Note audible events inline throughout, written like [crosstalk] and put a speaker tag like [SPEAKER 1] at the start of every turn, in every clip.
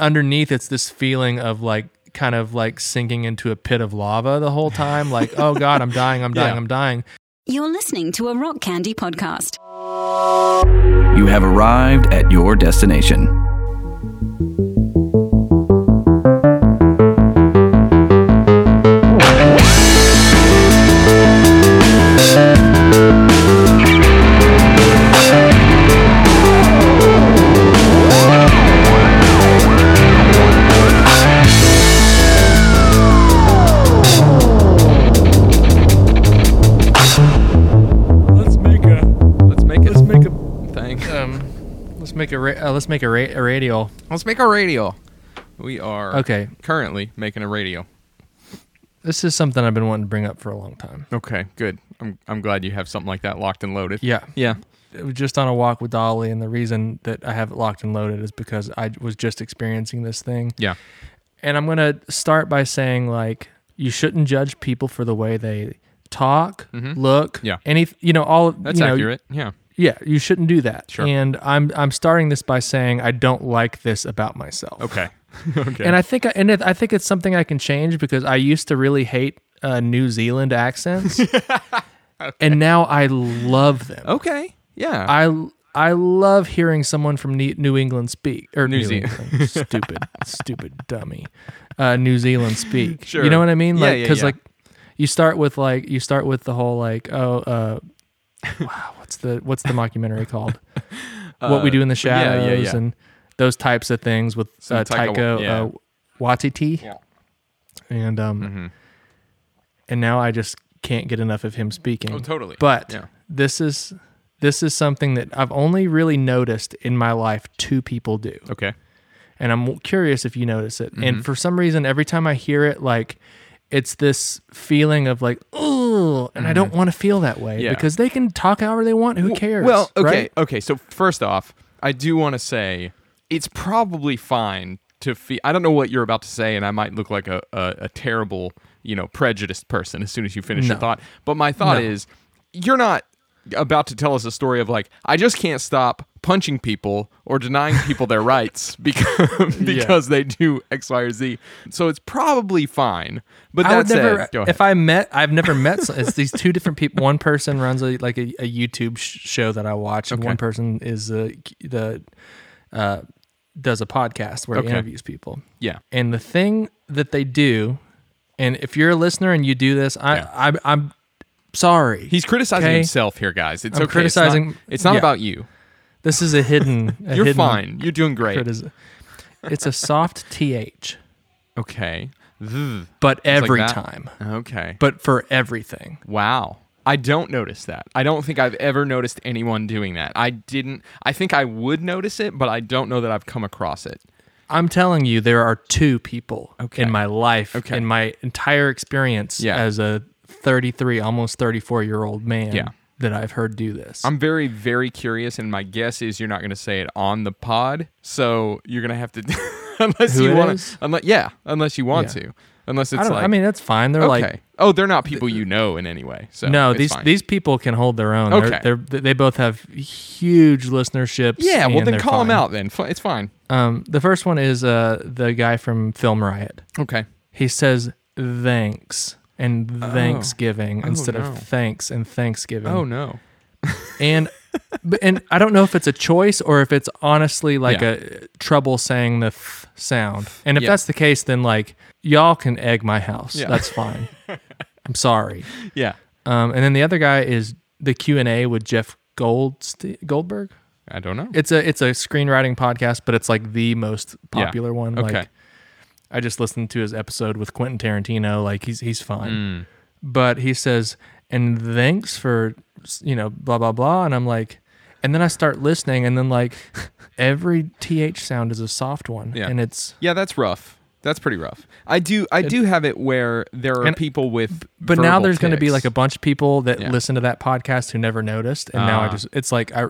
[SPEAKER 1] underneath it's this feeling of like kind of like sinking into a pit of lava the whole time like oh god i'm dying i'm dying
[SPEAKER 2] Yeah.
[SPEAKER 1] i'm dying
[SPEAKER 3] You're listening to a Rock Candy podcast.
[SPEAKER 4] You have arrived at your destination.
[SPEAKER 1] Make a ra- uh, let's make a, ra- a radial
[SPEAKER 2] Let's make a radio. We are
[SPEAKER 1] okay
[SPEAKER 2] currently making a radio.
[SPEAKER 1] this is something i've been wanting to bring up for a long time
[SPEAKER 2] Okay, good. I'm I'm glad you have something like that locked and loaded.
[SPEAKER 1] yeah
[SPEAKER 2] Yeah.
[SPEAKER 1] it was just on a walk with dolly and the reason that i have it locked and loaded is because i was just experiencing this thing
[SPEAKER 2] Yeah.
[SPEAKER 1] and i'm gonna start by saying like you shouldn't judge people for the way they talk look
[SPEAKER 2] Mm-hmm. Yeah.
[SPEAKER 1] any you know all
[SPEAKER 2] That's
[SPEAKER 1] you know,
[SPEAKER 2] accurate. Yeah.
[SPEAKER 1] Yeah you shouldn't do that
[SPEAKER 2] Sure.
[SPEAKER 1] and i'm i'm starting this by saying i don't like this about myself
[SPEAKER 2] Okay. [laughs] okay.
[SPEAKER 1] and i think I, and it, i think it's something i can change because i used to really hate uh, new zealand accents [laughs] and now i love them
[SPEAKER 2] okay. Yeah.
[SPEAKER 1] I I love hearing someone from New England speak or
[SPEAKER 2] New
[SPEAKER 1] New,
[SPEAKER 2] Ze-
[SPEAKER 1] England, stupid, [laughs] stupid dummy, uh, New Zealand speak.
[SPEAKER 2] Sure.
[SPEAKER 1] You know what I mean?
[SPEAKER 2] Yeah,
[SPEAKER 1] Like,
[SPEAKER 2] yeah,
[SPEAKER 1] because
[SPEAKER 2] yeah.
[SPEAKER 1] like you start with like you start with the whole like oh uh, wow what's the what's the mockumentary called? [laughs] what we do in the
[SPEAKER 2] Uh, yeah,
[SPEAKER 1] shadows
[SPEAKER 2] yeah, yeah.
[SPEAKER 1] and those types of things with
[SPEAKER 2] Some
[SPEAKER 1] uh,
[SPEAKER 2] Taika
[SPEAKER 1] Taika
[SPEAKER 2] yeah.
[SPEAKER 1] uh, Waititi.
[SPEAKER 2] Yeah.
[SPEAKER 1] And um
[SPEAKER 2] Mm-hmm.
[SPEAKER 1] and now I just can't get enough of him speaking.
[SPEAKER 2] Oh, totally.
[SPEAKER 1] But
[SPEAKER 2] Yeah.
[SPEAKER 1] this is this is something that I've only really noticed in my life two people do.
[SPEAKER 2] okay.
[SPEAKER 1] And I'm curious if you notice it.
[SPEAKER 2] Mm-hmm.
[SPEAKER 1] And for some reason every time I hear it like it's this feeling of like, oh, and I don't mm. want to feel that way.
[SPEAKER 2] Yeah.
[SPEAKER 1] because they can talk however they want. Who cares?
[SPEAKER 2] Well, okay,
[SPEAKER 1] right?
[SPEAKER 2] okay. So first off, I do want to say it's probably fine to feel. I don't know what you're about to say, and I might look like a a, a terrible, you know, prejudiced person as soon as you finish your
[SPEAKER 1] No.
[SPEAKER 2] thought. But my thought
[SPEAKER 1] No.
[SPEAKER 2] is, you're not about to tell us a story of like I just can't stop punching people or denying people their rights [laughs] because because they do X, Y, or Z. So it's probably fine. But
[SPEAKER 1] I
[SPEAKER 2] that
[SPEAKER 1] would never.
[SPEAKER 2] go
[SPEAKER 1] If I met, I've never met. It's these two different people. One person runs a like a, a YouTube sh- show that I watch, and
[SPEAKER 2] Okay.
[SPEAKER 1] one person is uh, the uh, does a podcast where
[SPEAKER 2] Okay.
[SPEAKER 1] he interviews people.
[SPEAKER 2] yeah,
[SPEAKER 1] And the thing that they do, and if you're a listener and you do this, I,
[SPEAKER 2] Yeah.
[SPEAKER 1] I I'm sorry.
[SPEAKER 2] he's criticizing
[SPEAKER 1] Okay.
[SPEAKER 2] himself here, guys. It's
[SPEAKER 1] I'm
[SPEAKER 2] okay. It's not-
[SPEAKER 1] criticizing-
[SPEAKER 2] It's not,
[SPEAKER 1] yeah.
[SPEAKER 2] about you.
[SPEAKER 1] this is a hidden. [laughs] A
[SPEAKER 2] You're
[SPEAKER 1] hidden
[SPEAKER 2] fine. You're doing great.
[SPEAKER 1] criticism. It's a soft th,
[SPEAKER 2] Okay.
[SPEAKER 1] But every
[SPEAKER 2] that?
[SPEAKER 1] time,
[SPEAKER 2] Okay.
[SPEAKER 1] but for everything.
[SPEAKER 2] Wow. I don't notice that. I don't think I've ever noticed anyone doing that. I didn't. I think I would notice it, but I don't know that I've come across it.
[SPEAKER 1] I'm telling you, there are two people
[SPEAKER 2] Okay.
[SPEAKER 1] in my life,
[SPEAKER 2] Okay.
[SPEAKER 1] in my entire experience
[SPEAKER 2] Yeah.
[SPEAKER 1] as a 33, almost 34 year old man,
[SPEAKER 2] Yeah.
[SPEAKER 1] that I've heard do this.
[SPEAKER 2] I'm very, very curious, and my guess is you're not going to say it on the pod, so you're going to have to, [laughs] unless
[SPEAKER 1] Who
[SPEAKER 2] you want to, unless yeah, unless you want
[SPEAKER 1] Yeah.
[SPEAKER 2] to, unless it's
[SPEAKER 1] don't,
[SPEAKER 2] like,
[SPEAKER 1] I mean, that's fine. They're
[SPEAKER 2] okay.
[SPEAKER 1] like,
[SPEAKER 2] oh, they're not people you know in any way. So
[SPEAKER 1] no, these
[SPEAKER 2] fine.
[SPEAKER 1] these people can hold their own.
[SPEAKER 2] Okay.
[SPEAKER 1] They're, they're, they both have huge listenerships.
[SPEAKER 2] yeah. Well, then call them out. Then it's fine.
[SPEAKER 1] Um, the first one is uh, the guy from Film Riot.
[SPEAKER 2] Okay.
[SPEAKER 1] He says thanks and Thanksgiving
[SPEAKER 2] Oh,
[SPEAKER 1] instead
[SPEAKER 2] no.
[SPEAKER 1] of thanks and Thanksgiving.
[SPEAKER 2] Oh no.
[SPEAKER 1] and and I don't know if it's a choice or if it's honestly like
[SPEAKER 2] Yeah.
[SPEAKER 1] a trouble saying the th sound. And if
[SPEAKER 2] Yeah.
[SPEAKER 1] that's the case, then like y'all can egg my house.
[SPEAKER 2] Yeah.
[SPEAKER 1] That's fine. [laughs] I'm sorry.
[SPEAKER 2] Yeah.
[SPEAKER 1] Um, and then the other guy is the Q and A with Jeff Goldste- Goldberg.
[SPEAKER 2] I don't know.
[SPEAKER 1] It's a it's a screenwriting podcast, but it's like the most popular one.
[SPEAKER 2] Okay.
[SPEAKER 1] Like I just listened to his episode with Quentin Tarantino. Like he's he's fine,
[SPEAKER 2] Mm.
[SPEAKER 1] but he says, "And thanks for you know blah blah blah," and I'm like, and then I start listening, and then like [laughs] every th sound is a soft one,
[SPEAKER 2] Yeah.
[SPEAKER 1] and it's
[SPEAKER 2] Yeah, that's rough. That's pretty rough. I do I do have it where there are
[SPEAKER 1] And-
[SPEAKER 2] people with
[SPEAKER 1] but now there's going to be like a bunch of people that
[SPEAKER 2] Yeah.
[SPEAKER 1] listen to that podcast who never noticed, and now I
[SPEAKER 2] Ah.
[SPEAKER 1] just it's like I.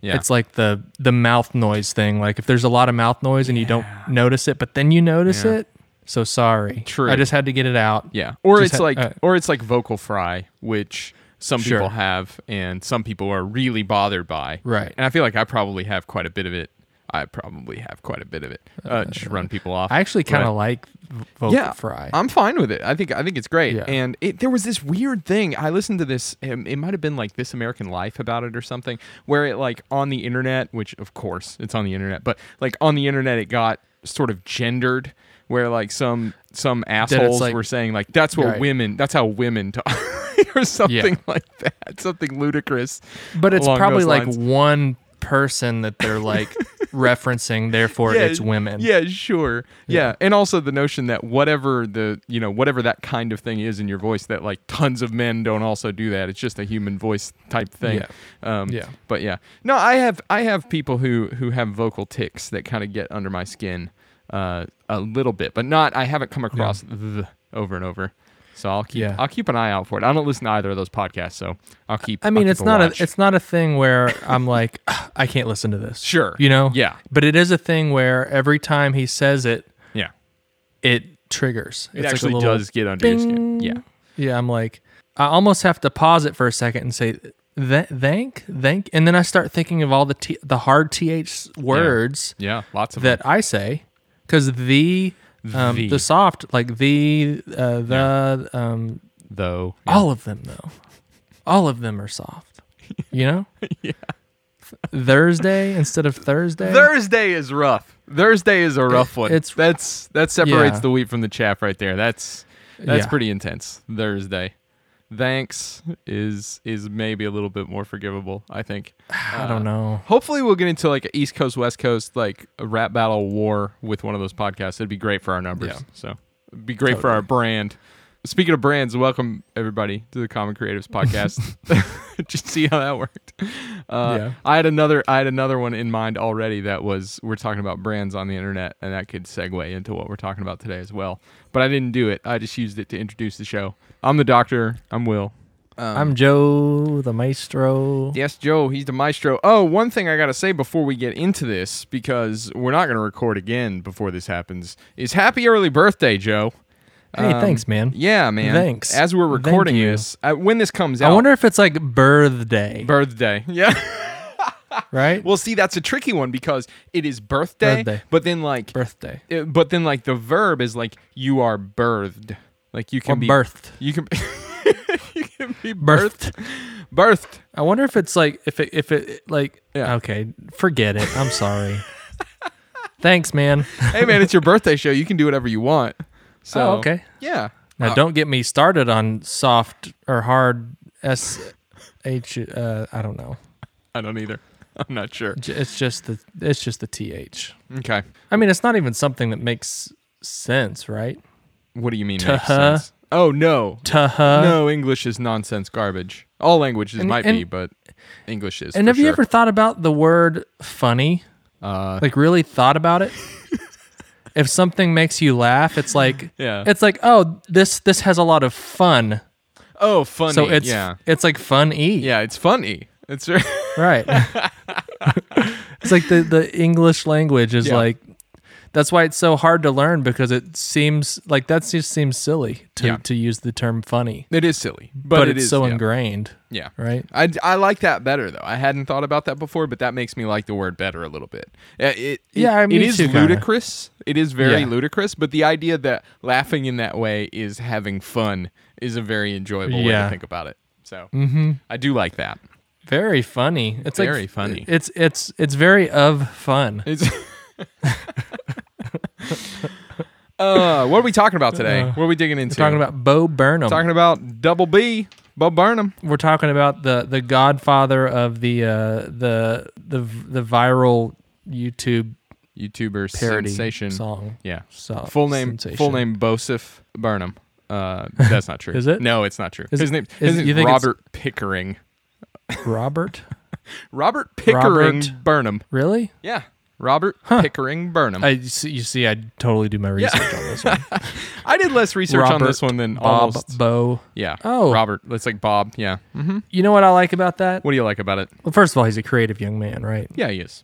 [SPEAKER 2] Yeah.
[SPEAKER 1] It's like the the mouth noise thing. Like if there's a lot of mouth noise and you don't notice it, but then you notice
[SPEAKER 2] Yeah.
[SPEAKER 1] it. So sorry.
[SPEAKER 2] True.
[SPEAKER 1] I just had to get it out.
[SPEAKER 2] Yeah. Or
[SPEAKER 1] Just
[SPEAKER 2] it's
[SPEAKER 1] ha-
[SPEAKER 2] like
[SPEAKER 1] uh,
[SPEAKER 2] or it's like vocal fry, which some
[SPEAKER 1] Sure.
[SPEAKER 2] people have and some people are really bothered by.
[SPEAKER 1] Right.
[SPEAKER 2] And I feel like I probably have quite a bit of it. I probably have quite a bit of it. Uh, just run people off.
[SPEAKER 1] I actually kind of like v- vocal
[SPEAKER 2] yeah,
[SPEAKER 1] fry.
[SPEAKER 2] I'm fine with it. I think I think it's great.
[SPEAKER 1] Yeah.
[SPEAKER 2] And it, there was this weird thing. I listened to this. um, It might have been like This American Life about it or something, where it like on the internet, which of course it's on the internet, but like on the internet, it got sort of gendered, where like some some assholes
[SPEAKER 1] like-
[SPEAKER 2] were saying like that's what
[SPEAKER 1] Right.
[SPEAKER 2] women, that's how women talk, [laughs] or something like that, something ludicrous.
[SPEAKER 1] but it's probably like one person that they're like [laughs] referencing. Therefore, it's women.
[SPEAKER 2] Yeah, sure. Yeah. and also the notion that whatever the you know whatever that kind of thing is in your voice, that like tons of men don't also do that. It's just a human voice type thing.
[SPEAKER 1] Yeah.
[SPEAKER 2] Um,
[SPEAKER 1] Yeah.
[SPEAKER 2] But yeah, no, I have I have people who who have vocal ticks that kind of get under my skin uh, a little bit, but not. I haven't come across the over and over. So I'll keep
[SPEAKER 1] Yeah.
[SPEAKER 2] I'll keep an eye out for it. I don't listen to either of those podcasts, so I'll keep.
[SPEAKER 1] I mean,
[SPEAKER 2] I'll
[SPEAKER 1] it's
[SPEAKER 2] keep
[SPEAKER 1] not
[SPEAKER 2] watch.
[SPEAKER 1] a it's not a thing where I'm like [laughs] I can't listen to this.
[SPEAKER 2] Sure.
[SPEAKER 1] you know.
[SPEAKER 2] Yeah.
[SPEAKER 1] But it is a thing where every time he says it,
[SPEAKER 2] yeah.
[SPEAKER 1] it triggers.
[SPEAKER 2] It
[SPEAKER 1] It's
[SPEAKER 2] actually
[SPEAKER 1] little
[SPEAKER 2] does get under your skin. Yeah.
[SPEAKER 1] Yeah, I'm like, I almost have to pause it for a second and say, "Th- thank, thank, and then I start thinking of all the t- the hard th words
[SPEAKER 2] Yeah. Lots of
[SPEAKER 1] that I say, because the, um,
[SPEAKER 2] The.
[SPEAKER 1] the soft like the uh, the um,
[SPEAKER 2] though.
[SPEAKER 1] all of them though, all of them are soft. [laughs] You know. [laughs] yeah. Thursday instead of Thursday.
[SPEAKER 2] Thursday is rough. Thursday is a rough one.
[SPEAKER 1] it's-
[SPEAKER 2] that's that separates
[SPEAKER 1] Yeah.
[SPEAKER 2] the wheat from the chaff right there. That's that's
[SPEAKER 1] Yeah.
[SPEAKER 2] pretty intense. Thursday. Thanks is is maybe a little bit more forgivable, I think. [sighs]
[SPEAKER 1] I don't know.
[SPEAKER 2] Hopefully we'll get into like a East Coast West Coast like a rap battle war with one of those podcasts. It'd be great for our numbers.
[SPEAKER 1] Yeah.
[SPEAKER 2] So it'd be great for our brand. Speaking of brands, welcome everybody to the Common Creatives [laughs] podcast. [laughs] Just see how that worked. Uh,
[SPEAKER 1] Yeah.
[SPEAKER 2] I had another I had another one in mind already that was we're talking about brands on the internet and that could segue into what we're talking about today as well. But I didn't do it. I just used it to introduce the show. I'm the doctor. I'm Will.
[SPEAKER 1] I'm Joe, the maestro.
[SPEAKER 2] Yes, Joe, he's the maestro. Oh, one thing I got to say before we get into this, because we're not going to record again before this happens, is happy early birthday, Joe.
[SPEAKER 1] Hey,
[SPEAKER 2] Um,
[SPEAKER 1] thanks, man.
[SPEAKER 2] Yeah, man.
[SPEAKER 1] Thanks.
[SPEAKER 2] As we're recording
[SPEAKER 1] you.
[SPEAKER 2] this, uh, when this comes out,
[SPEAKER 1] I wonder if it's like birthday,
[SPEAKER 2] birthday. [laughs] Yeah.
[SPEAKER 1] right?
[SPEAKER 2] well, see, that's a tricky one because it is birthday,
[SPEAKER 1] Birthday.
[SPEAKER 2] but then like,
[SPEAKER 1] birthday
[SPEAKER 2] uh, but then like the verb is like you are birthed. Like you
[SPEAKER 1] or
[SPEAKER 2] can be
[SPEAKER 1] birthed.
[SPEAKER 2] You can. [laughs] you can be birthed.
[SPEAKER 1] Birthed.
[SPEAKER 2] Birthed.
[SPEAKER 1] I wonder if it's like if it if it like
[SPEAKER 2] Yeah.
[SPEAKER 1] okay, forget it. I'm sorry. [laughs] Thanks, man.
[SPEAKER 2] hey man, it's your birthday show. You can do whatever you want. So
[SPEAKER 1] Oh, okay.
[SPEAKER 2] Yeah.
[SPEAKER 1] Now don't get me started on soft or hard s h uh I don't know.
[SPEAKER 2] I don't either. [laughs] I'm not sure.
[SPEAKER 1] It's just the it's just the th.
[SPEAKER 2] Okay.
[SPEAKER 1] I mean, it's not even something that makes sense, right?
[SPEAKER 2] What do you mean? Makes
[SPEAKER 1] Tuh-huh.
[SPEAKER 2] sense? Oh no. No, English is nonsense garbage. All languages
[SPEAKER 1] And-
[SPEAKER 2] might
[SPEAKER 1] and-
[SPEAKER 2] be, but English is.
[SPEAKER 1] And
[SPEAKER 2] for
[SPEAKER 1] have you
[SPEAKER 2] sure.
[SPEAKER 1] ever thought about the word funny?
[SPEAKER 2] Uh,
[SPEAKER 1] Like really thought about it? [laughs] if something makes you laugh, it's like
[SPEAKER 2] Yeah.
[SPEAKER 1] It's like, "Oh, this this has a lot of fun."
[SPEAKER 2] oh, funny.
[SPEAKER 1] So it's
[SPEAKER 2] yeah.
[SPEAKER 1] it's like fun e.
[SPEAKER 2] Yeah, it's funny. It's [laughs]
[SPEAKER 1] Right. [laughs] it's like the the English language is
[SPEAKER 2] Yeah.
[SPEAKER 1] like that's why it's so hard to learn because it seems like that just seems silly to,
[SPEAKER 2] Yeah.
[SPEAKER 1] to use the term funny.
[SPEAKER 2] it is silly, but,
[SPEAKER 1] But,
[SPEAKER 2] it
[SPEAKER 1] it's
[SPEAKER 2] is,
[SPEAKER 1] so
[SPEAKER 2] yeah.
[SPEAKER 1] ingrained,
[SPEAKER 2] Yeah.
[SPEAKER 1] right?
[SPEAKER 2] I, I like that better though. I hadn't thought about that before, but that makes me like the word better a little bit. Uh, It, it,
[SPEAKER 1] Yeah,
[SPEAKER 2] it is
[SPEAKER 1] kinda.
[SPEAKER 2] ludicrous. It is very
[SPEAKER 1] Yeah.
[SPEAKER 2] ludicrous, but the idea that laughing in that way is having fun is a very enjoyable way to think about it. So mm-hmm. I do like that.
[SPEAKER 1] Very funny. It's
[SPEAKER 2] Very
[SPEAKER 1] like
[SPEAKER 2] funny.
[SPEAKER 1] It's it's it's very of fun.
[SPEAKER 2] It's [laughs] [laughs] uh, what are we talking about today? what are we digging into?
[SPEAKER 1] We're talking about Bo Burnham.
[SPEAKER 2] talking about Double B, Bob Burnham.
[SPEAKER 1] We're talking about the the godfather of the uh, the the the viral YouTube
[SPEAKER 2] YouTuber
[SPEAKER 1] parody
[SPEAKER 2] sensation.
[SPEAKER 1] song.
[SPEAKER 2] Yeah.
[SPEAKER 1] So
[SPEAKER 2] Full name
[SPEAKER 1] sensation.
[SPEAKER 2] full name Bosif Burnham. Uh, that's not true. [laughs]
[SPEAKER 1] Is it?
[SPEAKER 2] No, it's not true.
[SPEAKER 1] Is
[SPEAKER 2] his name
[SPEAKER 1] is-
[SPEAKER 2] his
[SPEAKER 1] you think
[SPEAKER 2] Robert Pickering.
[SPEAKER 1] Robert. [laughs]
[SPEAKER 2] Robert Pickering
[SPEAKER 1] Robert-
[SPEAKER 2] Burnham.
[SPEAKER 1] Really?
[SPEAKER 2] Yeah. Robert Pickering Burnham.
[SPEAKER 1] I you see, you see, I totally do my research on this one. [laughs]
[SPEAKER 2] I did less research on this one than
[SPEAKER 1] Bob
[SPEAKER 2] almost.
[SPEAKER 1] Bo.
[SPEAKER 2] yeah.
[SPEAKER 1] Oh.
[SPEAKER 2] Robert. It's like Bob. Yeah. hmm
[SPEAKER 1] You know what I like about that?
[SPEAKER 2] What do you like about it?
[SPEAKER 1] Well, first of all, he's a creative young man, right?
[SPEAKER 2] Yeah, he is.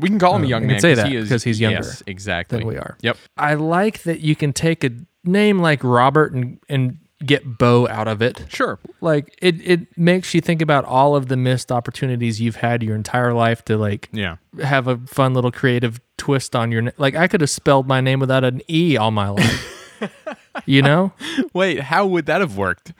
[SPEAKER 2] We can call him a
[SPEAKER 1] Oh,
[SPEAKER 2] young man
[SPEAKER 1] say
[SPEAKER 2] 'cause
[SPEAKER 1] that
[SPEAKER 2] he is,
[SPEAKER 1] he's younger
[SPEAKER 2] Yes, exactly.
[SPEAKER 1] Than we are.
[SPEAKER 2] Yep.
[SPEAKER 1] I like that you can take a name like Robert and and get Bo out of it.
[SPEAKER 2] Sure.
[SPEAKER 1] Like it, it makes you think about all of the missed opportunities you've had your entire life to like
[SPEAKER 2] Yeah.
[SPEAKER 1] have a fun little creative twist on your na- like I could have spelled my name without an e all my life. [laughs] you know?
[SPEAKER 2] Wait, how would that have worked?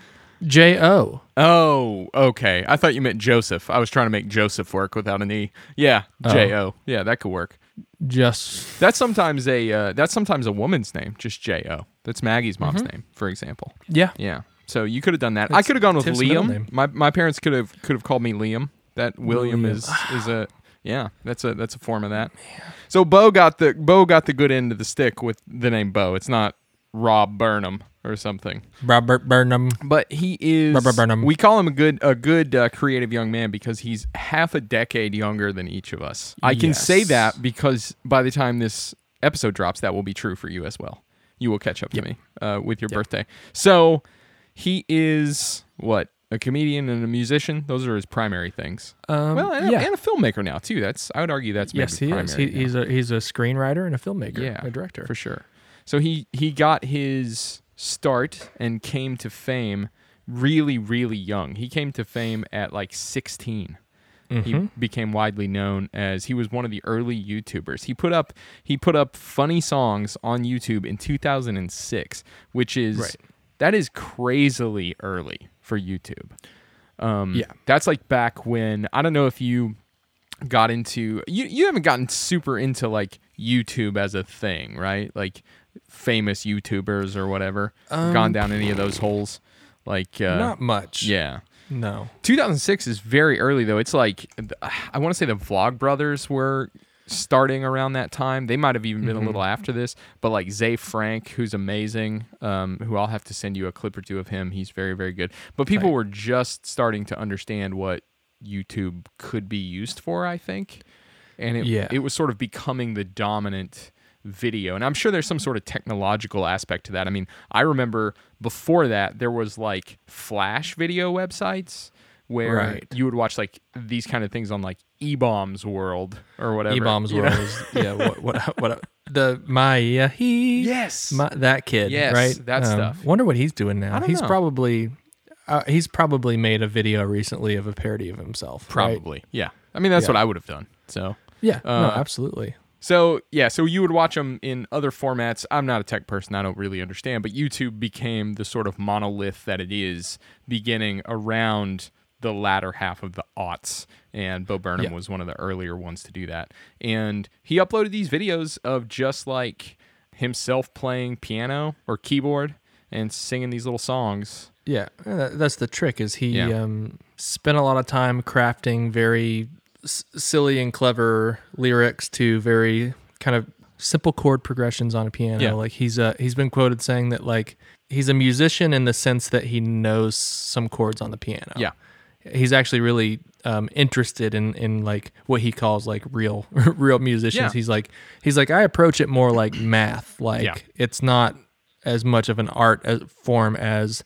[SPEAKER 1] J O.
[SPEAKER 2] Oh, okay. I thought you meant Joseph. I was trying to make Joseph work without an e. Yeah, oh. J O. Yeah, that could work.
[SPEAKER 1] Just
[SPEAKER 2] That's sometimes a uh, that's sometimes a woman's name, just J O. That's Maggie's mom's name, for example.
[SPEAKER 1] yeah.
[SPEAKER 2] Yeah. So you could have done that. I could have gone with Liam. My my parents could have could have called me Liam. That William
[SPEAKER 1] William.
[SPEAKER 2] is is a yeah. That's a that's a form of that. So Bo got the Bo got the good end of the stick with the name Bo. It's not Rob Burnham or something.
[SPEAKER 1] Robert Burnham.
[SPEAKER 2] But he is.
[SPEAKER 1] Robert Burnham.
[SPEAKER 2] We call him a good a good uh, creative young man because he's half a decade younger than each of us. I can say that because by the time this episode drops, that will be true for you as well. You will catch up to me uh, with your birthday. So he is what a comedian and a musician. Those are his primary things.
[SPEAKER 1] Um,
[SPEAKER 2] well, and, a-
[SPEAKER 1] yeah.
[SPEAKER 2] and a filmmaker now too. That's I would argue that's maybe
[SPEAKER 1] yes, he is.
[SPEAKER 2] primary
[SPEAKER 1] He,
[SPEAKER 2] now.
[SPEAKER 1] he's a he's a screenwriter and a filmmaker.
[SPEAKER 2] yeah,
[SPEAKER 1] a director.
[SPEAKER 2] for sure. So he he got his start and came to fame really really young. He came to fame at like 16. He
[SPEAKER 1] Mm-hmm.
[SPEAKER 2] became widely known as he was one of the early YouTubers. He put up he put up funny songs on YouTube in 2006, which is
[SPEAKER 1] Right.
[SPEAKER 2] that is crazily early for YouTube. Um,
[SPEAKER 1] Yeah.
[SPEAKER 2] that's like back when I don't know if you got into you you haven't gotten super into like YouTube as a thing, right? Like famous YouTubers or whatever. gone down any of those holes? Like uh,
[SPEAKER 1] Um, Not much.
[SPEAKER 2] yeah.
[SPEAKER 1] No.
[SPEAKER 2] 2006 is very early though. It's like I want to say the Vlog Brothers were starting around that time. They might have even been a little after this, but like Ze Frank, who's amazing, um, who I'll have to send you a clip or two of him. He's very very good. But people were just starting to understand what YouTube could be used for. I think, and it
[SPEAKER 1] Yeah.
[SPEAKER 2] it was sort of becoming the dominant video and i'm sure there's some sort of technological aspect to that i mean i remember before that there was like flash video websites where
[SPEAKER 1] Right.
[SPEAKER 2] you would watch like these kind of things on like eBaum's World or whatever
[SPEAKER 1] E bombs World,
[SPEAKER 2] know?
[SPEAKER 1] yeah. What what what the my yeah he
[SPEAKER 2] Yes.
[SPEAKER 1] my, that kid
[SPEAKER 2] Yes,
[SPEAKER 1] right
[SPEAKER 2] that stuff.
[SPEAKER 1] Wonder what he's doing now. He's
[SPEAKER 2] know.
[SPEAKER 1] probably uh, he's probably made a video recently of a parody of himself. right?
[SPEAKER 2] probably yeah i mean that's
[SPEAKER 1] Yeah.
[SPEAKER 2] what i would have done so
[SPEAKER 1] Yeah. no,
[SPEAKER 2] Uh,
[SPEAKER 1] absolutely.
[SPEAKER 2] So yeah, so you would watch them in other formats. I'm not a tech person; I don't really understand. But YouTube became the sort of monolith that it is, beginning around the latter half of the aughts. And Bo Burnham
[SPEAKER 1] Yeah.
[SPEAKER 2] was one of the earlier ones to do that. And he uploaded these videos of just like himself playing piano or keyboard and singing these little songs.
[SPEAKER 1] Yeah, uh, that's the trick. Is he
[SPEAKER 2] Yeah.
[SPEAKER 1] um, spent a lot of time crafting very s- silly and clever lyrics to very kind of simple chord progressions on a piano.
[SPEAKER 2] Yeah.
[SPEAKER 1] Like he's uh, he's been quoted saying that like he's a musician in the sense that he knows some chords on the piano.
[SPEAKER 2] Yeah.
[SPEAKER 1] he's actually really um, interested in in like what he calls like real [laughs] real musicians.
[SPEAKER 2] Yeah.
[SPEAKER 1] He's like he's like I approach it more like math. Like
[SPEAKER 2] Yeah.
[SPEAKER 1] it's not as much of an art as, form as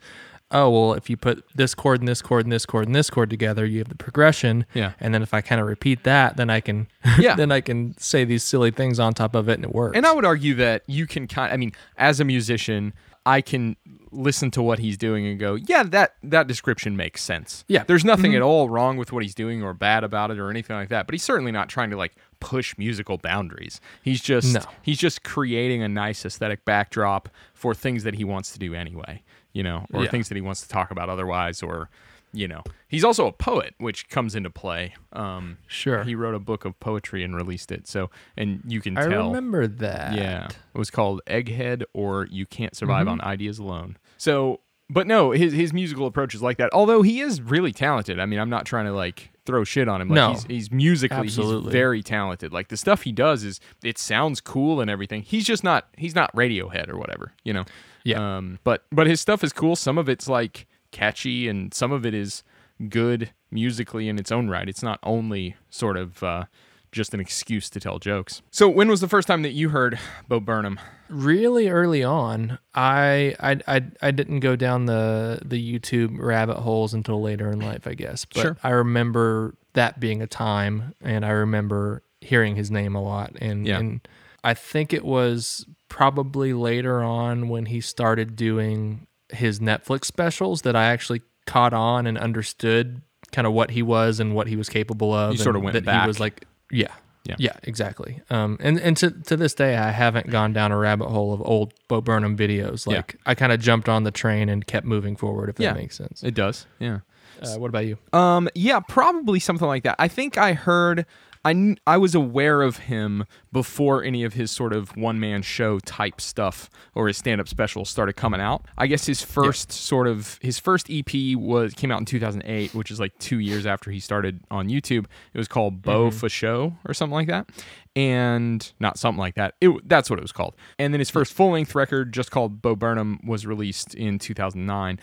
[SPEAKER 1] oh well if you put this chord and this chord and this chord and this chord together you have the progression
[SPEAKER 2] Yeah.
[SPEAKER 1] and then if i kind of repeat that then i can [laughs]
[SPEAKER 2] Yeah.
[SPEAKER 1] then i can say these silly things on top of it and it works
[SPEAKER 2] And I would argue that you can kind I mean, as a musician, I can listen to what he's doing and go, yeah, that that description makes sense.
[SPEAKER 1] Yeah.
[SPEAKER 2] There's nothing mm-hmm. at all wrong with what he's doing or bad about it or anything like that. But he's certainly not trying to like push musical boundaries. He's just
[SPEAKER 1] No.
[SPEAKER 2] he's just creating a nice aesthetic backdrop for things that he wants to do anyway, you know, or
[SPEAKER 1] Yeah.
[SPEAKER 2] things that he wants to talk about otherwise or you know, he's also a poet, which comes into play. Um,
[SPEAKER 1] Sure.
[SPEAKER 2] He wrote a book of poetry and released it. So, and you can tell,
[SPEAKER 1] i
[SPEAKER 2] tell.
[SPEAKER 1] remember that
[SPEAKER 2] Yeah. It was called Egghead or You Can't Survive
[SPEAKER 1] Mm-hmm.
[SPEAKER 2] on Ideas Alone. So, but no, his his musical approach is like that. Although he is really talented. I mean, I'm not trying to like throw shit on him. Like
[SPEAKER 1] No.
[SPEAKER 2] he's, he's musically he's
[SPEAKER 1] Absolutely.
[SPEAKER 2] very talented. Like the stuff he does is it sounds cool and everything. He's just not he's not Radiohead or whatever, you know.
[SPEAKER 1] Yeah.
[SPEAKER 2] Um but but his stuff is cool. Some of it's like catchy and some of it is good musically in its own right. It's not only sort of uh just an excuse to tell jokes. So when was the first time that you heard Bo Burnham?
[SPEAKER 1] really early on I, I i i didn't go down the the youtube rabbit holes until later in life i guess but
[SPEAKER 2] Sure.
[SPEAKER 1] i remember that being a time and i remember hearing his name a lot and
[SPEAKER 2] Yeah.
[SPEAKER 1] and i think it was probably later on when he started doing his Netflix specials that I actually caught on and understood kind of what he was and what he was capable of.
[SPEAKER 2] You sort of
[SPEAKER 1] and
[SPEAKER 2] went
[SPEAKER 1] that
[SPEAKER 2] back.
[SPEAKER 1] He was like, yeah,
[SPEAKER 2] Yeah.
[SPEAKER 1] yeah, exactly. Um, and and to to this day, I haven't gone down a rabbit hole of old Bo Burnham videos.
[SPEAKER 2] Yeah.
[SPEAKER 1] Like I kind of jumped on the train and kept moving forward. If that
[SPEAKER 2] Yeah.
[SPEAKER 1] makes sense.
[SPEAKER 2] It does. Yeah.
[SPEAKER 1] Uh, what about you?
[SPEAKER 2] Um, yeah, probably something like that. I think I heard. I I was aware of him before any of his sort of one man show type stuff or his stand up specials started coming out. I guess his first sort of his first EP was came out in 2008, which is like two years after he started on YouTube. It was called Bo mm-hmm. fo Sho or something like that, and not something like that. It that's what it was called. And then his first full length record, just called Bo Burnham, was released in 2009.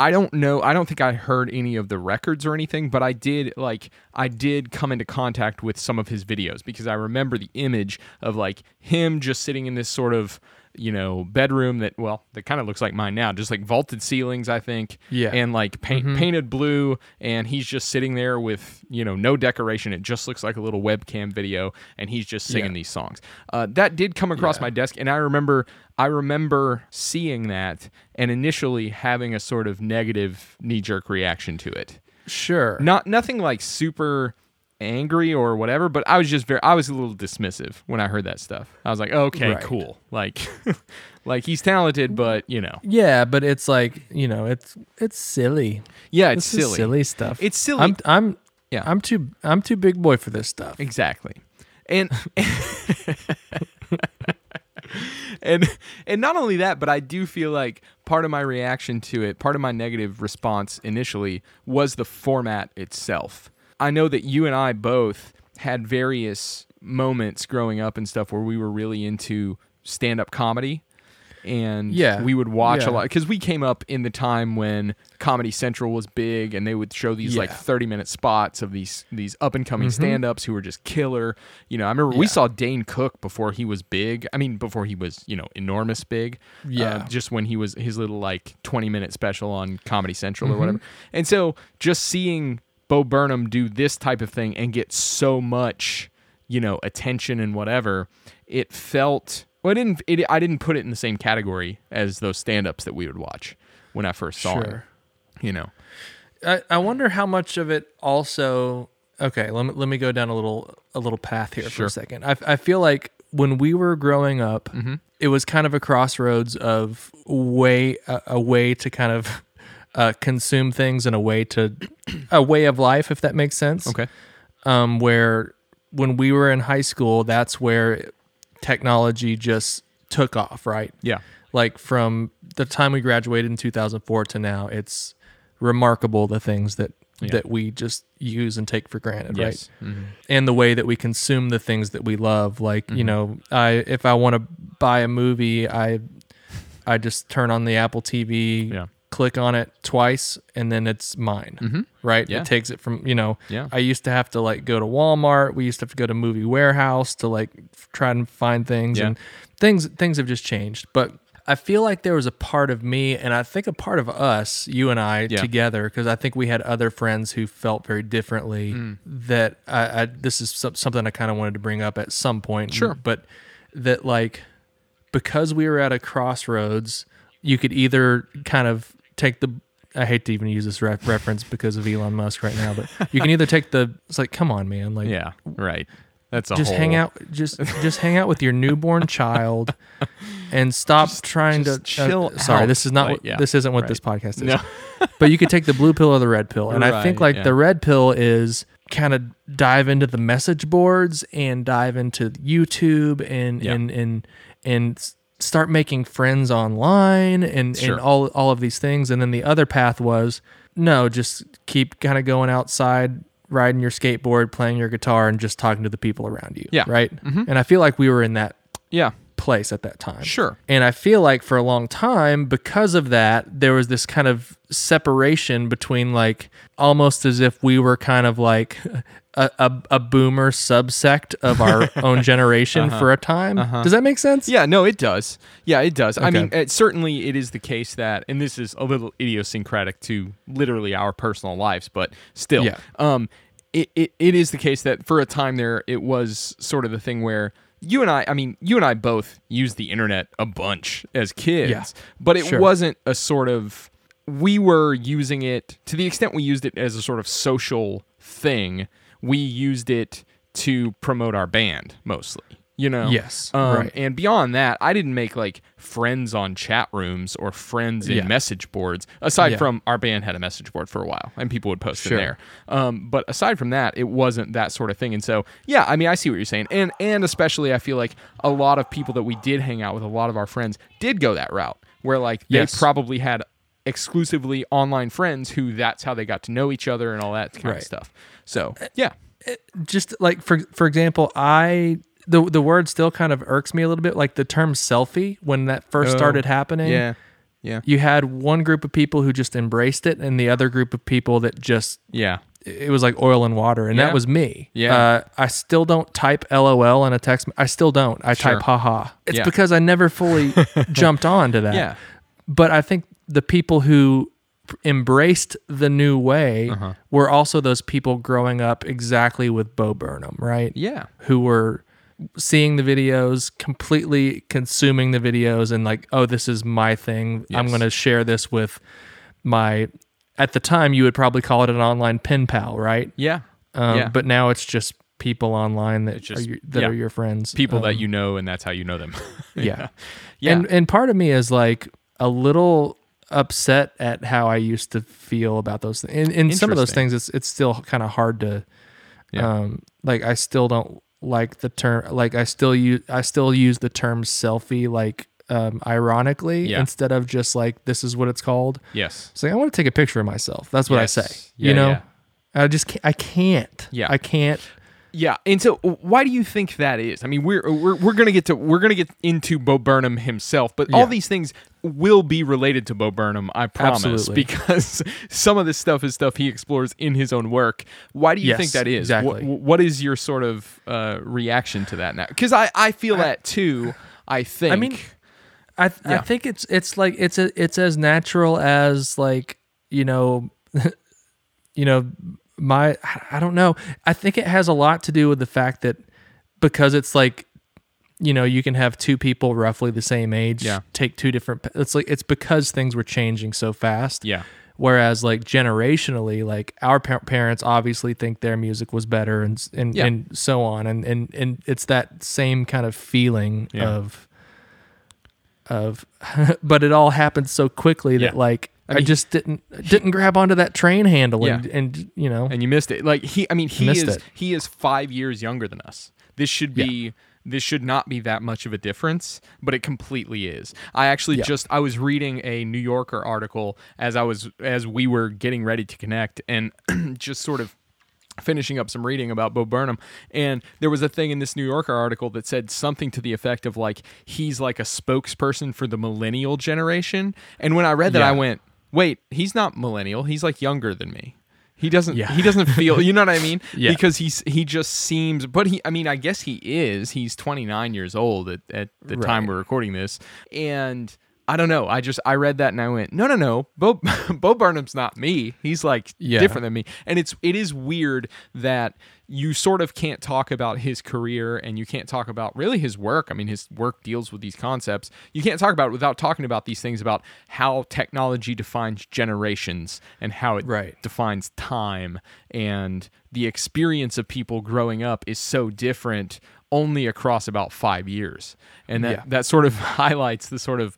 [SPEAKER 2] I don't know. I don't think I heard any of the records or anything, but I did like I did come into contact with some of his videos because I remember the image of like him just sitting in this sort of you know bedroom that well that kind of looks like mine now, just like vaulted ceilings, I think.
[SPEAKER 1] Yeah.
[SPEAKER 2] And like paint, painted blue, and he's just sitting there with you know no decoration. It just looks like a little webcam video, and he's just singing
[SPEAKER 1] Yeah.
[SPEAKER 2] these songs. Uh, that did come across
[SPEAKER 1] Yeah.
[SPEAKER 2] my desk, and I remember I remember seeing that and initially having a sort of negative knee jerk reaction to it.
[SPEAKER 1] Sure.
[SPEAKER 2] Not nothing like super angry or whatever, but I was just very I was a little dismissive when I heard that stuff. I was like, okay,
[SPEAKER 1] Right.
[SPEAKER 2] cool. Like [laughs] like he's talented, but you know.
[SPEAKER 1] Yeah, but it's like you know, it's it's silly.
[SPEAKER 2] Yeah, it's
[SPEAKER 1] This is
[SPEAKER 2] silly.
[SPEAKER 1] silly stuff.
[SPEAKER 2] It's silly.
[SPEAKER 1] I'm I'm
[SPEAKER 2] Yeah.
[SPEAKER 1] I'm too I'm too big boy for this stuff.
[SPEAKER 2] Exactly. And [laughs] and and not only that, but I do feel like part of my reaction to it, part of my negative response initially was the format itself. I know that you and I both had various moments growing up and stuff where we were really into stand-up comedy and
[SPEAKER 1] Yeah.
[SPEAKER 2] we would watch
[SPEAKER 1] Yeah.
[SPEAKER 2] a lot because we came up in the time when Comedy Central was big and they would show these like
[SPEAKER 1] Yeah. Mm-hmm.
[SPEAKER 2] 30 minute spots of these these up and coming stand ups who were just killer. You know, I remember we saw Dane Cook before he was big. I mean, before he was, you know, enormous big. Uh,
[SPEAKER 1] Yeah.
[SPEAKER 2] just when he was his little like 20 minute special on Comedy Central
[SPEAKER 1] Mm-hmm.
[SPEAKER 2] or whatever. And so just seeing Bo Burnham do this type of thing and get so much, you know, attention and whatever, it felt well, I didn't. It, I didn't put it in the same category as those stand-ups that we would watch when I first saw.
[SPEAKER 1] Sure.
[SPEAKER 2] You know,
[SPEAKER 1] I, I wonder how much of it also okay let me, let me go down a little a little path here for a second I, I feel like when we were growing up
[SPEAKER 2] Mm-hmm.
[SPEAKER 1] it was kind of a crossroads of way a, a way to kind of uh, consume things in a way to a way of life if that makes sense
[SPEAKER 2] okay,
[SPEAKER 1] um, where when we were in high school that's where technology just took off right
[SPEAKER 2] yeah,
[SPEAKER 1] like from the time we graduated in 2004 to now it's remarkable the things that
[SPEAKER 2] Yeah.
[SPEAKER 1] that we just use and take for granted
[SPEAKER 2] yes,
[SPEAKER 1] right
[SPEAKER 2] Mhm.
[SPEAKER 1] and the way that we consume the things that we love like
[SPEAKER 2] Mm-hmm.
[SPEAKER 1] you know i if i want to buy a movie i i just turn on the apple tv
[SPEAKER 2] Yeah.
[SPEAKER 1] Click on it twice and then it's mine right
[SPEAKER 2] Mm-hmm. Yeah.
[SPEAKER 1] it takes it from you know
[SPEAKER 2] Yeah.
[SPEAKER 1] i used to have to like go to walmart we used to have to go to movie warehouse to like try and find things
[SPEAKER 2] Yeah.
[SPEAKER 1] and things things have just changed but i feel like there was a part of me and i think a part of us you and i
[SPEAKER 2] Yeah.
[SPEAKER 1] together because i think we had other friends who felt very differently
[SPEAKER 2] Mm.
[SPEAKER 1] that I, I this is some- something i kind of wanted to bring up at some point
[SPEAKER 2] Sure.
[SPEAKER 1] but that like because we were at a crossroads you could either kind of take the I hate to even use this ref- reference because of Elon Musk right now, but you can either take the it's like come on man, like
[SPEAKER 2] yeah, right. That's a
[SPEAKER 1] just
[SPEAKER 2] whole,
[SPEAKER 1] hang out just just hang out with your newborn child and stop trying
[SPEAKER 2] just
[SPEAKER 1] to uh,
[SPEAKER 2] chill
[SPEAKER 1] sorry this is not
[SPEAKER 2] Like,
[SPEAKER 1] what,
[SPEAKER 2] yeah,
[SPEAKER 1] this isn't what
[SPEAKER 2] right.
[SPEAKER 1] this podcast is
[SPEAKER 2] No. [laughs]
[SPEAKER 1] but you could take the blue pill or the red pill and i think like
[SPEAKER 2] yeah.
[SPEAKER 1] the red pill is kind of dive into the message boards and dive into youtube and
[SPEAKER 2] Yeah.
[SPEAKER 1] and and and start making friends online and
[SPEAKER 2] Sure.
[SPEAKER 1] and all all of these things and then the other path was no just keep kind of going outside riding your skateboard playing your guitar and just talking to the people around you
[SPEAKER 2] Yeah. Mm-hmm.
[SPEAKER 1] right and i feel like we were in that
[SPEAKER 2] Yeah,
[SPEAKER 1] place at that time.
[SPEAKER 2] Sure.
[SPEAKER 1] And I feel like for a long time, because of that, there was this kind of separation between like almost as if we were kind of like a, a, a boomer subsect of our [laughs] own generation for a time. Does that make sense?
[SPEAKER 2] Uh-huh. Yeah, no, it does. Yeah, it does. I mean, it, certainly it is the case that, and this is a little idiosyncratic to literally our personal lives, but still,
[SPEAKER 1] Yeah.
[SPEAKER 2] um, it, it, it is the case that for a time there, it was sort of the thing where you and I, I mean, you and I both used the internet a bunch as kids,
[SPEAKER 1] Yeah.
[SPEAKER 2] but it
[SPEAKER 1] Sure.
[SPEAKER 2] wasn't a sort of, we were using it to the extent we used it as a sort of social thing, we used it to promote our band mostly. You know,
[SPEAKER 1] Yes,
[SPEAKER 2] um,
[SPEAKER 1] right.
[SPEAKER 2] and beyond that, I didn't make like friends on chat rooms or friends in
[SPEAKER 1] Yeah.
[SPEAKER 2] message boards. Aside
[SPEAKER 1] Yeah.
[SPEAKER 2] from our band had a message board for a while, and people would post
[SPEAKER 1] Sure.
[SPEAKER 2] in there. Um, but aside from that, it wasn't that sort of thing. And so, yeah, I mean, I see what you're saying, and and especially, I feel like a lot of people that we did hang out with, a lot of our friends did go that route, where like they
[SPEAKER 1] Yes.
[SPEAKER 2] probably had exclusively online friends who that's how they got to know each other and all that kind of stuff. So, yeah,
[SPEAKER 1] just like for for example, I the the word still kind of irks me a little bit. Like the term selfie when that first
[SPEAKER 2] Oh,
[SPEAKER 1] started happening.
[SPEAKER 2] yeah, yeah,
[SPEAKER 1] You had one group of people who just embraced it, and the other group of people that just
[SPEAKER 2] yeah,
[SPEAKER 1] it was like oil and water, and
[SPEAKER 2] Yeah.
[SPEAKER 1] that was me.
[SPEAKER 2] Yeah.
[SPEAKER 1] Uh, I still don't type LOL in a text. I still don't. I
[SPEAKER 2] Sure.
[SPEAKER 1] type haha. It's
[SPEAKER 2] Yeah.
[SPEAKER 1] because I never fully [laughs] jumped on to that.
[SPEAKER 2] yeah,
[SPEAKER 1] But I think the people who embraced the new way
[SPEAKER 2] Uh-huh.
[SPEAKER 1] were also those people growing up exactly with Bo Burnham, right?
[SPEAKER 2] yeah,
[SPEAKER 1] Who were seeing the videos, completely consuming the videos, and like, oh, this is my thing. I'm going to share this with my. At the time, you would probably call it an online pen pal, right?
[SPEAKER 2] yeah,
[SPEAKER 1] Um,
[SPEAKER 2] yeah.
[SPEAKER 1] But now it's just people online that
[SPEAKER 2] just-
[SPEAKER 1] are your, that
[SPEAKER 2] yeah.
[SPEAKER 1] are your friends.
[SPEAKER 2] people
[SPEAKER 1] Um,
[SPEAKER 2] that you know, and that's how you know them. [laughs]
[SPEAKER 1] yeah.
[SPEAKER 2] Yeah.
[SPEAKER 1] And and part of me is like a little upset at how I used to feel about those things. And in some of those things, it's it's still kind of hard to,
[SPEAKER 2] Yeah.
[SPEAKER 1] um, like I still don't like the term. Like I still use I still use the term selfie like um, ironically
[SPEAKER 2] Yeah.
[SPEAKER 1] instead of just like this is what it's called.
[SPEAKER 2] yes.
[SPEAKER 1] It's like I want to take a picture of myself. That's what
[SPEAKER 2] Yes.
[SPEAKER 1] I say.
[SPEAKER 2] Yeah,
[SPEAKER 1] you know.
[SPEAKER 2] yeah.
[SPEAKER 1] I just can't, I can't.
[SPEAKER 2] Yeah.
[SPEAKER 1] I can't.
[SPEAKER 2] Yeah, and so why do you think that is? I mean, we're we're, we're gonna get to we're gonna get into Bo Burnham himself, but all these things will be related to Bo Burnham, I promise,
[SPEAKER 1] Absolutely.
[SPEAKER 2] because [laughs] some of this stuff is stuff he explores in his own work. Why do you
[SPEAKER 1] Yes,
[SPEAKER 2] think that is?
[SPEAKER 1] exactly.
[SPEAKER 2] What, what is your sort of uh, reaction to that now? Because I I feel that too. I think.
[SPEAKER 1] I mean, I th- I think it's it's like it's a it's as natural as like you know, [laughs] you know my I don't know. I think it has a lot to do with the fact that because it's like you know you can have two people roughly the same age
[SPEAKER 2] Yeah.
[SPEAKER 1] take two different it's like it's because things were changing so fast
[SPEAKER 2] Yeah.
[SPEAKER 1] whereas like generationally like our pa- parents obviously think their music was better and and,
[SPEAKER 2] Yeah.
[SPEAKER 1] and so on and, and and it's that same kind of feeling
[SPEAKER 2] Yeah.
[SPEAKER 1] of of [laughs] but it all happened so quickly that like
[SPEAKER 2] I
[SPEAKER 1] I,
[SPEAKER 2] mean,
[SPEAKER 1] just didn't didn't grab onto that train handle and,
[SPEAKER 2] Yeah.
[SPEAKER 1] and you know
[SPEAKER 2] and you missed it. Like he, I mean, he is
[SPEAKER 1] it.
[SPEAKER 2] he is five years younger than us. This should
[SPEAKER 1] Yeah.
[SPEAKER 2] be this should not be that much of a difference, but it completely is. I actually
[SPEAKER 1] Yeah.
[SPEAKER 2] just I was reading a New Yorker article as I was as we were getting ready to connect, and [clears throat] just sort of finishing up some reading about Bo Burnham, and there was a thing in this New Yorker article that said something to the effect of like he's like a spokesperson for the millennial generation. And when I read that,
[SPEAKER 1] Yeah.
[SPEAKER 2] I went, "Wait, he's not millennial. He's like younger than me." He doesn't.
[SPEAKER 1] Yeah.
[SPEAKER 2] He doesn't feel. You know what I mean? [laughs]
[SPEAKER 1] Yeah.
[SPEAKER 2] Because he's he just seems. But he. I mean, I guess he is. He's 29 years old at, at the time we're recording this, and I don't know. I just I read that and I went, no, no, no. Bo [laughs] Bo Burnham's not me. He's like
[SPEAKER 1] Yeah.
[SPEAKER 2] different than me, and it's it is weird that you sort of can't talk about his career and you can't talk about really his work. I mean, his work deals with these concepts. You can't talk about it without talking about these things about how technology defines generations and how it
[SPEAKER 1] Right.
[SPEAKER 2] defines time and the experience of people growing up is so different only across about five years. And that,
[SPEAKER 1] Yeah.
[SPEAKER 2] that sort of [laughs] highlights the sort of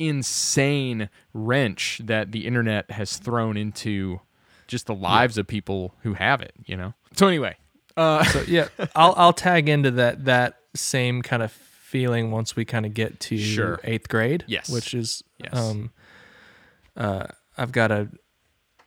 [SPEAKER 2] insane wrench that the internet has thrown into just the lives of people who have it, you know? So anyway, uh, [laughs]
[SPEAKER 1] So yeah, I'll I'll tag into that that same kind of feeling once we kind of get to
[SPEAKER 2] Sure.
[SPEAKER 1] eighth grade.
[SPEAKER 2] Yes.
[SPEAKER 1] which is
[SPEAKER 2] Yes.
[SPEAKER 1] um, uh, I've got a.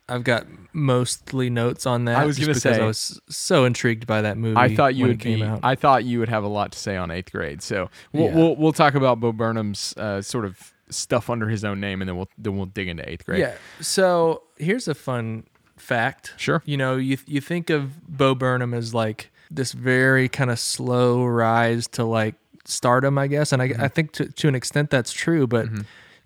[SPEAKER 1] I've got mostly notes on that.
[SPEAKER 2] I was gonna
[SPEAKER 1] because
[SPEAKER 2] say-
[SPEAKER 1] I was so intrigued by that movie.
[SPEAKER 2] I thought you would be,
[SPEAKER 1] out.
[SPEAKER 2] I thought you would have a lot to say on eighth grade. So we'll
[SPEAKER 1] Yeah.
[SPEAKER 2] we'll, we'll talk about Bo Burnham's uh, sort of stuff under his own name, and then we'll then we'll dig into eighth grade.
[SPEAKER 1] Yeah. So here's a fun fact.
[SPEAKER 2] Sure.
[SPEAKER 1] You know, you you think of Bo Burnham as like this very kind of slow rise to like stardom, I guess, and I,
[SPEAKER 2] Mm-hmm.
[SPEAKER 1] I think to to an extent that's true. But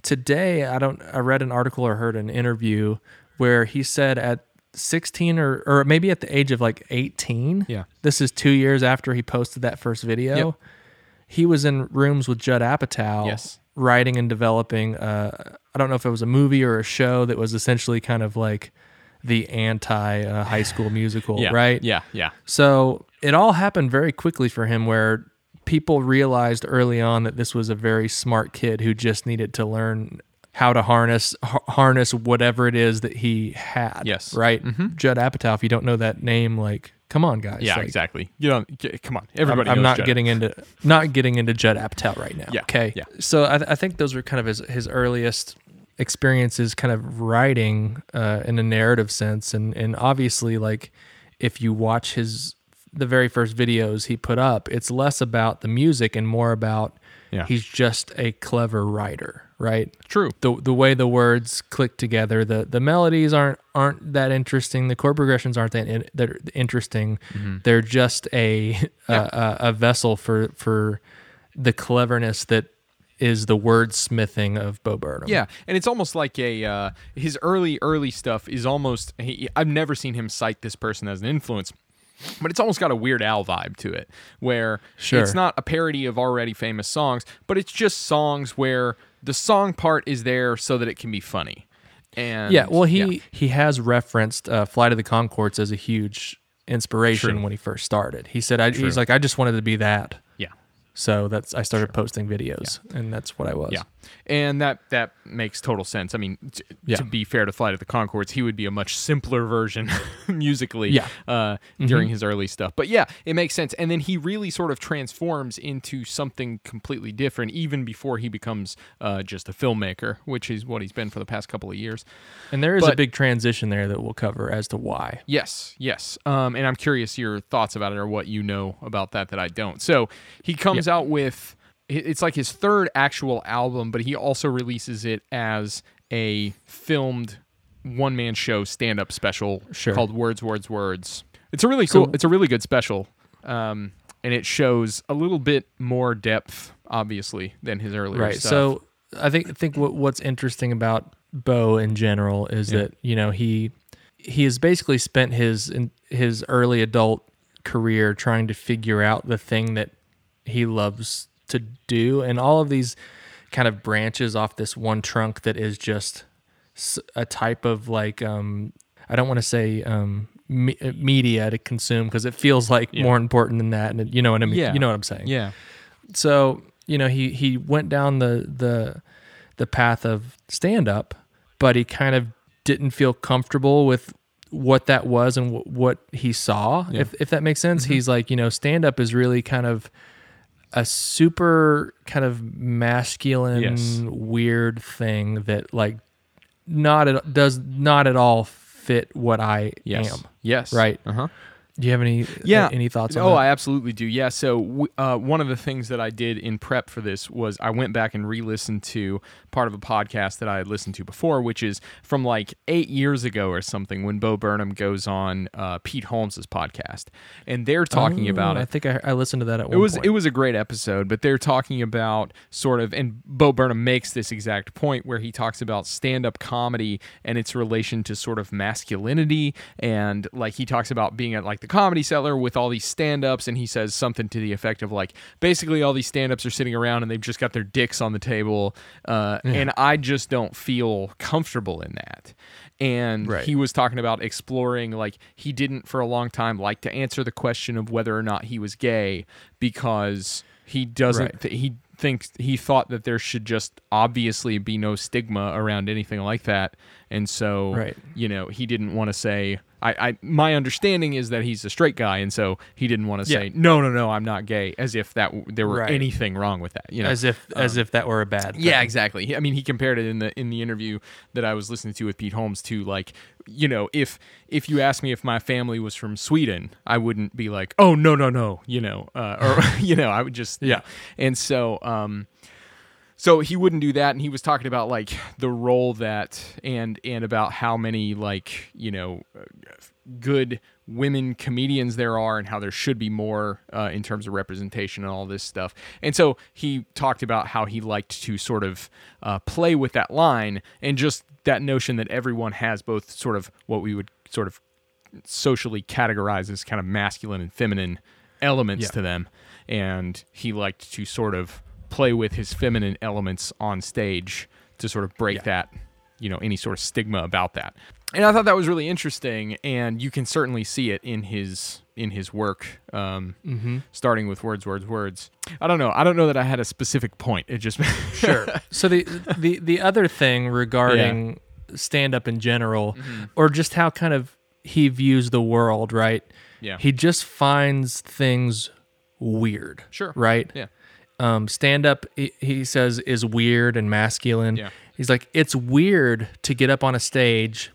[SPEAKER 1] today, I don't. I read an article or heard an interview where he said at 16 or or maybe at the age of like 18.
[SPEAKER 2] Yeah.
[SPEAKER 1] This is two years after he posted that first video.
[SPEAKER 2] Yep.
[SPEAKER 1] He was in rooms with Judd Apatow,
[SPEAKER 2] Yes.
[SPEAKER 1] writing and developing. Uh, I don't know if it was a movie or a show that was essentially kind of like the anti uh, High School Musical,
[SPEAKER 2] Yeah.
[SPEAKER 1] right?
[SPEAKER 2] Yeah. Yeah.
[SPEAKER 1] So it all happened very quickly for him, where people realized early on that this was a very smart kid who just needed to learn how to harness har- harness whatever it is that he had.
[SPEAKER 2] Yes.
[SPEAKER 1] right. Judd Apatow. If you don't know that name, like, come on, guys.
[SPEAKER 2] Yeah.
[SPEAKER 1] Like,
[SPEAKER 2] exactly. You know, come on.
[SPEAKER 1] I'm,
[SPEAKER 2] Everybody.
[SPEAKER 1] I'm
[SPEAKER 2] knows
[SPEAKER 1] not
[SPEAKER 2] Judd.
[SPEAKER 1] getting into not getting into Judd Apatow right now.
[SPEAKER 2] Yeah,
[SPEAKER 1] Okay.
[SPEAKER 2] yeah.
[SPEAKER 1] So I, I think those were kind of his his earliest experiences, kind of writing uh, in a narrative sense, and and obviously like if you watch his the very first videos he put up, it's less about the music and more about
[SPEAKER 2] Yeah.
[SPEAKER 1] he's just a clever writer, right?
[SPEAKER 2] True.
[SPEAKER 1] the the way the words click together the the melodies aren't aren't that interesting the chord progressions aren't that in, that interesting they're just a, a a a vessel for for the cleverness that is the wordsmithing of Bo Burnham
[SPEAKER 2] Yeah, and it's almost like a uh, his early early stuff is almost. He, I've never seen him cite this person as an influence, but it's almost got a Weird Al vibe to it, where
[SPEAKER 1] Sure.
[SPEAKER 2] it's not a parody of already famous songs, but it's just songs where the song part is there so that it can be funny. And
[SPEAKER 1] yeah well he
[SPEAKER 2] yeah.
[SPEAKER 1] he has referenced uh, Flight of the Conchords as a huge inspiration
[SPEAKER 2] True.
[SPEAKER 1] when he first started he said I, he's like I just wanted to be that
[SPEAKER 2] yeah.
[SPEAKER 1] so that's I started posting videos and that's what I was
[SPEAKER 2] Yeah, and that that makes total sense. I mean, t-
[SPEAKER 1] Yeah.
[SPEAKER 2] to be fair to Flight of the Conchords, he would be a much simpler version [laughs] musically.
[SPEAKER 1] Yeah. Mm-hmm.
[SPEAKER 2] uh, during his early stuff, but yeah, it makes sense. And then he really sort of transforms into something completely different, even before he becomes uh, just a filmmaker, which is what he's been for the past couple of years.
[SPEAKER 1] and there is a big transition there that we'll cover as to why
[SPEAKER 2] Yes, yes. Um, and I'm curious your thoughts about it or what you know about that that I don't. So he comes out with it- it's like his third actual album, but he also releases it as a filmed one man show stand up special
[SPEAKER 1] Sure.
[SPEAKER 2] called Words, Words, Words. It's a really cool.
[SPEAKER 1] So-
[SPEAKER 2] it's a really good special, um, and it shows a little bit more depth, obviously, than his earlier
[SPEAKER 1] right
[SPEAKER 2] stuff.
[SPEAKER 1] so i think I think what, what's interesting about bo in general is
[SPEAKER 2] Yeah.
[SPEAKER 1] that you know he he has basically spent his in, his early adult career trying to figure out the thing that he loves to do. And all of these kind of branches off this one trunk that is just a type of like um i don't want to say um me- media to consume because it feels like more important than that and it- you know what i mean?
[SPEAKER 2] Yeah.
[SPEAKER 1] you know what i'm saying?
[SPEAKER 2] Yeah,
[SPEAKER 1] so you know he he went down the the the path of stand up but he kind of didn't feel comfortable with what that was and w- what he saw if if that makes sense. He's like you know stand up is really kind of a super kind of masculine
[SPEAKER 2] Yes.
[SPEAKER 1] weird thing that like not at, does not at all fit what I
[SPEAKER 2] yes,
[SPEAKER 1] am
[SPEAKER 2] yes,
[SPEAKER 1] Right.
[SPEAKER 2] Uh huh.
[SPEAKER 1] Do you have any
[SPEAKER 2] yeah
[SPEAKER 1] any thoughts on
[SPEAKER 2] oh
[SPEAKER 1] that?
[SPEAKER 2] i absolutely do yeah so w- uh, one of the things that i did in prep for this was i went back and re-listened to part of a podcast that i had listened to before which is from like eight years ago or something when bo burnham goes on uh, pete holmes's podcast and they're talking
[SPEAKER 1] Oh,
[SPEAKER 2] about
[SPEAKER 1] I
[SPEAKER 2] it
[SPEAKER 1] think I, I listened to that at one
[SPEAKER 2] it was
[SPEAKER 1] point.
[SPEAKER 2] it was a great episode, but they're talking about sort of, and Bo Burnham makes this exact point where he talks about stand up comedy and its relation to sort of masculinity, and like he talks about being at like the comedy cellar with all these stand ups, and he says something to the effect of like basically all these stand ups are sitting around and they've just got their dicks on the table, uh, and I just don't feel comfortable in that. And
[SPEAKER 1] Right.
[SPEAKER 2] he was talking about exploring like he didn't for a long time like to answer the question of whether or not he was gay because he doesn't
[SPEAKER 1] Right.
[SPEAKER 2] th- he thinks he thought that there should just obviously be no stigma around anything like that and so
[SPEAKER 1] Right.
[SPEAKER 2] you know he didn't want to say I, I my understanding is that he's a straight guy and so he didn't want to
[SPEAKER 1] Yeah.
[SPEAKER 2] say no no no I'm not gay as if that there were
[SPEAKER 1] Right.
[SPEAKER 2] anything wrong with that you know
[SPEAKER 1] as if as if that were a bad thing.
[SPEAKER 2] yeah, exactly. I mean, he compared it in the in the interview that I was listening to with Pete Holmes to like, you know, if if you asked me if my family was from Sweden, I wouldn't be like, oh no no no, you know, uh, or [laughs] you know, I would just
[SPEAKER 1] Yeah.
[SPEAKER 2] And so, um, so he wouldn't do that, and he was talking about like the role that and and about how many like you know good women comedians there are and how there should be more uh, in terms of representation and all this stuff. And so he talked about how he liked to sort of uh, play with that line and just that notion that everyone has both sort of what we would sort of socially categorize as kind of masculine and feminine elements
[SPEAKER 1] Yeah.
[SPEAKER 2] to them, and he liked to sort of play with his feminine elements on stage to sort of break
[SPEAKER 1] Yeah.
[SPEAKER 2] that, you know, any sort of stigma about that. And I thought that was really interesting, and you can certainly see it in his in his work, um,
[SPEAKER 1] Mm-hmm.
[SPEAKER 2] starting with words, words, words. I don't know. I don't know that I had a specific point. It just [laughs]
[SPEAKER 1] Sure. so the the the other thing regarding stand up in general,
[SPEAKER 2] Mm-hmm.
[SPEAKER 1] or just how kind of he views the world, right?
[SPEAKER 2] Yeah.
[SPEAKER 1] He just finds things weird.
[SPEAKER 2] Sure.
[SPEAKER 1] Right.
[SPEAKER 2] yeah,
[SPEAKER 1] Um, stand up, he, he says, is weird and masculine.
[SPEAKER 2] Yeah.
[SPEAKER 1] He's like, it's weird to get up on a stage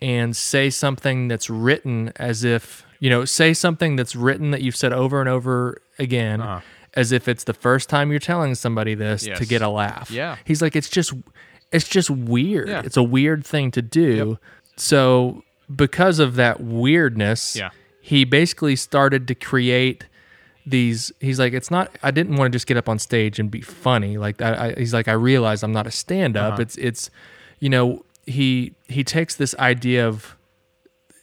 [SPEAKER 1] and say something that's written as if, you know, say something that's written that you've said over and over again,
[SPEAKER 2] Uh-huh.
[SPEAKER 1] as if it's the first time you're telling somebody this to get a laugh.
[SPEAKER 2] Yeah.
[SPEAKER 1] He's like, it's just, it's just weird.
[SPEAKER 2] Yeah.
[SPEAKER 1] It's a weird thing to do. So because of that weirdness,
[SPEAKER 2] Yeah.
[SPEAKER 1] he basically started to create these he's like it's not i didn't want to just get up on stage and be funny like I, I, he's like i realized i'm not a stand-up
[SPEAKER 2] Uh-huh.
[SPEAKER 1] it's it's you know he he takes this idea of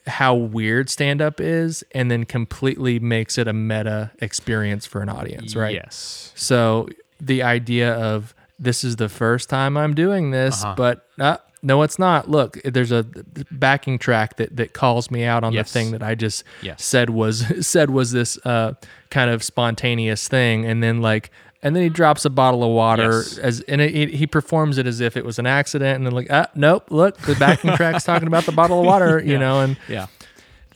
[SPEAKER 1] how weird stand-up is and then completely makes it a meta experience for an audience right
[SPEAKER 2] Yes.
[SPEAKER 1] so the idea of this is the first time I'm doing this,
[SPEAKER 2] Uh-huh.
[SPEAKER 1] but uh, no, it's not. Look, there's a backing track that that calls me out on
[SPEAKER 2] Yes.
[SPEAKER 1] the thing that I just
[SPEAKER 2] Yes.
[SPEAKER 1] said was [laughs] said was this uh, kind of spontaneous thing, and then like. And then he drops a bottle of water
[SPEAKER 2] Yes.
[SPEAKER 1] as and it, he- he performs it as if it was an accident, and then like, ah, nope, look, the backing [laughs] track's talking about the bottle of water, you
[SPEAKER 2] Yeah.
[SPEAKER 1] know, and
[SPEAKER 2] Yeah.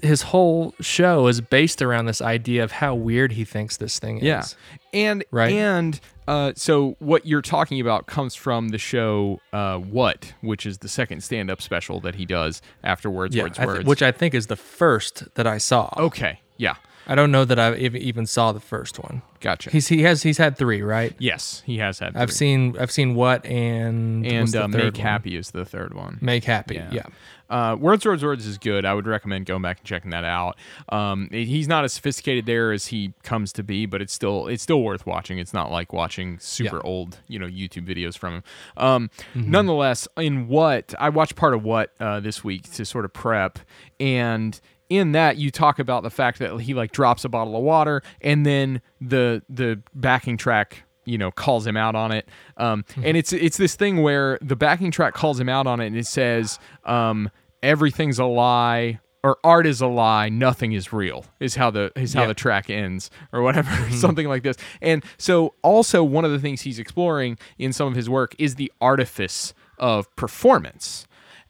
[SPEAKER 1] his whole show is based around this idea of how weird he thinks this thing
[SPEAKER 2] Yeah.
[SPEAKER 1] is.
[SPEAKER 2] And
[SPEAKER 1] Right.
[SPEAKER 2] and uh, so what you're talking about comes from the show uh, What, which is the second stand-up special that he does after Words,
[SPEAKER 1] Yeah,
[SPEAKER 2] Words,
[SPEAKER 1] I thi-
[SPEAKER 2] Words.
[SPEAKER 1] which I think is the first that I saw.
[SPEAKER 2] okay, yeah,
[SPEAKER 1] I don't know that I even saw the first one.
[SPEAKER 2] gotcha.
[SPEAKER 1] He's he has he's had three, right?
[SPEAKER 2] yes, he has had.
[SPEAKER 1] I've
[SPEAKER 2] three.
[SPEAKER 1] seen I've seen what and
[SPEAKER 2] and uh, Make
[SPEAKER 1] one?
[SPEAKER 2] Happy is the third one.
[SPEAKER 1] Make happy.
[SPEAKER 2] Yeah.
[SPEAKER 1] Yeah.
[SPEAKER 2] Uh, Words, Words, Words is good. I would recommend going back and checking that out. Um, he's not as sophisticated there as he comes to be, but it's still it's still worth watching. It's not like watching super
[SPEAKER 1] Yeah.
[SPEAKER 2] old you know YouTube videos from him. Um,
[SPEAKER 1] Mm-hmm.
[SPEAKER 2] Nonetheless, in what I watched part of what uh, this week to sort of prep, and in that you talk about the fact that he like drops a bottle of water, and then the the backing track you know calls him out on it. Um, and it's it's this thing where the backing track calls him out on it and it says um, everything's a lie or art is a lie nothing is real is how the is how
[SPEAKER 1] Yeah.
[SPEAKER 2] the track ends or whatever [laughs] something like this. And so also one of the things he's exploring in some of his work is the artifice of performance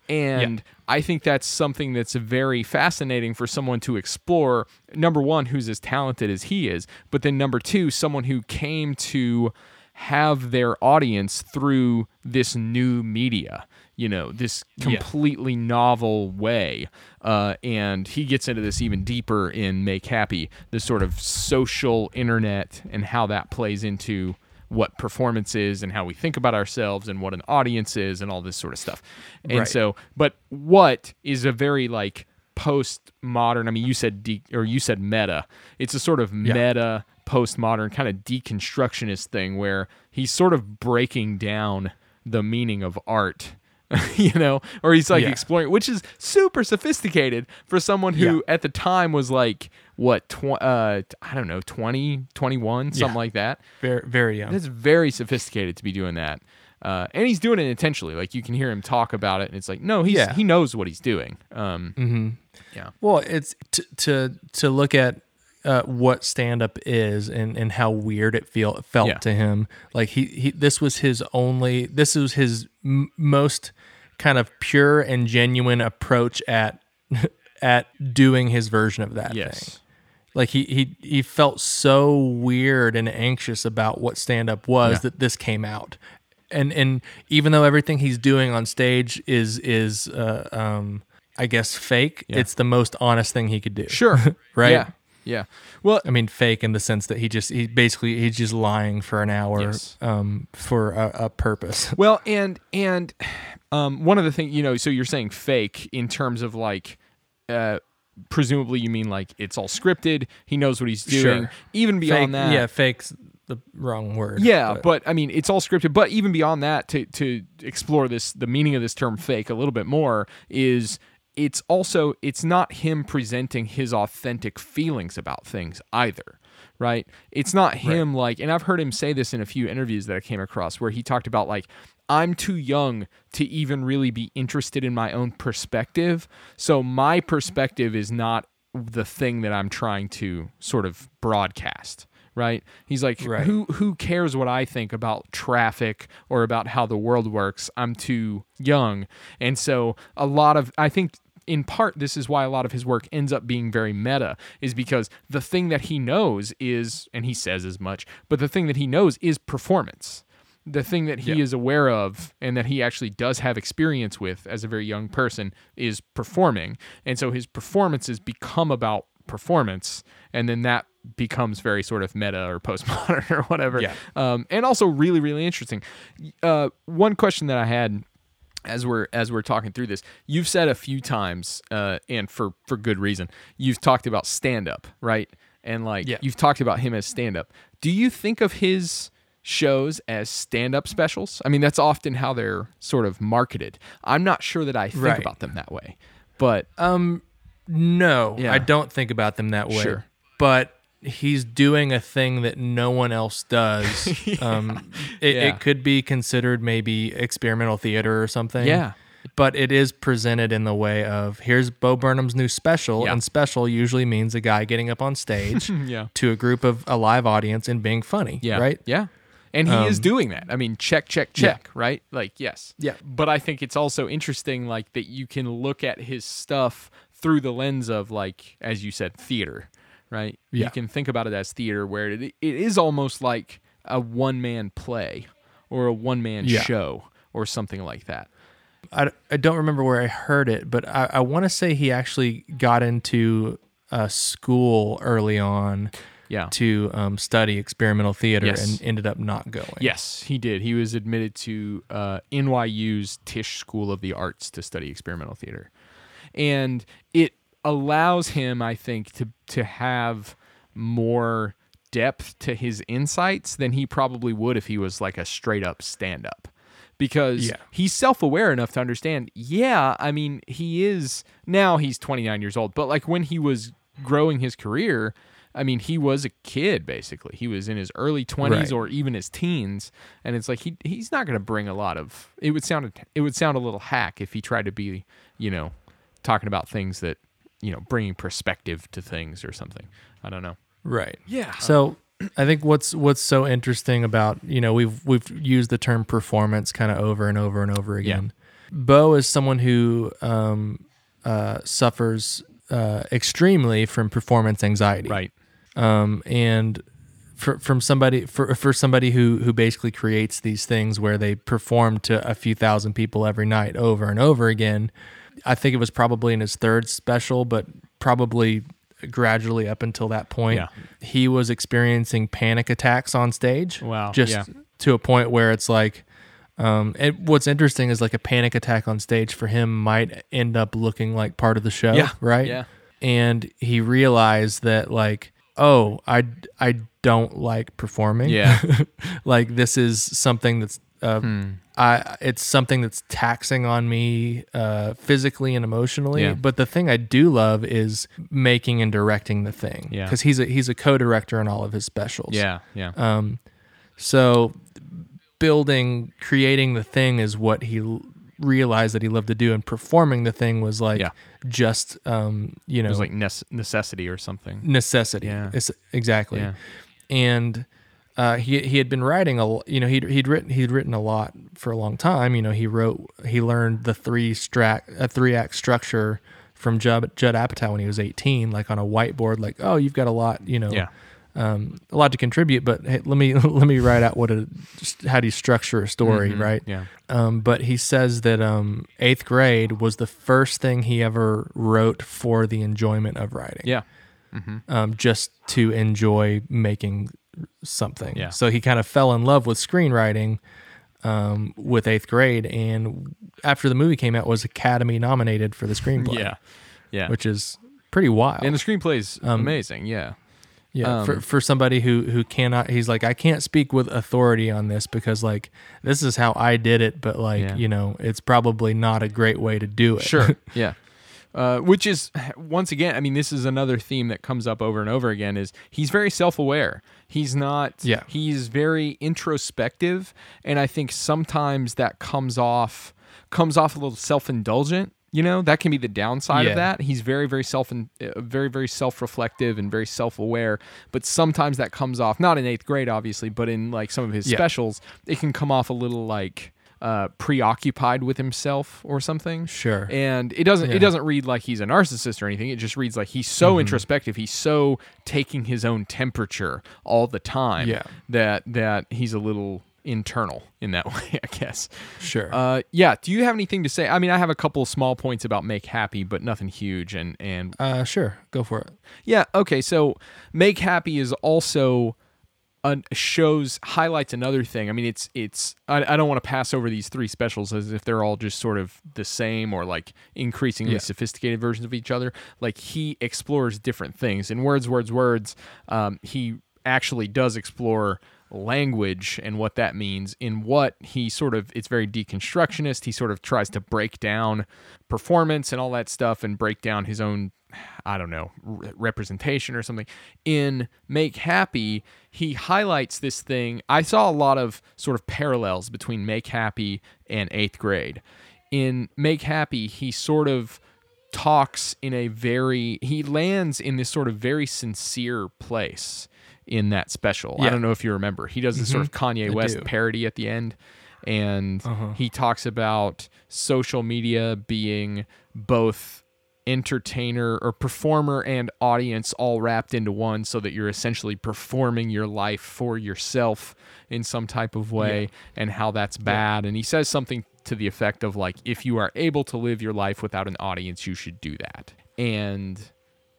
[SPEAKER 2] and I think that's something that's very fascinating for someone to explore. Number one, who's as talented as he is, but then number two, someone who came to have their audience through this new media, you know, this completely novel way. Uh, and he gets into this even deeper in Make Happy, the sort of social internet and how that plays into what performance is and how we think about ourselves and what an audience is and all this sort of stuff. And
[SPEAKER 1] Right.
[SPEAKER 2] so, but what is a very like postmodern, I mean, you said de- or you said meta. It's a sort of meta postmodern kind of deconstructionist thing where he's sort of breaking down the meaning of art. [laughs] you know, or he's like
[SPEAKER 1] Yeah.
[SPEAKER 2] exploring, which is super sophisticated for someone who
[SPEAKER 1] Yeah.
[SPEAKER 2] at the time was like, what, tw- uh, I don't know, 20, 21, something
[SPEAKER 1] Yeah.
[SPEAKER 2] like that.
[SPEAKER 1] Very very young.
[SPEAKER 2] That's very sophisticated to be doing that. Uh, and he's doing it intentionally. Like you can hear him talk about it, and it's like, no, he's
[SPEAKER 1] Yeah.
[SPEAKER 2] he knows what he's doing. Um, yeah,
[SPEAKER 1] Well, it's t- to to look at uh, what stand up is and, and how weird it feel felt
[SPEAKER 2] Yeah.
[SPEAKER 1] to him. Like he, he this was his only this was his m- most kind of pure and genuine approach at [laughs] at doing his version of that thing. Like he he he felt so weird and anxious about what stand up was
[SPEAKER 2] Yeah.
[SPEAKER 1] that this came out. And and even though everything he's doing on stage is is uh, um I guess fake, it's the most honest thing he could do.
[SPEAKER 2] sure, [laughs]
[SPEAKER 1] Right?
[SPEAKER 2] Yeah, yeah. Well,
[SPEAKER 1] I mean fake in the sense that he just he basically he's just lying for an hour
[SPEAKER 2] Yes.
[SPEAKER 1] um for a, a purpose. [laughs]
[SPEAKER 2] Well, and and um, one of the things you know, so you're saying fake in terms of like, uh, presumably you mean like it's all scripted. He knows what he's doing.
[SPEAKER 1] Sure.
[SPEAKER 2] Even beyond
[SPEAKER 1] Fake-
[SPEAKER 2] that,
[SPEAKER 1] Yeah, fake's the wrong word.
[SPEAKER 2] Yeah, but, I mean, it's all scripted. But even beyond that, to to explore this, the meaning of this term "fake" a little bit more is it's also it's not him presenting his authentic feelings about things either. right? It's not him like, and I've heard him say this in a few interviews that I came across where he talked about like, I'm too young to even really be interested in my own perspective. So my perspective is not the thing that I'm trying to sort of broadcast. Right? He's like,
[SPEAKER 1] Right.
[SPEAKER 2] who who cares what I think about traffic or about how the world works? I'm too young. And so a lot of I think in part this is why a lot of his work ends up being very meta is because the thing that he knows is and he says as much, but the thing that he knows is performance. The thing that he is aware of and that he actually does have experience with as a very young person is performing. And so his performances become about performance and then that becomes very sort of meta or [laughs] postmodern or whatever.
[SPEAKER 1] Yeah.
[SPEAKER 2] Um, and also really, really interesting. Uh, one question that I had as we're as we're talking through this, you've said a few times, uh, and for for good reason, you've talked about stand up, right? And like
[SPEAKER 1] Yeah.
[SPEAKER 2] you've talked about him as stand up. Do you think of his shows as stand up specials? I mean, that's often how they're sort of marketed. I'm not sure that I think
[SPEAKER 1] Right.
[SPEAKER 2] about them that way, but
[SPEAKER 1] Um, no,
[SPEAKER 2] Yeah.
[SPEAKER 1] I don't think about them that way.
[SPEAKER 2] Sure.
[SPEAKER 1] But he's doing a thing that no one else does. [laughs] Um, it,
[SPEAKER 2] Yeah.
[SPEAKER 1] it could be considered maybe experimental theater or something.
[SPEAKER 2] Yeah.
[SPEAKER 1] But it is presented in the way of here's Bo Burnham's new special,
[SPEAKER 2] Yeah.
[SPEAKER 1] and special usually means a guy getting up on stage [laughs]
[SPEAKER 2] Yeah.
[SPEAKER 1] to a group of a live audience and being funny.
[SPEAKER 2] Yeah.
[SPEAKER 1] Right.
[SPEAKER 2] Yeah. And he is um, doing that. I mean, check, check,
[SPEAKER 1] Yeah.
[SPEAKER 2] check, right? Like, yes.
[SPEAKER 1] Yeah.
[SPEAKER 2] But I think it's also interesting, like, that you can look at his stuff through the lens of, like, as you said, theater, right?
[SPEAKER 1] Yeah.
[SPEAKER 2] You can think about it as theater where it, it is almost like a one man play or a one man
[SPEAKER 1] Yeah.
[SPEAKER 2] show or something like that.
[SPEAKER 1] I, I don't remember where I heard it, but I, I want to say he actually got into a school early on
[SPEAKER 2] Yeah.
[SPEAKER 1] to um, study experimental theater
[SPEAKER 2] Yes.
[SPEAKER 1] and ended up not going.
[SPEAKER 2] Yes, he did. He was admitted to uh, NYU's Tisch School of the Arts to study experimental theater, and it allows him, I think, to to have more depth to his insights than he probably would if he was like a straight up stand up. Because
[SPEAKER 1] Yeah.
[SPEAKER 2] he's self aware enough to understand, yeah, I mean, he is now he's 29 years old, but like when he was growing his career, I mean, he was a kid basically. He was in his early 20s
[SPEAKER 1] Right.
[SPEAKER 2] or even his teens, and it's like he he's not going to bring a lot of. It would sound it would sound a little hack if he tried to be, you know, talking about things that, you know, bringing perspective to things or something. I don't know.
[SPEAKER 1] Right.
[SPEAKER 2] Yeah.
[SPEAKER 1] So I think what's what's so interesting about you know we've we've used the term performance kind of over and over and over again. Bo is someone who um, uh, suffers uh, extremely from performance anxiety.
[SPEAKER 2] Right.
[SPEAKER 1] Um, and for, from somebody for for somebody who who basically creates these things where they perform to a few thousand people every night over and over again. I think it was probably in his third special, but probably gradually up until that point,
[SPEAKER 2] Yeah.
[SPEAKER 1] he was experiencing panic attacks on stage.
[SPEAKER 2] Wow,
[SPEAKER 1] Just
[SPEAKER 2] yeah.
[SPEAKER 1] to a point where it's like, um, and what's interesting is like a panic attack on stage for him might end up looking like part of the show,
[SPEAKER 2] Yeah,
[SPEAKER 1] right?
[SPEAKER 2] yeah.
[SPEAKER 1] And he realized that like, oh, I I don't like performing.
[SPEAKER 2] Yeah. [laughs]
[SPEAKER 1] like this is something that's uh, I it's something that's taxing on me uh, physically and emotionally.
[SPEAKER 2] Yeah.
[SPEAKER 1] But the thing I do love is making and directing the thing.
[SPEAKER 2] Yeah.
[SPEAKER 1] because he's a he's a co-director on all of his specials.
[SPEAKER 2] Yeah. Yeah.
[SPEAKER 1] Um, so building, creating the thing is what he realized that he loved to do, and performing the thing was like
[SPEAKER 2] Yeah.
[SPEAKER 1] just um, you know
[SPEAKER 2] it was like nece- necessity or something.
[SPEAKER 1] necessity.
[SPEAKER 2] Yeah.
[SPEAKER 1] It's- exactly.
[SPEAKER 2] Yeah.
[SPEAKER 1] And uh, he he had been writing a you know he'd he'd written he'd written a lot for a long time. You know he wrote he learned the three strack a three act structure from Judd Judd Apatow when he was eighteen, like on a whiteboard. Like oh you've got a lot you know
[SPEAKER 2] Yeah.
[SPEAKER 1] Um, a lot to contribute, but hey, let me [laughs] let me write out what a how do you structure a story, right?
[SPEAKER 2] Mm-hmm. Yeah.
[SPEAKER 1] Um, but he says that um, eighth grade was the first thing he ever wrote for the enjoyment of writing
[SPEAKER 2] Yeah.
[SPEAKER 1] um, just to enjoy making something.
[SPEAKER 2] Yeah.
[SPEAKER 1] So he kind of fell in love with screenwriting um, with eighth grade, and after the movie came out, was Academy nominated for the screenplay.
[SPEAKER 2] Yeah. Yeah.
[SPEAKER 1] which is pretty wild.
[SPEAKER 2] and the screenplay's
[SPEAKER 1] Um,
[SPEAKER 2] amazing. Yeah.
[SPEAKER 1] Yeah,
[SPEAKER 2] um,
[SPEAKER 1] for for somebody who who cannot, he's like, I can't speak with authority on this because like this is how I did it, but like
[SPEAKER 2] Yeah.
[SPEAKER 1] you know, it's probably not a great way to do it.
[SPEAKER 2] Sure. [laughs] yeah. Uh, which is once again, I mean, this is another theme that comes up over and over again. Is he's very self-aware. He's not.
[SPEAKER 1] Yeah.
[SPEAKER 2] He's very introspective, and I think sometimes that comes off comes off a little self-indulgent. You know, that can be the downside
[SPEAKER 1] Yeah.
[SPEAKER 2] of that. He's very, very self, uh, very, very self-reflective and very self-aware. But sometimes that comes off not in eighth grade, obviously, but in like some of his
[SPEAKER 1] Yeah.
[SPEAKER 2] specials, it can come off a little like uh, preoccupied with himself or something.
[SPEAKER 1] Sure.
[SPEAKER 2] And it doesn't
[SPEAKER 1] Yeah.
[SPEAKER 2] it doesn't read like he's a narcissist or anything. It just reads like he's so
[SPEAKER 1] Mm-hmm.
[SPEAKER 2] introspective. He's so taking his own temperature all the time.
[SPEAKER 1] Yeah.
[SPEAKER 2] That that he's a little internal in that [laughs] way, I guess.
[SPEAKER 1] Sure.
[SPEAKER 2] Uh, yeah. Do you have anything to say? I mean, I have a couple of small points about Make Happy, but nothing huge. And and
[SPEAKER 1] uh, sure. Go for it.
[SPEAKER 2] yeah, okay. So Make Happy is also an, shows highlights another thing. I mean, it's it's I, I don't want to pass over these three specials as if they're all just sort of the same or like increasingly
[SPEAKER 1] Yeah.
[SPEAKER 2] sophisticated versions of each other. Like he explores different things in words, words, words. Um, he actually does explore language and what that means in what he sort of it's very deconstructionist. He sort of tries to break down performance and all that stuff and break down his own i don't know re- representation or something. In make happy he highlights this thing. I saw a lot of sort of parallels between make happy and eighth grade. In make happy he sort of talks in a very he lands in this sort of very sincere place in that special. I don't know if you remember. He does this sort of mm-hmm. Kanye West
[SPEAKER 1] do.
[SPEAKER 2] parody at the end and uh-huh. he talks about social media being both entertainer or performer and audience all wrapped into one so that you're essentially performing your life for yourself in some type of way and how that's bad. And he says something to the effect of like if you are able to live your life without an audience you should do that. And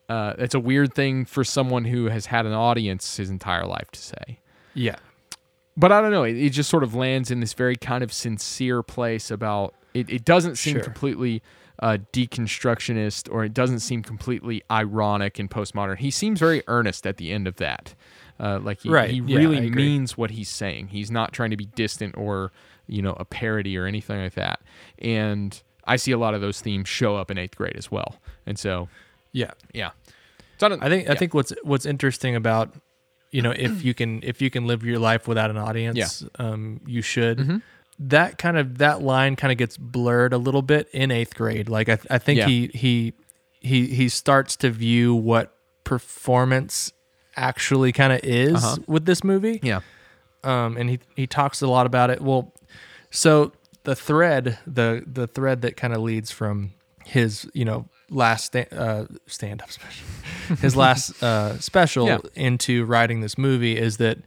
[SPEAKER 2] uh, it's a weird thing for someone who has had an audience his entire life to say
[SPEAKER 1] Yeah.
[SPEAKER 2] but I don't know. It, it just sort of lands in this very kind of sincere place about it. It doesn't seem
[SPEAKER 1] Sure.
[SPEAKER 2] completely uh, deconstructionist, or it doesn't seem completely ironic and postmodern. He seems very earnest at the end of that. Uh, like he,
[SPEAKER 1] Right.
[SPEAKER 2] he really
[SPEAKER 1] agree.
[SPEAKER 2] means what he's saying. He's not trying to be distant or you know a parody or anything like that. And I see a lot of those themes show up in eighth grade as well. And so
[SPEAKER 1] Yeah.
[SPEAKER 2] yeah, so I,
[SPEAKER 1] I think I think what's what's interesting about you know if you can if you can live your life without an audience, um, you should.
[SPEAKER 2] Mm-hmm.
[SPEAKER 1] That kind of that line kind of gets blurred a little bit in eighth grade. Like I, I think
[SPEAKER 2] Yeah.
[SPEAKER 1] he he he he starts to view what performance actually kind of is
[SPEAKER 2] Uh-huh.
[SPEAKER 1] with this movie.
[SPEAKER 2] yeah
[SPEAKER 1] um, and he he talks a lot about it. Well, so the thread, the the thread that kind of leads from his you know last sta- uh, stand up special, [laughs] his last uh, special
[SPEAKER 2] Yeah.
[SPEAKER 1] into writing this movie is that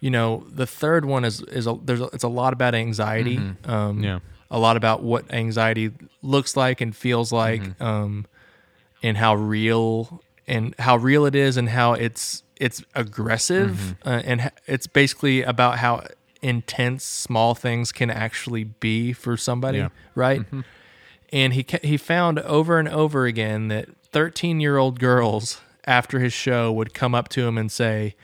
[SPEAKER 1] you know the third one is is a, there's a, it's a lot about anxiety. Um,
[SPEAKER 2] Mm-hmm. Yeah.
[SPEAKER 1] a lot about what anxiety looks like and feels like,
[SPEAKER 2] Mm-hmm.
[SPEAKER 1] um, and how real and how real it is, and how it's it's aggressive,
[SPEAKER 2] Mm-hmm.
[SPEAKER 1] uh, and it's basically about how intense small things can actually be for somebody,
[SPEAKER 2] Yeah.
[SPEAKER 1] right? And he he found over and over again that 13 year old girls after his show would come up to him and say,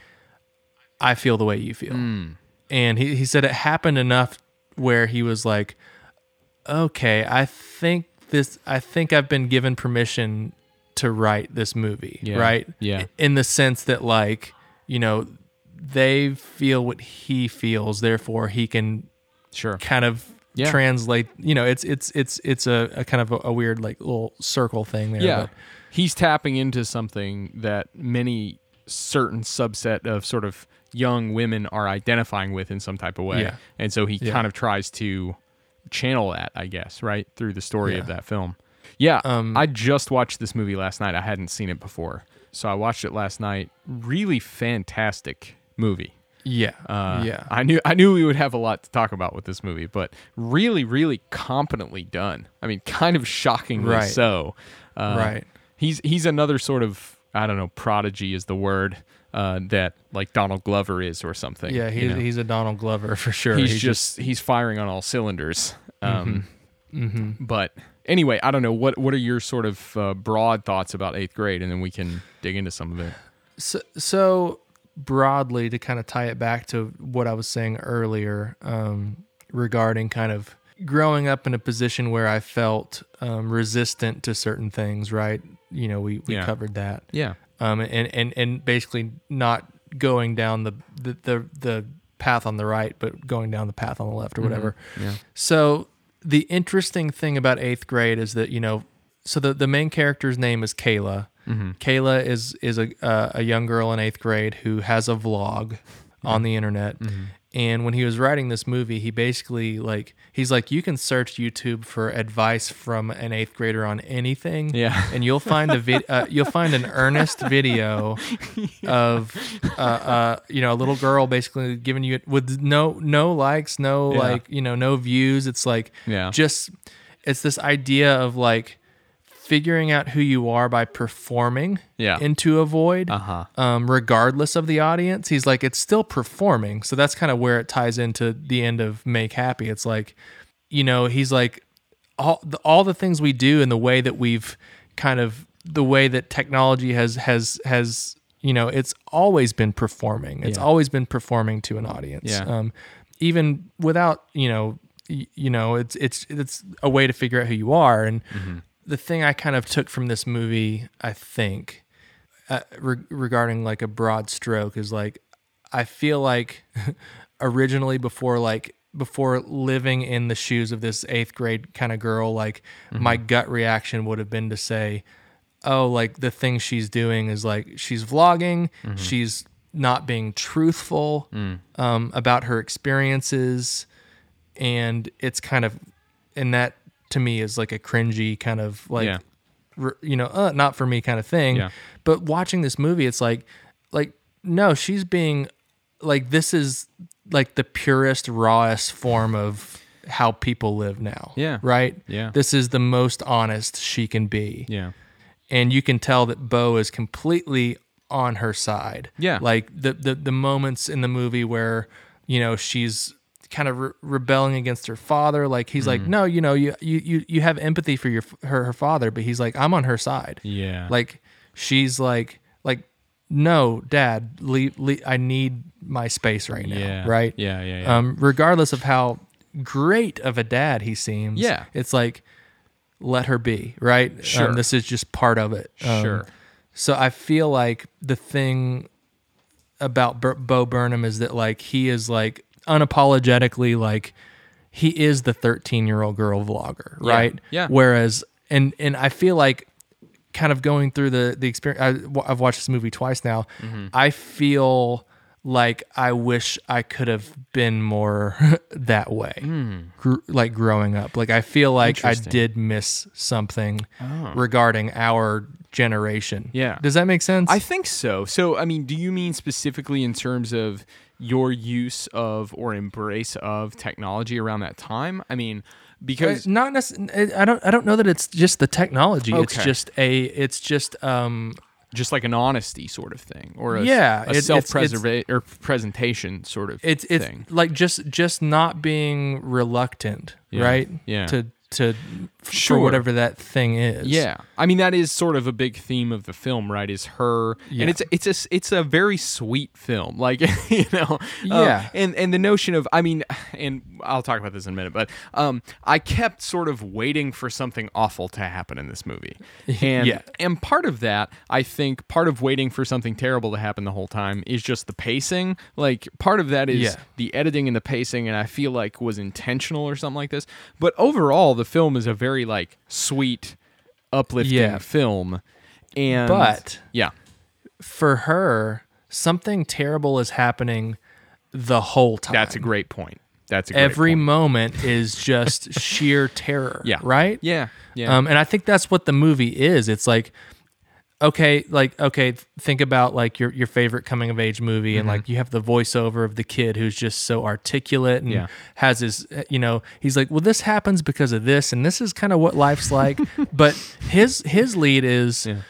[SPEAKER 1] "I feel the way you feel," hmm. and he he said it happened enough where he was like, "Okay, I think this. I think I've been given permission to write this movie,
[SPEAKER 2] Yeah.
[SPEAKER 1] right?
[SPEAKER 2] Yeah.
[SPEAKER 1] In the sense that, like, you know, they feel what he feels, therefore he can
[SPEAKER 2] sure
[SPEAKER 1] kind of
[SPEAKER 2] Yeah.
[SPEAKER 1] translate. You know, it's it's it's it's a, a kind of a, a weird like little circle thing there.
[SPEAKER 2] Yeah.
[SPEAKER 1] but-
[SPEAKER 2] He's tapping into something that many certain subset of sort of young women are identifying with in some type of way.
[SPEAKER 1] Yeah.
[SPEAKER 2] And so he
[SPEAKER 1] Yeah.
[SPEAKER 2] kind of tries to channel that, I guess, right? Through the story of that film. Yeah.
[SPEAKER 1] Um,
[SPEAKER 2] I just watched this movie last night. I hadn't seen it before. So I watched it last night. Really fantastic movie.
[SPEAKER 1] Yeah,
[SPEAKER 2] Uh,
[SPEAKER 1] yeah.
[SPEAKER 2] I knew I knew we would have a lot to talk about with this movie, but really, really competently done. I mean, kind of shockingly
[SPEAKER 1] Right.
[SPEAKER 2] so. Uh,
[SPEAKER 1] Right.
[SPEAKER 2] He's he's another sort of I don't know prodigy is the word uh, that like Donald Glover is or something.
[SPEAKER 1] yeah,
[SPEAKER 2] you
[SPEAKER 1] he's
[SPEAKER 2] know?
[SPEAKER 1] he's a Donald Glover for sure.
[SPEAKER 2] he's, just, he's firing on all cylinders. Um,
[SPEAKER 1] Mm-hmm.
[SPEAKER 2] But anyway, I don't know what what are your sort of uh, broad thoughts about eighth grade, and then we can dig into some of it.
[SPEAKER 1] So, so broadly, to kind of tie it back to what I was saying earlier um, regarding kind of growing up in a position where I felt um, resistant to certain things, right? You know, we, we
[SPEAKER 2] Yeah.
[SPEAKER 1] covered that.
[SPEAKER 2] Yeah.
[SPEAKER 1] Um, and, and, and basically not going down the, the, the, the path on the right, but going down the path on the left or whatever.
[SPEAKER 2] Yeah.
[SPEAKER 1] So the interesting thing about eighth grade is that, you know, so the, the main character's name is Kayla. Kayla is, is a, uh, a young girl in eighth grade who has a vlog on the internet. And when he was writing this movie, he basically like he's like you can search YouTube for advice from an eighth grader on anything,
[SPEAKER 2] Yeah. [laughs]
[SPEAKER 1] and you'll find a vid- uh, you'll find an earnest video [laughs] of uh, uh, you know a little girl basically giving you with no no likes, no
[SPEAKER 2] Yeah.
[SPEAKER 1] like you know no views. It's like
[SPEAKER 2] Yeah.
[SPEAKER 1] just it's this idea of like figuring out who you are by performing
[SPEAKER 2] Yeah.
[SPEAKER 1] into a void
[SPEAKER 2] Uh-huh.
[SPEAKER 1] um, regardless of the audience. He's like, it's still performing. So that's kind of where it ties into the end of Make Happy. It's like, you know, he's like, all the, all the things we do and the way that we've kind of the way that technology has has has you know it's always been performing it's
[SPEAKER 2] Yeah.
[SPEAKER 1] always been performing to an audience
[SPEAKER 2] Yeah.
[SPEAKER 1] um even without you know you know it's it's it's a way to figure out who you are and
[SPEAKER 2] Mm-hmm.
[SPEAKER 1] The thing i kind of took from this movie i think uh, re- regarding like a broad stroke is like I feel like [laughs] originally before like before living in the shoes of this eighth grade kind of girl, like my gut reaction would have been to say, "Oh, like the thing she's doing is like she's vlogging, she's not being truthful um, about her experiences, and it's kind of, and that to me is like a cringy kind of like."
[SPEAKER 2] Yeah.
[SPEAKER 1] r- you know, uh, not for me kind of thing.
[SPEAKER 2] Yeah.
[SPEAKER 1] But watching this movie, it's like, like, no, she's being like, this is like the purest, rawest form of how people live now.
[SPEAKER 2] Yeah.
[SPEAKER 1] Right.
[SPEAKER 2] Yeah.
[SPEAKER 1] This is the most honest she can be.
[SPEAKER 2] Yeah.
[SPEAKER 1] And you can tell that Bo is completely on her side.
[SPEAKER 2] Yeah.
[SPEAKER 1] Like the, the, the moments in the movie where, you know, she's kind of re- rebelling against her father. Like he's like,
[SPEAKER 2] Mm-hmm.
[SPEAKER 1] no, you know, you, you, you, you have empathy for your, her, her father, but he's like, I'm on her side.
[SPEAKER 2] Yeah.
[SPEAKER 1] Like she's like like no, dad, leave, leave, I need my space right now,
[SPEAKER 2] Yeah.
[SPEAKER 1] right?
[SPEAKER 2] Yeah, yeah, yeah.
[SPEAKER 1] Um regardless of how great of a dad he seems.
[SPEAKER 2] Yeah.
[SPEAKER 1] It's like let her be, right?
[SPEAKER 2] Sure.
[SPEAKER 1] Um, this is just part of it. Um,
[SPEAKER 2] Sure.
[SPEAKER 1] So I feel like the thing about Bur- Bo Burnham is that like he is like unapologetically like he is the 13 year old girl vlogger, right?
[SPEAKER 2] Yeah.
[SPEAKER 1] Whereas and and I feel like kind of going through the the experience. I, have watched this movie twice now.
[SPEAKER 2] Mm-hmm.
[SPEAKER 1] I feel like I wish I could have been more [laughs] that way, gr- like growing up. Like I feel like I. Did miss something regarding our generation.
[SPEAKER 2] Yeah.
[SPEAKER 1] does that make sense?
[SPEAKER 2] I think so. So, I mean, do you mean specifically in terms of your use of or embrace of technology around that time? I mean, because
[SPEAKER 1] Uh, not necessarily. I don't. I don't know that it's just the technology. It's just a. It's just um.
[SPEAKER 2] just like an honesty sort of thing, or a,
[SPEAKER 1] Yeah,
[SPEAKER 2] a
[SPEAKER 1] it's-
[SPEAKER 2] self-preservation or presentation sort of thing.
[SPEAKER 1] It's it's
[SPEAKER 2] thing.
[SPEAKER 1] like just just not being reluctant,
[SPEAKER 2] Yeah,
[SPEAKER 1] right?
[SPEAKER 2] yeah.
[SPEAKER 1] To to for
[SPEAKER 2] Sure.
[SPEAKER 1] whatever that thing is.
[SPEAKER 2] Yeah, I mean that is sort of a big theme of the film, right? Is her,
[SPEAKER 1] Yeah.
[SPEAKER 2] and it's it's a it's a very sweet film, [laughs] like you know, uh,
[SPEAKER 1] Yeah.
[SPEAKER 2] and and the notion of, I mean, and I'll talk about this in a minute, but um, I kept sort of waiting for something awful to happen in this movie, [laughs] and
[SPEAKER 1] Yeah.
[SPEAKER 2] and part of that, I think, part of waiting for something terrible to happen the whole time is just the pacing. Like part of that is
[SPEAKER 1] Yeah.
[SPEAKER 2] the editing and the pacing, and I feel like was intentional or something like this. But overall, the film is a very like sweet, uplifting
[SPEAKER 1] Yeah.
[SPEAKER 2] film. And
[SPEAKER 1] But-
[SPEAKER 2] yeah,
[SPEAKER 1] For her, something terrible is happening the whole time.
[SPEAKER 2] that's a great point. That's a great
[SPEAKER 1] Every
[SPEAKER 2] point.
[SPEAKER 1] moment is [laughs] just sheer terror.
[SPEAKER 2] Yeah.
[SPEAKER 1] Right.
[SPEAKER 2] Yeah. Yeah.
[SPEAKER 1] Um, and I think that's what the movie is. It's like, okay, like okay, think about like your your favorite coming of age movie, and like you have the voiceover of the kid who's just so articulate and
[SPEAKER 2] Yeah.
[SPEAKER 1] has his, uh, you know, he's like, well, this happens because of this, and this is kind of what life's like. [laughs] but his his lead is.
[SPEAKER 2] Yeah.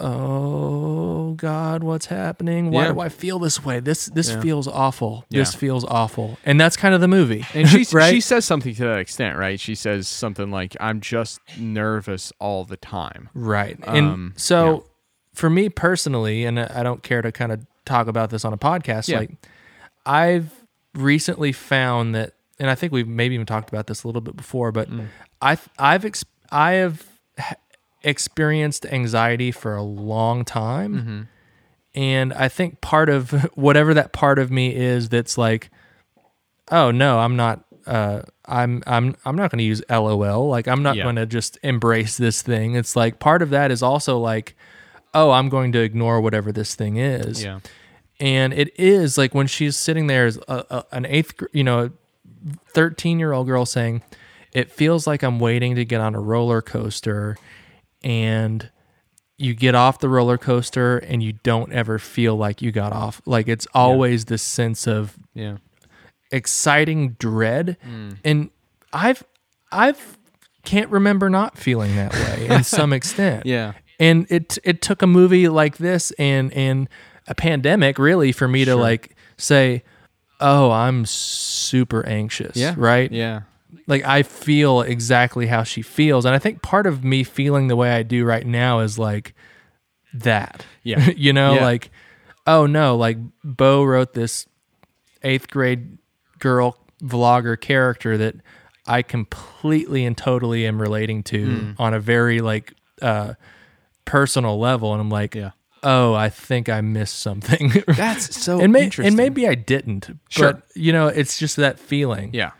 [SPEAKER 1] Oh God, what's happening? Why
[SPEAKER 2] Yeah.
[SPEAKER 1] do I feel this way? This this
[SPEAKER 2] Yeah.
[SPEAKER 1] feels awful. This feels awful, and that's kind of the movie.
[SPEAKER 2] and she [laughs]
[SPEAKER 1] right?
[SPEAKER 2] she says something to that extent, right? She says something like, "I'm just nervous all the time."
[SPEAKER 1] Right. And
[SPEAKER 2] Um,
[SPEAKER 1] so for me personally, and I don't care to kind of talk about this on a podcast,
[SPEAKER 2] Yeah.
[SPEAKER 1] like I've recently found that and I think we've maybe even talked about this a little bit before, but I I've ex- I have experienced anxiety for a long time, and I think part of [laughs] whatever that part of me is that's like, oh no, I'm not. Uh, I'm I'm I'm not going to use LOL. Like I'm not
[SPEAKER 2] Yeah.
[SPEAKER 1] going to just embrace this thing. It's like part of that is also like, oh, I'm going to ignore whatever this thing is
[SPEAKER 2] Yeah.
[SPEAKER 1] and it is like when she's sitting there as a, a, an eighth you know 13 year old girl saying it feels like i'm waiting to get on a roller coaster and you get off the roller coaster and you don't ever feel like you got off like it's always this sense of
[SPEAKER 2] Yeah.
[SPEAKER 1] exciting dread
[SPEAKER 2] Mm.
[SPEAKER 1] and i've i've can't remember not feeling that way in [laughs] some extent
[SPEAKER 2] Yeah.
[SPEAKER 1] and it it took a movie like this and and a pandemic really for me to like say oh i'm super anxious
[SPEAKER 2] Yeah.
[SPEAKER 1] right
[SPEAKER 2] Yeah.
[SPEAKER 1] Like i feel exactly how she feels and i think part of me feeling the way i do right now is like that
[SPEAKER 2] Yeah. [laughs]
[SPEAKER 1] you know
[SPEAKER 2] Yeah.
[SPEAKER 1] like oh no like bo wrote this eighth grade girl vlogger character that i completely and totally am relating to
[SPEAKER 2] Hmm.
[SPEAKER 1] on a very like uh personal level and i'm like
[SPEAKER 2] Yeah.
[SPEAKER 1] oh i think i missed something [laughs]
[SPEAKER 2] That's so
[SPEAKER 1] and, may-
[SPEAKER 2] interesting.
[SPEAKER 1] and maybe i didn't
[SPEAKER 2] Sure.
[SPEAKER 1] but you know it's just that feeling
[SPEAKER 2] Yeah.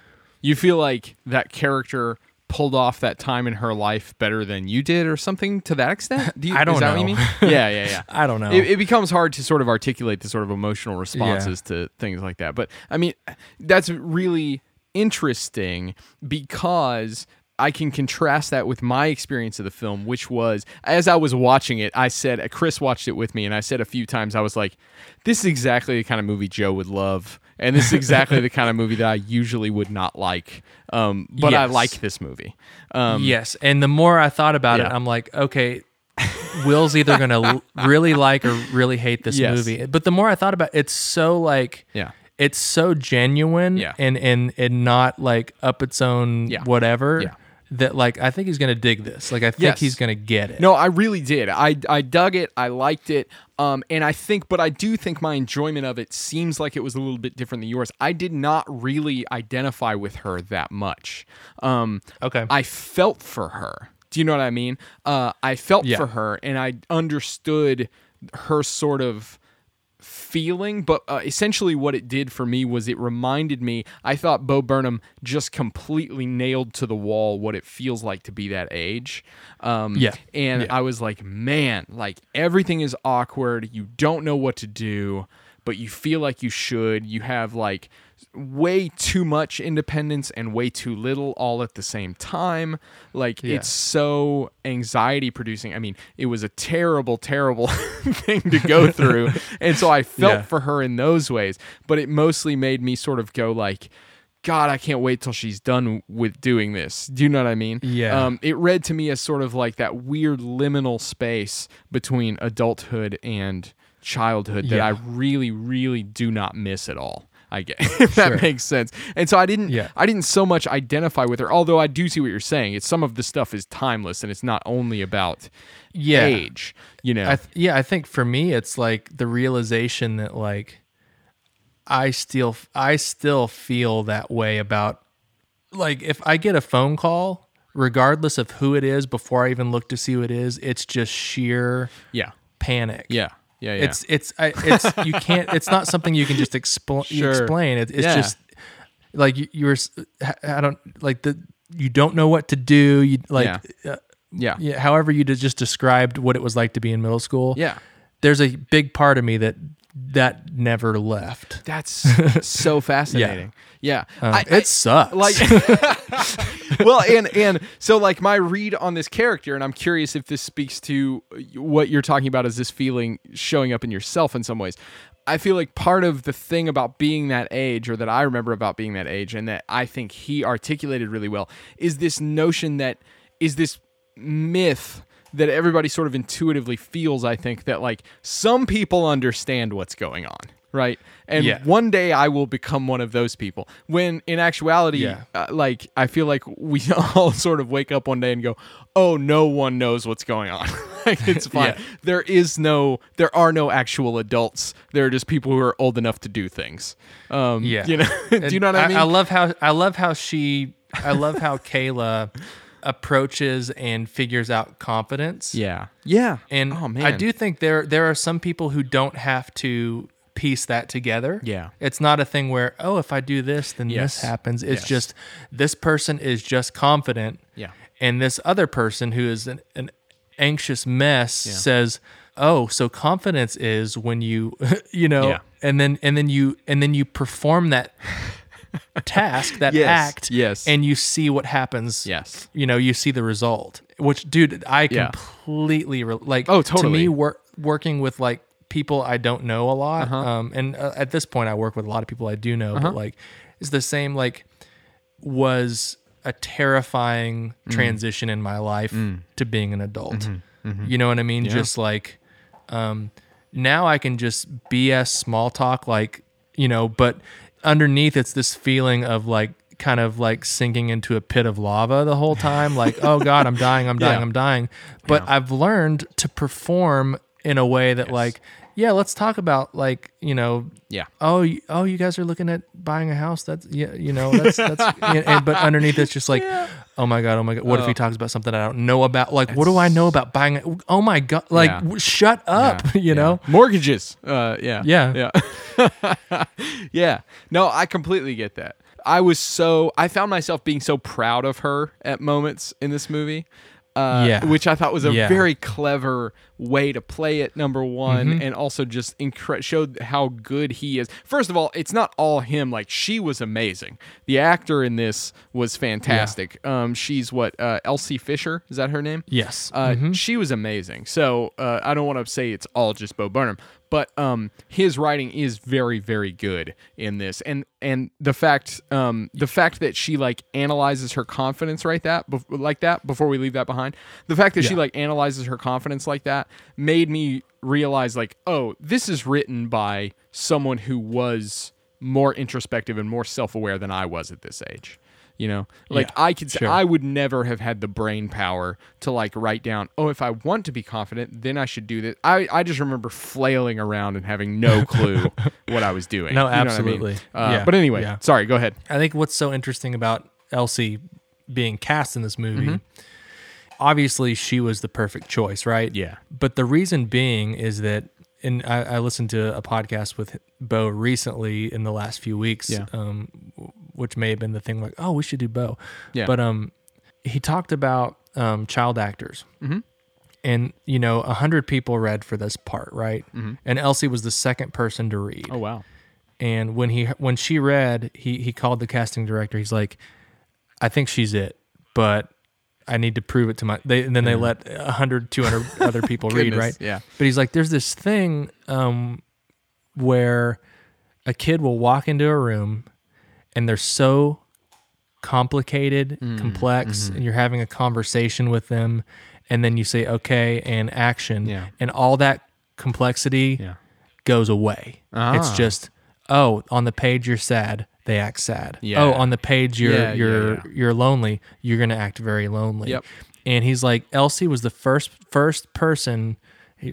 [SPEAKER 2] You feel like that character pulled off that time in her life better than you did or something to that extent? [laughs] Do you,
[SPEAKER 1] I don't
[SPEAKER 2] is that What you
[SPEAKER 1] know.
[SPEAKER 2] mean? [laughs] yeah, yeah, yeah.
[SPEAKER 1] I don't know.
[SPEAKER 2] It, it becomes hard to sort of articulate the sort of emotional responses to things like that. But I mean, that's really interesting because I can contrast that with my experience of the film, which was as I was watching it, I said, Chris watched it with me, and I said a few times, I was like, this is exactly the kind of movie Joe would love. And this is exactly the kind of movie that I usually would not like. Um, but I like this movie. Um,
[SPEAKER 1] yes and the more i thought about it i'm like okay will's either gonna really like or really hate this
[SPEAKER 2] Yes.
[SPEAKER 1] movie but the more i thought about it, it's so like
[SPEAKER 2] Yeah.
[SPEAKER 1] it's so genuine
[SPEAKER 2] Yeah.
[SPEAKER 1] and and and not like up its own
[SPEAKER 2] Yeah.
[SPEAKER 1] whatever
[SPEAKER 2] Yeah.
[SPEAKER 1] That like i think he's gonna dig this like i think
[SPEAKER 2] Yes.
[SPEAKER 1] he's gonna get it
[SPEAKER 2] No, I really did. I I dug it. I liked it. Um, and I think, but I do think my enjoyment of it seems like it was a little bit different than yours. I did not really identify with her that much. Um,
[SPEAKER 1] Okay.
[SPEAKER 2] I felt for her. Do you know what I mean? Uh, I felt
[SPEAKER 1] Yeah.
[SPEAKER 2] for her, and I understood her sort of feeling, but uh, essentially what it did for me was it reminded me. I thought Bo Burnham just completely nailed to the wall what it feels like to be that age. Um,
[SPEAKER 1] Yeah.
[SPEAKER 2] and
[SPEAKER 1] Yeah.
[SPEAKER 2] I was like, man, like everything is awkward. You don't know what to do, but you feel like you should. You have like way too much independence and way too little all at the same time. Like
[SPEAKER 1] Yeah.
[SPEAKER 2] it's so anxiety producing. I mean, it was a terrible, terrible [laughs] thing to go [laughs] through. and so I felt
[SPEAKER 1] Yeah.
[SPEAKER 2] for her in those ways, but it mostly made me sort of go like, God, I can't wait till she's done with doing this. Do you know what I mean?
[SPEAKER 1] Yeah.
[SPEAKER 2] Um, it read to me as sort of like that weird liminal space between adulthood and childhood that
[SPEAKER 1] Yeah.
[SPEAKER 2] I really, really do not miss at all. I get [laughs] if that
[SPEAKER 1] Sure.
[SPEAKER 2] makes sense. And so I didn't
[SPEAKER 1] Yeah.
[SPEAKER 2] I didn't so much identify with her, although I do see what you're saying. It's some of the stuff is timeless and it's not only about
[SPEAKER 1] Yeah.
[SPEAKER 2] age. You know.
[SPEAKER 1] I th- yeah, I think for me it's like the realization that like I still I still feel that way about like if I get a phone call regardless of who it is before I even look to see who it is, it's just sheer
[SPEAKER 2] yeah.
[SPEAKER 1] panic.
[SPEAKER 2] Yeah. Yeah. Yeah.
[SPEAKER 1] It's it's I, it's you can't it's not something you can just expl-
[SPEAKER 2] Sure.
[SPEAKER 1] explain. It, it's
[SPEAKER 2] Yeah.
[SPEAKER 1] just like you, you're s- I don't like the you don't know what to do. You like
[SPEAKER 2] Yeah.
[SPEAKER 1] uh,
[SPEAKER 2] yeah.
[SPEAKER 1] yeah, however you just described what it was like to be in middle school.
[SPEAKER 2] Yeah.
[SPEAKER 1] There's a big part of me that that never left.
[SPEAKER 2] That's [laughs] so fascinating. Yeah.
[SPEAKER 1] Uh,
[SPEAKER 2] I-
[SPEAKER 1] it
[SPEAKER 2] I-
[SPEAKER 1] sucks.
[SPEAKER 2] like [laughs] [laughs] well and and so like my read on this character and i'm curious if this speaks to what you're talking about as this feeling showing up in yourself in some ways i feel like part of the thing about being that age or that i remember about being that age and that i think he articulated really well is this notion that is this myth that everybody sort of intuitively feels i think that like some people understand what's going on right and
[SPEAKER 1] Yeah.
[SPEAKER 2] one day i will become one of those people when in actuality
[SPEAKER 1] Yeah.
[SPEAKER 2] uh, like I feel like we [laughs] all sort of wake up one day and go, "Oh, no one knows what's going on." [laughs] like it's [laughs] fine.
[SPEAKER 1] Yeah.
[SPEAKER 2] There is no, there are no actual adults. There are just people who are old enough to do things. Um,
[SPEAKER 1] Yeah.
[SPEAKER 2] you know, do you know what I mean?
[SPEAKER 1] I love how I love how she I love how Kayla approaches and figures out confidence.
[SPEAKER 2] yeah, yeah.
[SPEAKER 1] And
[SPEAKER 2] oh man,
[SPEAKER 1] I do think there there are some people who don't have to piece that together.
[SPEAKER 2] Yeah.
[SPEAKER 1] It's not a thing where, oh, if I do this, then
[SPEAKER 2] Yes.
[SPEAKER 1] this happens. It's
[SPEAKER 2] Yes.
[SPEAKER 1] just this person is just confident.
[SPEAKER 2] Yeah.
[SPEAKER 1] And this other person who is an, an anxious mess says, Oh, so confidence is when you [laughs] you know
[SPEAKER 2] Yeah.
[SPEAKER 1] and then and then you and then you perform that task, that
[SPEAKER 2] Yes,
[SPEAKER 1] act,
[SPEAKER 2] yes.
[SPEAKER 1] and you see what happens.
[SPEAKER 2] Yes.
[SPEAKER 1] You know, you see the result. Which dude, I
[SPEAKER 2] Yeah.
[SPEAKER 1] completely re- like
[SPEAKER 2] Oh, totally.
[SPEAKER 1] to me work working with like people I don't know a lot.
[SPEAKER 2] Uh-huh.
[SPEAKER 1] Um, and uh, at this point, I work with a lot of people I do know, but like, it's the same. Like, was a terrifying
[SPEAKER 2] Mm.
[SPEAKER 1] transition in my life to being an adult. You know what I mean? Just like, um, now I can just BS small talk, like you know, but underneath it's this feeling of like kind of like sinking into a pit of lava the whole time like oh [laughs] god i'm dying i'm dying
[SPEAKER 2] Yeah.
[SPEAKER 1] i'm dying but i've learned to perform in a way that like yeah let's talk about like you know
[SPEAKER 2] Yeah.
[SPEAKER 1] oh you, oh you guys are looking at buying a house that's yeah you know that's that's [laughs] and, and- but underneath it's just like oh my god oh my god what if he talks about something i don't know about like what do i know about buying a, oh my god like
[SPEAKER 2] Yeah.
[SPEAKER 1] w- shut up [laughs] you know
[SPEAKER 2] mortgages. Uh, yeah,
[SPEAKER 1] Yeah.
[SPEAKER 2] yeah, [laughs] yeah. No, I completely get that. I was so I found myself being so proud of her at moments in this movie. Uh,
[SPEAKER 1] Yeah.
[SPEAKER 2] which I thought was a
[SPEAKER 1] Yeah.
[SPEAKER 2] very clever way to play it. Number one,
[SPEAKER 1] Mm-hmm.
[SPEAKER 2] and also just incre- showed how good he is. First of all, it's not all him. Like she was amazing. The actor in this was fantastic. Um, she's what uh, Elsie Fisher is that her name?
[SPEAKER 1] yes
[SPEAKER 2] Uh, She was amazing. So uh, I don't want to say it's all just Bo Burnham, but um, his writing is very, very good in this, and and the fact um, the fact that she like analyzes her confidence right that bef- like that before we leave that behind, the fact that she like analyzes her confidence like that made me realize like oh this is written by someone who was more introspective and more self-aware than I was at this age. You know, like
[SPEAKER 1] Yeah,
[SPEAKER 2] I could
[SPEAKER 1] sure.
[SPEAKER 2] I would never have had the brain power to like write down, oh, if I want to be confident, then I should do this. I, I just remember flailing around and having no [laughs] clue what I was doing.
[SPEAKER 1] No,
[SPEAKER 2] You know I mean?
[SPEAKER 1] absolutely.
[SPEAKER 2] Uh,
[SPEAKER 1] Yeah,
[SPEAKER 2] But anyway,
[SPEAKER 1] yeah.
[SPEAKER 2] sorry, go ahead.
[SPEAKER 1] I think what's so interesting about Elsie being cast in this movie,
[SPEAKER 2] Mm-hmm.
[SPEAKER 1] obviously she was the perfect choice, right?
[SPEAKER 2] Yeah.
[SPEAKER 1] But the reason being is that, and I, I listened to a podcast with Bo recently in the last few weeks,
[SPEAKER 2] Yeah.
[SPEAKER 1] um, which may have been the thing like, oh, we should do Bo.
[SPEAKER 2] Yeah.
[SPEAKER 1] But um, he talked about um, child actors.
[SPEAKER 2] Mm-hmm.
[SPEAKER 1] And you know, a hundred people read for this part, right? And Elsie was the second person to read.
[SPEAKER 2] Mm-hmm. Oh wow.
[SPEAKER 1] And when he when she read, he he called the casting director. He's like, I think she's it, but I need to prove it to my. They, and then they let 100, 200 other people read, right?
[SPEAKER 2] yeah.
[SPEAKER 1] But he's like, there's this thing um, where a kid will walk into a room and they're so complicated,
[SPEAKER 2] Mm,
[SPEAKER 1] complex,
[SPEAKER 2] mm-hmm.
[SPEAKER 1] and you're having a conversation with them, and then you say, okay, and action.
[SPEAKER 2] Yeah.
[SPEAKER 1] And all that complexity
[SPEAKER 2] Yeah.
[SPEAKER 1] goes away. It's
[SPEAKER 2] Ah.
[SPEAKER 1] just, oh, on the page you're sad, they act sad.
[SPEAKER 2] Yeah.
[SPEAKER 1] Oh, on the page you're you're you're lonely, you're gonna act very lonely.
[SPEAKER 2] Yep.
[SPEAKER 1] And he's like, Elsie was the first first person,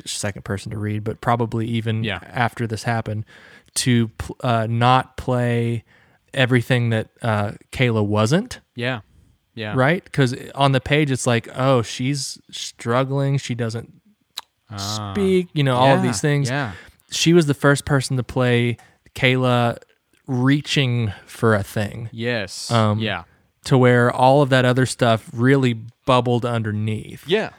[SPEAKER 1] second person to read, but probably even after this happened, to uh, not play everything that uh, Kayla wasn't
[SPEAKER 2] Yeah. Yeah.
[SPEAKER 1] right? Because on the page, it's like, oh, she's struggling. She doesn't speak. You know, all of. These things.
[SPEAKER 2] Yeah.
[SPEAKER 1] She was the first person to play Kayla reaching for a thing
[SPEAKER 2] Yes.
[SPEAKER 1] Um,
[SPEAKER 2] yeah.
[SPEAKER 1] to where all of that other stuff really bubbled underneath.
[SPEAKER 2] Yeah.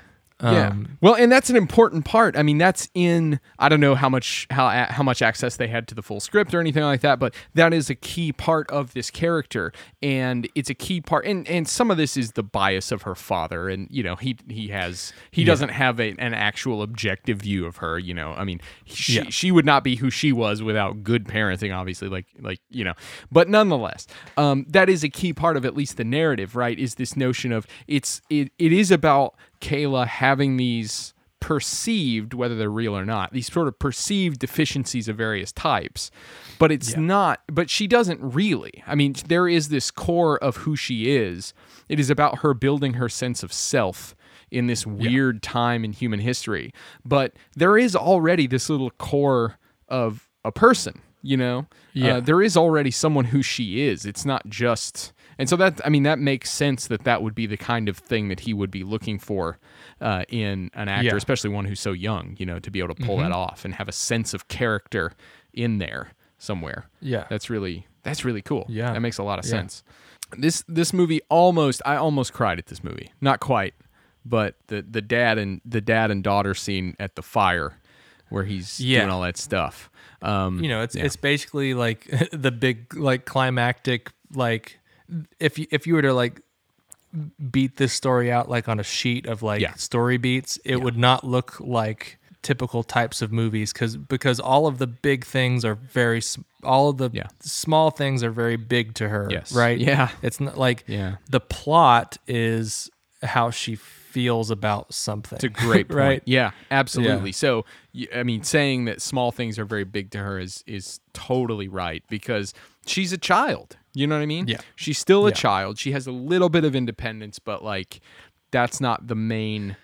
[SPEAKER 2] Yeah.
[SPEAKER 1] Um,
[SPEAKER 2] Well, and that's an important part. I mean, that's in I don't know how much how how much access they had to the full script or anything like that, but that is a key part of this character and it's a key part and and some of this is the bias of her father and you know, he he has he doesn't have a, an actual objective view of her, you know. I mean, she
[SPEAKER 1] Yeah.
[SPEAKER 2] she would not be who she was without good parenting obviously like like, you know. But nonetheless, um that is a key part of at least the narrative, right? Is this notion of it's it, it is about Kayla having these perceived, whether they're real or not, these sort of perceived deficiencies of various types. But it's not, but she doesn't really. I mean, there is this core of who she is. It is about her building her sense of self in this weird time in human history. But there is already this little core of a person, you know?
[SPEAKER 1] Yeah.
[SPEAKER 2] Uh, there is already someone who she is. It's not just. And so that, I mean, that makes sense that that would be the kind of thing that he would be looking for uh, in an actor,
[SPEAKER 1] Yeah.
[SPEAKER 2] especially one who's so young, you know, to be able to pull that off and have a sense of character in there somewhere.
[SPEAKER 1] Yeah.
[SPEAKER 2] That's really that's really cool.
[SPEAKER 1] Yeah.
[SPEAKER 2] That makes a lot of
[SPEAKER 1] Yeah.
[SPEAKER 2] sense. This this movie almost I almost cried at this movie. Not quite, but the the dad and the dad and daughter scene at the fire where he's
[SPEAKER 1] Yeah.
[SPEAKER 2] doing all that stuff. Um
[SPEAKER 1] you know it's
[SPEAKER 2] yeah.
[SPEAKER 1] it's basically like [laughs] the big like climactic like if you if you were to like beat this story out like on a sheet of like
[SPEAKER 2] Yeah.
[SPEAKER 1] story beats it would not look like typical types of movies cuz because all of the big things are very all of the
[SPEAKER 2] Yeah.
[SPEAKER 1] small things are very big to her
[SPEAKER 2] Yes.
[SPEAKER 1] right
[SPEAKER 2] Yeah.
[SPEAKER 1] it's not like
[SPEAKER 2] Yeah.
[SPEAKER 1] the plot is how she feels about something
[SPEAKER 2] It's a great [laughs] point.
[SPEAKER 1] right
[SPEAKER 2] Yeah, absolutely. So, I mean, saying that small things are very big to her is is totally right because she's a child. You know what I mean?
[SPEAKER 1] Yeah.
[SPEAKER 2] She's still a
[SPEAKER 1] Yeah.
[SPEAKER 2] child. She has a little bit of independence, but like that's not the main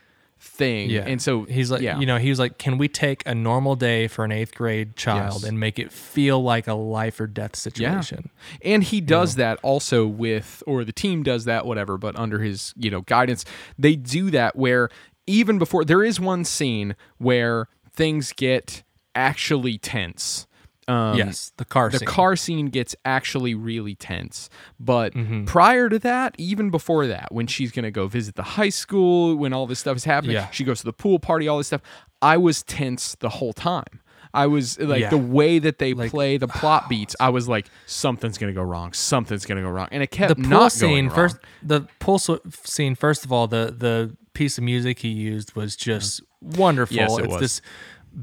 [SPEAKER 2] thing.
[SPEAKER 1] Yeah.
[SPEAKER 2] And so
[SPEAKER 1] he's like,
[SPEAKER 2] yeah.
[SPEAKER 1] you know, he was like, can we take a normal day for an eighth grade child
[SPEAKER 2] Yes.
[SPEAKER 1] and make it feel like a life or death situation?
[SPEAKER 2] And he does that also with, or the team does that, whatever, but under his, you know, guidance, they do that where even before, there is one scene where things get actually tense. Um,
[SPEAKER 1] yes, the car
[SPEAKER 2] the
[SPEAKER 1] scene.
[SPEAKER 2] car scene gets actually really tense. But
[SPEAKER 1] Mm-hmm.
[SPEAKER 2] prior to that, even before that, when she's going to go visit the high school, when all this stuff is happening,
[SPEAKER 1] Yeah.
[SPEAKER 2] she goes to the pool party, all this stuff, I was tense the whole time. I was like
[SPEAKER 1] Yeah.
[SPEAKER 2] the way that they
[SPEAKER 1] Like-
[SPEAKER 2] play the plot beats. I was like, something's gonna go wrong. Something's gonna go wrong, and it kept
[SPEAKER 1] the pool
[SPEAKER 2] not
[SPEAKER 1] scene first. The pool scene first of all, the the piece of music he used was just wonderful.
[SPEAKER 2] Yes, it
[SPEAKER 1] it's
[SPEAKER 2] was.
[SPEAKER 1] this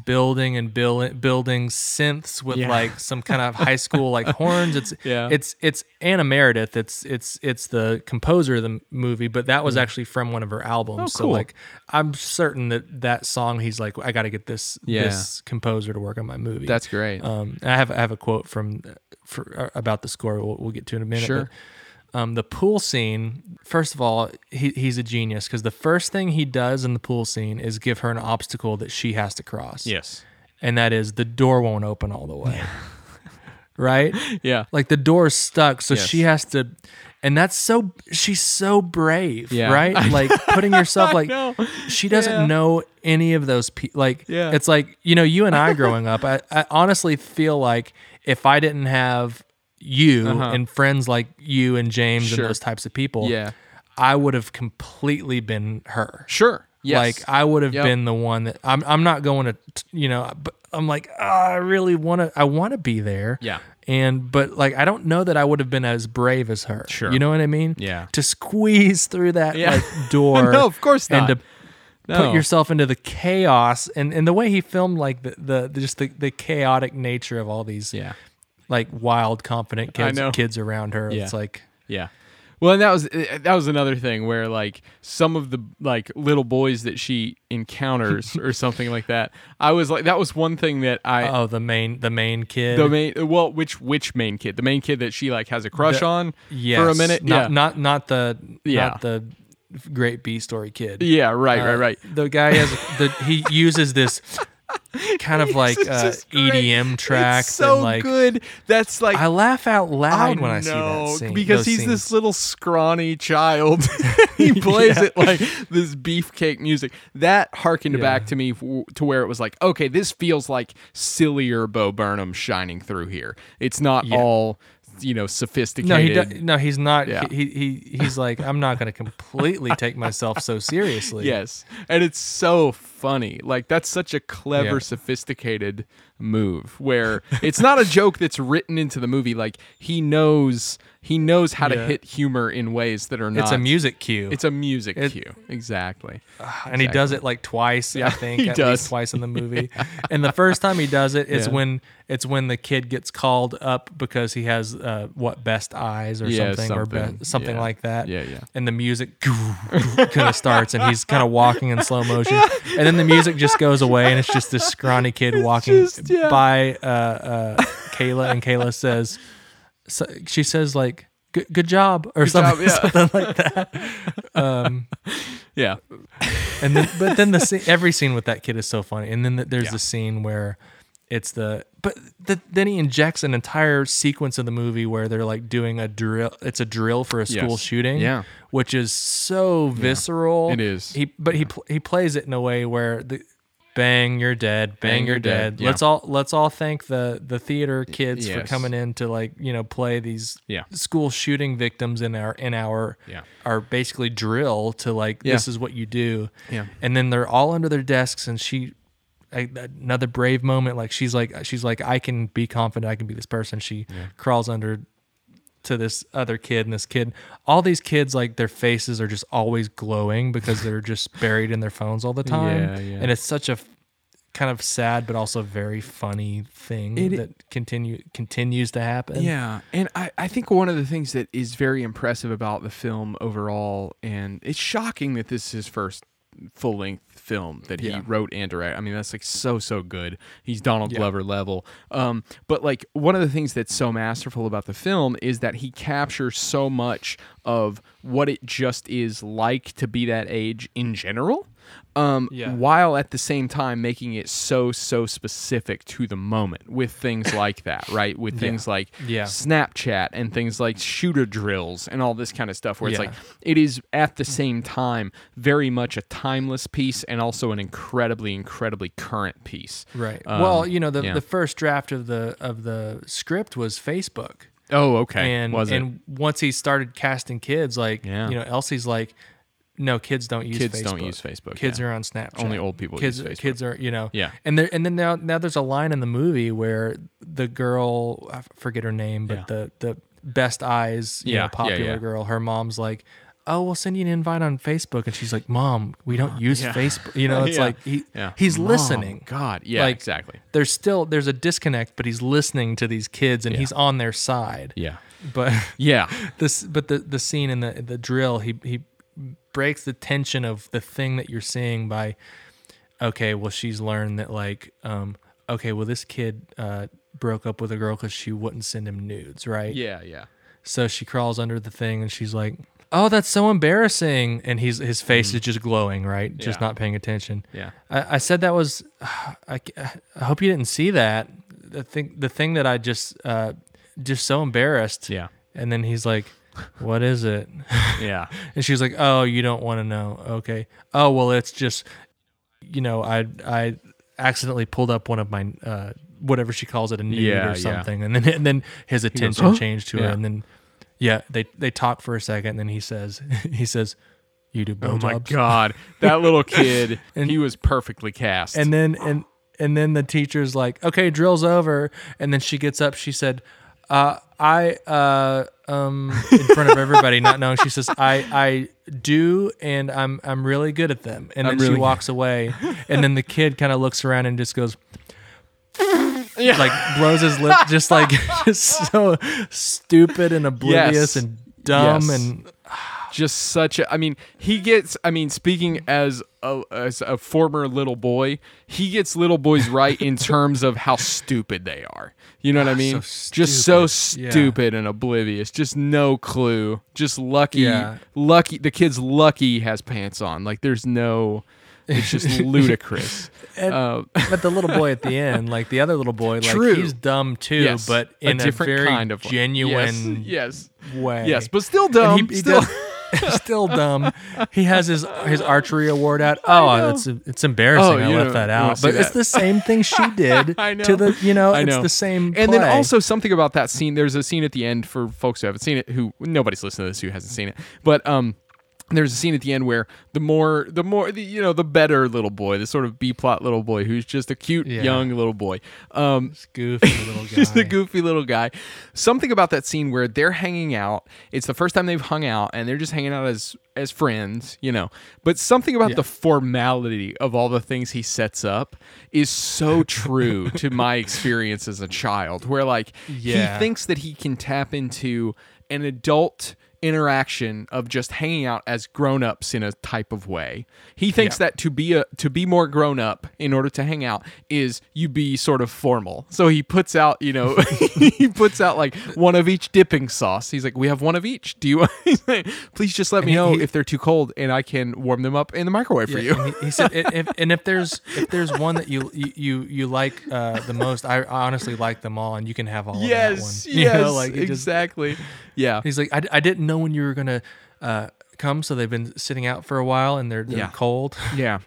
[SPEAKER 1] building and build, building synths with
[SPEAKER 2] Yeah.
[SPEAKER 1] like some kind of high school like [laughs] horns. It's
[SPEAKER 2] Yeah.
[SPEAKER 1] it's it's Anna Meredith. It's it's it's the composer of the movie, but that was actually from one of her albums.
[SPEAKER 2] Mm. Oh,
[SPEAKER 1] So
[SPEAKER 2] cool.
[SPEAKER 1] like I'm certain that that song he's like I got to get this
[SPEAKER 2] Yeah.
[SPEAKER 1] this composer to work on my movie.
[SPEAKER 2] That's great.
[SPEAKER 1] Um, I have I have a quote from for, uh, about the score. We'll, we'll get to in a minute.
[SPEAKER 2] Sure.
[SPEAKER 1] but, um, the pool scene. First of all, he, he's a genius because the first thing he does in the pool scene is give her an obstacle that she has to cross.
[SPEAKER 2] yes.
[SPEAKER 1] and that is the door won't open all the way. [laughs] right?
[SPEAKER 2] Yeah.
[SPEAKER 1] Like the door's stuck, so
[SPEAKER 2] Yes.
[SPEAKER 1] she has to. And that's so she's so brave,
[SPEAKER 2] Yeah.
[SPEAKER 1] right? Like putting yourself [laughs] like she doesn't
[SPEAKER 2] Yeah.
[SPEAKER 1] know any of those people. Like
[SPEAKER 2] Yeah.
[SPEAKER 1] it's like you know you and I growing up. I, I honestly feel like if I didn't have you
[SPEAKER 2] Uh-huh.
[SPEAKER 1] and friends like you and James
[SPEAKER 2] Sure.
[SPEAKER 1] and those types of people,
[SPEAKER 2] Yeah.
[SPEAKER 1] I would have completely been her.
[SPEAKER 2] Sure. Yes.
[SPEAKER 1] Like I would have
[SPEAKER 2] Yep.
[SPEAKER 1] been the one that I'm. I'm not going to, you know. But I'm like, oh, I really want to. I want to be there.
[SPEAKER 2] Yeah.
[SPEAKER 1] And but like, I don't know that I would have been as brave as her.
[SPEAKER 2] Sure.
[SPEAKER 1] You know what I mean?
[SPEAKER 2] Yeah.
[SPEAKER 1] To squeeze through that
[SPEAKER 2] Yeah.
[SPEAKER 1] like [laughs] door.
[SPEAKER 2] No, of course
[SPEAKER 1] And
[SPEAKER 2] not.
[SPEAKER 1] to
[SPEAKER 2] No.
[SPEAKER 1] put yourself into the chaos and and the way he filmed like the the, the just the, the chaotic nature of all these
[SPEAKER 2] Yeah.
[SPEAKER 1] Like wild confident kids kids around her.
[SPEAKER 2] Yeah.
[SPEAKER 1] It's like
[SPEAKER 2] Yeah. Well, and that was uh, that was another thing where like some of the like little boys that she encounters [laughs] or something like that. I was like that was one thing that I
[SPEAKER 1] oh the main the main kid.
[SPEAKER 2] the main well which which main kid the main kid that she like has a crush
[SPEAKER 1] The-
[SPEAKER 2] on
[SPEAKER 1] yes,
[SPEAKER 2] for a minute
[SPEAKER 1] Not
[SPEAKER 2] yeah
[SPEAKER 1] not not the
[SPEAKER 2] Yeah.
[SPEAKER 1] not the great B story kid.
[SPEAKER 2] yeah right right
[SPEAKER 1] Uh,
[SPEAKER 2] right
[SPEAKER 1] The guy has the he uses this kind of [laughs] like uh. EDM track.
[SPEAKER 2] it's so
[SPEAKER 1] and like
[SPEAKER 2] good that's like
[SPEAKER 1] I laugh out loud when I see that scene
[SPEAKER 2] because he's
[SPEAKER 1] scenes.
[SPEAKER 2] this little scrawny child. [laughs] he plays
[SPEAKER 1] Yeah.
[SPEAKER 2] it like this beefcake music. That harkened
[SPEAKER 1] Yeah.
[SPEAKER 2] back to me to where it was like, okay, this feels like sillier Bo Burnham shining through here. It's not
[SPEAKER 1] Yeah.
[SPEAKER 2] all you know sophisticated.
[SPEAKER 1] No, he do, no, he's not.
[SPEAKER 2] Yeah.
[SPEAKER 1] He, he he's like I'm not going to completely take myself so seriously.
[SPEAKER 2] Yes, and it's so funny. Like that's such a clever,
[SPEAKER 1] Yeah.
[SPEAKER 2] sophisticated move where it's not a joke that's written into the movie. Like he knows he knows how to hit humor in ways that are not.
[SPEAKER 1] It's a music cue.
[SPEAKER 2] It's a music
[SPEAKER 1] It-
[SPEAKER 2] cue. Exactly.
[SPEAKER 1] and he does it like twice.
[SPEAKER 2] Yeah,
[SPEAKER 1] I think
[SPEAKER 2] he
[SPEAKER 1] at
[SPEAKER 2] does.
[SPEAKER 1] least twice in the movie. [laughs] And the first time he does it is
[SPEAKER 2] Yeah.
[SPEAKER 1] when it's when the kid gets called up because he has uh, what best eyes or
[SPEAKER 2] Yeah,
[SPEAKER 1] something, or
[SPEAKER 2] something.
[SPEAKER 1] be- something
[SPEAKER 2] Yeah.
[SPEAKER 1] like that.
[SPEAKER 2] Yeah, yeah.
[SPEAKER 1] And the music [laughs] kind of starts, and he's kind of walking in slow motion, [laughs] and then the music just goes away, and it's just this scrawny kid walking
[SPEAKER 2] just- yeah.
[SPEAKER 1] by uh, uh, Kayla, and Kayla says, so, she says like. Good, good job, or something,
[SPEAKER 2] job, yeah.
[SPEAKER 1] something like that. [laughs] Um,
[SPEAKER 2] Yeah.
[SPEAKER 1] and then but then the scene, every scene with that kid is so funny and then the, there's
[SPEAKER 2] Yeah.
[SPEAKER 1] the scene where it's the but the, then he injects an entire sequence of the movie where they're like doing a drill it's a drill for a school
[SPEAKER 2] Yes.
[SPEAKER 1] shooting
[SPEAKER 2] Yeah.
[SPEAKER 1] which is so visceral
[SPEAKER 2] It is.
[SPEAKER 1] he but he pl- he plays it in a way where the bang you're dead bang,
[SPEAKER 2] Bang,
[SPEAKER 1] you're dead,
[SPEAKER 2] dead, yeah.
[SPEAKER 1] let's all let's all thank the the theater kids for coming in to like you know play these
[SPEAKER 2] Yeah.
[SPEAKER 1] school shooting victims in our in our
[SPEAKER 2] Yeah.
[SPEAKER 1] our basically drill to like
[SPEAKER 2] Yeah.
[SPEAKER 1] this is what you do
[SPEAKER 2] Yeah.
[SPEAKER 1] and then they're all under their desks and she I, another brave moment like she's like she's like i can be confident i can be this person she crawls under to this other kid and this kid all these kids like their faces are just always glowing because they're [laughs] just buried in their phones all the time
[SPEAKER 2] Yeah, yeah.
[SPEAKER 1] and it's such a kind of sad but also very funny thing
[SPEAKER 2] It-
[SPEAKER 1] that continue continues to happen
[SPEAKER 2] Yeah, and I, I think one of the things that is very impressive about the film overall, and it's shocking that this is his first full length film that he
[SPEAKER 1] Yeah.
[SPEAKER 2] wrote and directed. I mean, that's like so so good. He's Donald
[SPEAKER 1] Yeah.
[SPEAKER 2] Glover level. Um, but like one of the things that's so masterful about the film is that he captures so much of what it just is like to be that age in general. Um,
[SPEAKER 1] Yeah.
[SPEAKER 2] while at the same time making it so so specific to the moment with things [laughs] like that, right? With things like
[SPEAKER 1] Yeah.
[SPEAKER 2] Snapchat and things like shooter drills and all this kind of stuff, where it's
[SPEAKER 1] Yeah.
[SPEAKER 2] like it is at the same time very much a timeless piece and also an incredibly incredibly current piece.
[SPEAKER 1] right
[SPEAKER 2] Um,
[SPEAKER 1] well you know the,
[SPEAKER 2] yeah.
[SPEAKER 1] the first draft of the of the script was facebook
[SPEAKER 2] Oh, okay.
[SPEAKER 1] and
[SPEAKER 2] was
[SPEAKER 1] and once he started casting kids, like
[SPEAKER 2] Yeah.
[SPEAKER 1] you know, Elsie's like, no, kids don't use
[SPEAKER 2] Kids
[SPEAKER 1] Facebook.
[SPEAKER 2] don't use Facebook,
[SPEAKER 1] Kids
[SPEAKER 2] yeah.
[SPEAKER 1] are on Snapchat.
[SPEAKER 2] Only old people
[SPEAKER 1] kids,
[SPEAKER 2] use Facebook.
[SPEAKER 1] Kids are, you know,
[SPEAKER 2] Yeah.
[SPEAKER 1] And there, and then now, now there's a line in the movie where the girl, I forget her name, but
[SPEAKER 2] Yeah.
[SPEAKER 1] the the best eyes, you
[SPEAKER 2] Yeah,
[SPEAKER 1] know,
[SPEAKER 2] yeah,
[SPEAKER 1] popular
[SPEAKER 2] yeah.
[SPEAKER 1] girl, her mom's like. Oh, we'll send you an invite on Facebook, and she's like, "Mom, we don't use
[SPEAKER 2] Yeah.
[SPEAKER 1] Facebook." You know, [laughs] it's
[SPEAKER 2] Yeah.
[SPEAKER 1] like he,
[SPEAKER 2] Yeah.
[SPEAKER 1] he's
[SPEAKER 2] Mom,
[SPEAKER 1] listening.
[SPEAKER 2] God, yeah,
[SPEAKER 1] Like,
[SPEAKER 2] exactly.
[SPEAKER 1] There's still there's a disconnect, but he's listening to these kids, and he's on their side.
[SPEAKER 2] Yeah.
[SPEAKER 1] But [laughs]
[SPEAKER 2] Yeah. [laughs]
[SPEAKER 1] this but the the scene in the the drill he he breaks the tension of the thing that you're seeing by okay well she's learned that like um okay well this kid uh broke up with a girl because she wouldn't send him nudes right
[SPEAKER 2] Yeah, yeah.
[SPEAKER 1] so she crawls under the thing and she's like oh that's so embarrassing and he's his face is just glowing right just.
[SPEAKER 2] Yeah.
[SPEAKER 1] not paying attention
[SPEAKER 2] Yeah.
[SPEAKER 1] I, I said that was [sighs] I, I hope you didn't see that the thing the thing that I just uh just so embarrassed
[SPEAKER 2] Yeah.
[SPEAKER 1] and then he's like, [laughs] "What is it?" [laughs]
[SPEAKER 2] Yeah.
[SPEAKER 1] And she's like, "Oh, you don't want to know. Okay. Oh, well, it's just, you know, I I accidentally pulled up one of my uh, whatever she calls it a nude
[SPEAKER 2] Yeah, yeah.
[SPEAKER 1] or something, and then and then his attention
[SPEAKER 2] "Huh?"
[SPEAKER 1] changed to her, and then yeah, they they talk for a second, and then he says [laughs] he says, "You do
[SPEAKER 2] Oh my. God, that little [laughs] kid,
[SPEAKER 1] And-
[SPEAKER 2] he was perfectly cast.
[SPEAKER 1] And then and and then the teacher's like, "Okay, drill's over." And then she gets up. She said, uh, "I uh um in front of everybody, not knowing." She says, "I I do, and I'm I'm really good at them." And then
[SPEAKER 2] really
[SPEAKER 1] she walks away. And then the kid kind of looks around and just goes.
[SPEAKER 2] Yeah.
[SPEAKER 1] Like blows his lip, just like [laughs] [laughs] just so stupid and oblivious
[SPEAKER 2] Yes.
[SPEAKER 1] and dumb
[SPEAKER 2] Yes.
[SPEAKER 1] and [sighs]
[SPEAKER 2] just such a i mean he gets i mean speaking as a, as a former little boy he gets little boys right in [laughs] terms of how stupid they are you know what i ah, mean
[SPEAKER 1] so
[SPEAKER 2] just so
[SPEAKER 1] stupid. Yeah.
[SPEAKER 2] and oblivious just no clue just lucky
[SPEAKER 1] Yeah.
[SPEAKER 2] lucky the kid's lucky has pants on like there's no it's just ludicrous [laughs]
[SPEAKER 1] And-
[SPEAKER 2] Uh,
[SPEAKER 1] but the little boy at the end, like the other little boy, like
[SPEAKER 2] True.
[SPEAKER 1] he's dumb too,
[SPEAKER 2] yes,
[SPEAKER 1] but in a,
[SPEAKER 2] different
[SPEAKER 1] very
[SPEAKER 2] kind of
[SPEAKER 1] genuine
[SPEAKER 2] yes [laughs] yes,
[SPEAKER 1] way.
[SPEAKER 2] yes but still
[SPEAKER 1] And
[SPEAKER 2] dumb
[SPEAKER 1] he, he
[SPEAKER 2] still
[SPEAKER 1] does, [laughs] still dumb. He has his his archery award out. Oh, it's it's embarrassing.
[SPEAKER 2] Oh,
[SPEAKER 1] I left that out, but it's the same thing she did
[SPEAKER 2] I know.
[SPEAKER 1] to the you know.
[SPEAKER 2] I
[SPEAKER 1] It's
[SPEAKER 2] know.
[SPEAKER 1] the same.
[SPEAKER 2] And then also something about that scene. There's a scene at the end for folks who haven't seen it. Who nobody's listening to this who hasn't seen it. But um, there's a scene at the end where the more, the more, the, you know, the better little boy, the sort of B plot little boy who's just a cute
[SPEAKER 1] Yeah.
[SPEAKER 2] young little boy. Um,
[SPEAKER 1] goofy [laughs] little guy.
[SPEAKER 2] just a goofy little guy. Something about that scene where they're hanging out. It's the first time they've hung out, and they're just hanging out as as friends, you know. But something about
[SPEAKER 1] Yeah.
[SPEAKER 2] the formality of all the things he sets up is so [laughs] true to my experience as a child. Where like
[SPEAKER 1] Yeah.
[SPEAKER 2] he thinks that he can tap into an adult interaction of just hanging out as grown-ups in a type of way. He thinks
[SPEAKER 1] Yeah.
[SPEAKER 2] that to be a to be more grown up in order to hang out is you be sort of formal. So he puts out, you know, [laughs] he puts out like one of each dipping sauce. He's like, "We have one of each. Do you [laughs] like, please just let me
[SPEAKER 1] he-
[SPEAKER 2] know
[SPEAKER 1] he-
[SPEAKER 2] if they're too cold and I can warm them up in the microwave for you."
[SPEAKER 1] And he, he said, if, and if there's if there's one that you you you, you like uh, the most, I, I honestly like them all, and you can have all
[SPEAKER 2] yes,
[SPEAKER 1] of that one. [laughs] You
[SPEAKER 2] yes,
[SPEAKER 1] know, like it just-
[SPEAKER 2] exactly. yeah.
[SPEAKER 1] he's like, I, I didn't know when you were gonna uh, come, so they've been sitting out for a while and they're, they're
[SPEAKER 2] Yeah.
[SPEAKER 1] cold. [laughs]
[SPEAKER 2] Yeah.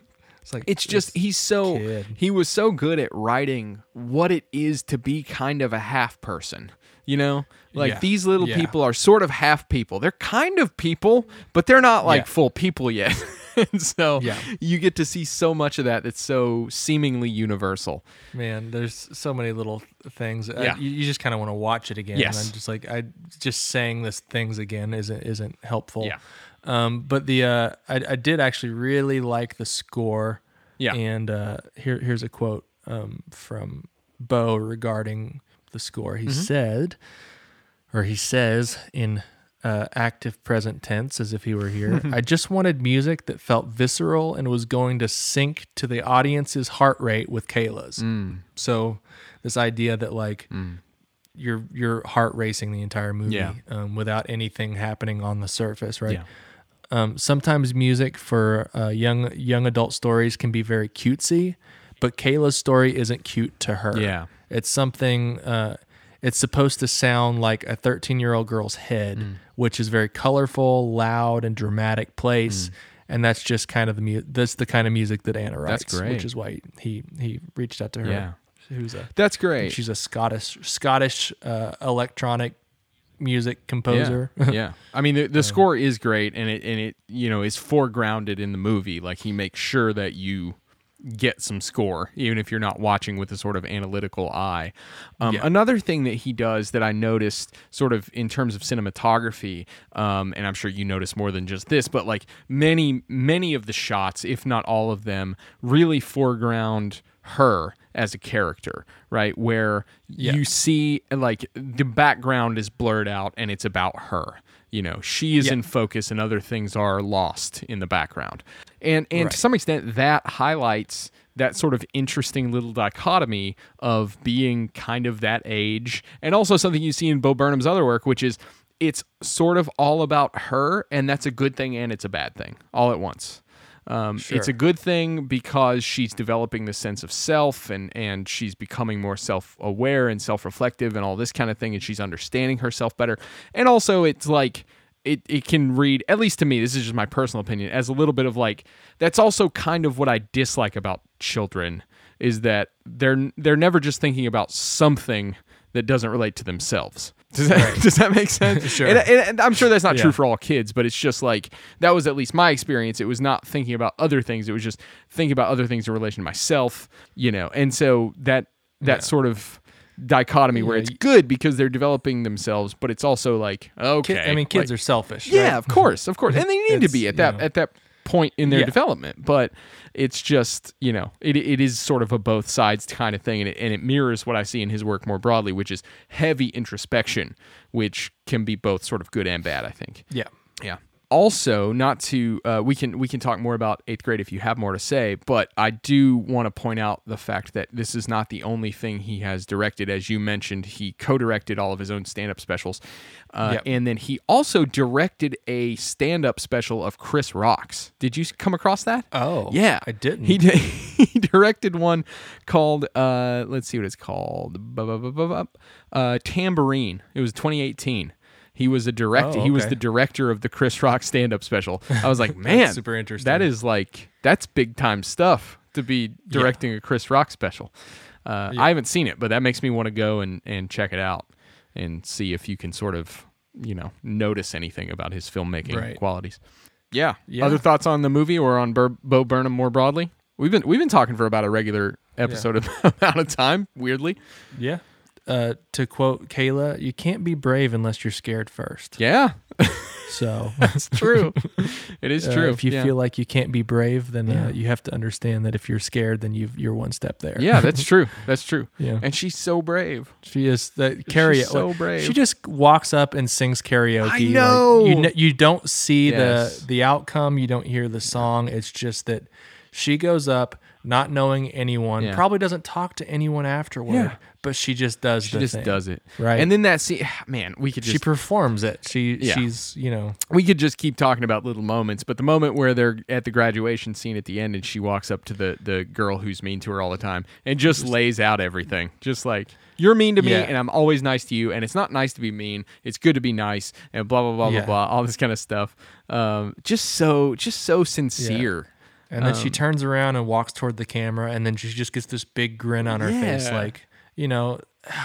[SPEAKER 1] It's like
[SPEAKER 2] It's just he's so
[SPEAKER 1] kid.
[SPEAKER 2] he was so good at writing what it is to be kind of a half person. You know, like
[SPEAKER 1] Yeah.
[SPEAKER 2] these little
[SPEAKER 1] Yeah.
[SPEAKER 2] people are sort of half people. They're kind of people, but they're not like
[SPEAKER 1] Yeah.
[SPEAKER 2] full people yet. [laughs] [laughs] and so
[SPEAKER 1] Yeah.
[SPEAKER 2] you get to see so much of that that's so seemingly universal.
[SPEAKER 1] Man, there's so many little things. Uh,
[SPEAKER 2] Yeah.
[SPEAKER 1] you, you just kind of want to watch it again.
[SPEAKER 2] Yes.
[SPEAKER 1] And I'm just like, I just saying this things again isn't isn't helpful.
[SPEAKER 2] Yeah.
[SPEAKER 1] Um, but the uh, I, I did actually really like the score.
[SPEAKER 2] Yeah.
[SPEAKER 1] And uh, here here's a quote um, from Bo regarding the score.
[SPEAKER 2] Mm-hmm.
[SPEAKER 1] He said, or he says in uh, active present tense as if he were here. I just wanted music that felt visceral and was going to sync to the audience's heart rate with Kayla's.
[SPEAKER 2] Mm.
[SPEAKER 1] So this idea that like your your heart racing the entire movie
[SPEAKER 2] Yeah.
[SPEAKER 1] um, without anything happening on the surface, right?
[SPEAKER 2] Yeah.
[SPEAKER 1] Um, sometimes music for uh, young young adult stories can be very cutesy, but Kayla's story isn't cute to her.
[SPEAKER 2] Yeah.
[SPEAKER 1] it's something. Uh, it's supposed to sound like a 13 year old girl's head,
[SPEAKER 2] Mm.
[SPEAKER 1] Which is very colorful, loud, and dramatic place. And that's just kind of the mu- that's the kind of music that Anna writes,
[SPEAKER 2] That's great.
[SPEAKER 1] which is why he he reached out to her.
[SPEAKER 2] Yeah.
[SPEAKER 1] who's a
[SPEAKER 2] That's great.
[SPEAKER 1] she's a Scottish Scottish uh, electronic music composer.
[SPEAKER 2] Yeah, [laughs] yeah. I mean, the, the score is great, and it and it you know is foregrounded in the movie. Like he makes sure that you get some score, even if you're not watching with a sort of analytical eye. Um,
[SPEAKER 1] Yeah.
[SPEAKER 2] Another thing that he does that I noticed, sort of in terms of cinematography, um, and I'm sure you notice more than just this, but like many many of the shots, if not all of them, really foreground her as a character, right? Where you see like the background is blurred out and it's about her. You know, she is
[SPEAKER 1] Yeah.
[SPEAKER 2] in focus and other things are lost in the background. And and
[SPEAKER 1] Right.
[SPEAKER 2] to some extent that highlights that sort of interesting little dichotomy of being kind of that age and also something you see in Bo Burnham's other work which is it's sort of all about her and that's a good thing and it's a bad thing all at once. Um, It's a good thing because she's developing this sense of self and, and she's becoming more self aware and self reflective and all this kind of thing. And she's understanding herself better. And also, it's like, it, it can read, at least to me, this is just my personal opinion, as a little bit of like, that's also kind of what I dislike about children is that they're they're never just thinking about something that doesn't relate to themselves. [laughs] Does that, does that make sense? [laughs]
[SPEAKER 1] Sure.
[SPEAKER 2] And, and- and I'm sure that's not true for all kids, but it's just like that was at least my experience. It was not thinking about other things. It was just thinking about other things in relation to myself, you know. And so that that sort of dichotomy where it's good because they're developing themselves, but it's also like okay.
[SPEAKER 1] Kid- I mean, kids
[SPEAKER 2] like-
[SPEAKER 1] are selfish.
[SPEAKER 2] yeah,
[SPEAKER 1] right?
[SPEAKER 2] of course, of course, [laughs] and they need to be at
[SPEAKER 1] you
[SPEAKER 2] that
[SPEAKER 1] know.
[SPEAKER 2] at that point in their
[SPEAKER 1] Yeah.
[SPEAKER 2] development. But it's just you know it, it is sort of a both sides kind of thing, and it, and it mirrors what I see in his work more broadly, which is heavy introspection, which can be both sort of good and bad. I think.
[SPEAKER 1] Yeah.
[SPEAKER 2] Yeah. Also, not to uh, we can we can talk more about eighth grade if you have more to say, but I do want to point out the fact that this is not the only thing he has directed. As you mentioned, he co-directed all of his own stand-up specials, uh,
[SPEAKER 1] Yep.
[SPEAKER 2] and then he also directed a stand-up special of Chris Rock's. Did you come across that?
[SPEAKER 1] Oh,
[SPEAKER 2] yeah,
[SPEAKER 1] I didn't.
[SPEAKER 2] He did, [laughs] he directed one called uh, let's see what it's called, uh, Tambourine. It was 2018. He was a director.
[SPEAKER 1] Oh,
[SPEAKER 2] He was the director of the Chris Rock stand-up special. I was like, [laughs] man,
[SPEAKER 1] super interesting.
[SPEAKER 2] That is like that's big time stuff to be directing a Chris Rock special. Uh, I haven't seen it, but that makes me want to go and and check it out and see if you can sort of you know notice anything about his filmmaking
[SPEAKER 1] Right.
[SPEAKER 2] qualities. Yeah.
[SPEAKER 1] Yeah.
[SPEAKER 2] Other thoughts on the movie or on Bur- Bo Burnham more broadly? We've been we've been talking for about a regular episode [laughs] of amount of time. Weirdly,
[SPEAKER 1] Yeah. Uh, to quote Kayla, you can't be brave unless you're scared first.
[SPEAKER 2] yeah,
[SPEAKER 1] So [laughs]
[SPEAKER 2] that's true. it is [laughs]
[SPEAKER 1] uh,
[SPEAKER 2] true.
[SPEAKER 1] if you
[SPEAKER 2] yeah.
[SPEAKER 1] feel like you can't be brave, then
[SPEAKER 2] Yeah.
[SPEAKER 1] uh, you have to understand that if you're scared, then you've, you're one step there.
[SPEAKER 2] yeah, that's [laughs] true. That's true.
[SPEAKER 1] Yeah.
[SPEAKER 2] And she's so brave.
[SPEAKER 1] She is the karaoke.
[SPEAKER 2] so brave.
[SPEAKER 1] She just walks up and sings karaoke.
[SPEAKER 2] I
[SPEAKER 1] like,
[SPEAKER 2] know.
[SPEAKER 1] you, kn- you don't see
[SPEAKER 2] Yes.
[SPEAKER 1] the the outcome. You don't hear the song. It's just that she goes up, not knowing anyone.
[SPEAKER 2] Yeah.
[SPEAKER 1] Probably doesn't talk to anyone afterward.
[SPEAKER 2] Yeah.
[SPEAKER 1] But she just does.
[SPEAKER 2] She
[SPEAKER 1] the
[SPEAKER 2] just
[SPEAKER 1] thing.
[SPEAKER 2] does it.
[SPEAKER 1] Right.
[SPEAKER 2] And then that scene, [sighs] man, we could just
[SPEAKER 1] She performs it. She
[SPEAKER 2] Yeah.
[SPEAKER 1] she's you know
[SPEAKER 2] we could just keep talking about little moments, but the moment where they're at the graduation scene at the end and she walks up to the the girl who's mean to her all the time and just lays out everything. Just like you're mean to me
[SPEAKER 1] Yeah.
[SPEAKER 2] and I'm always nice to you and it's not nice to be mean. It's good to be nice and blah blah blah
[SPEAKER 1] Yeah.
[SPEAKER 2] blah blah all this kind of stuff. Um just so just so sincere.
[SPEAKER 1] And then she
[SPEAKER 2] Um,
[SPEAKER 1] turns around and walks toward the camera, and then she just gets this big grin on her face, like you know,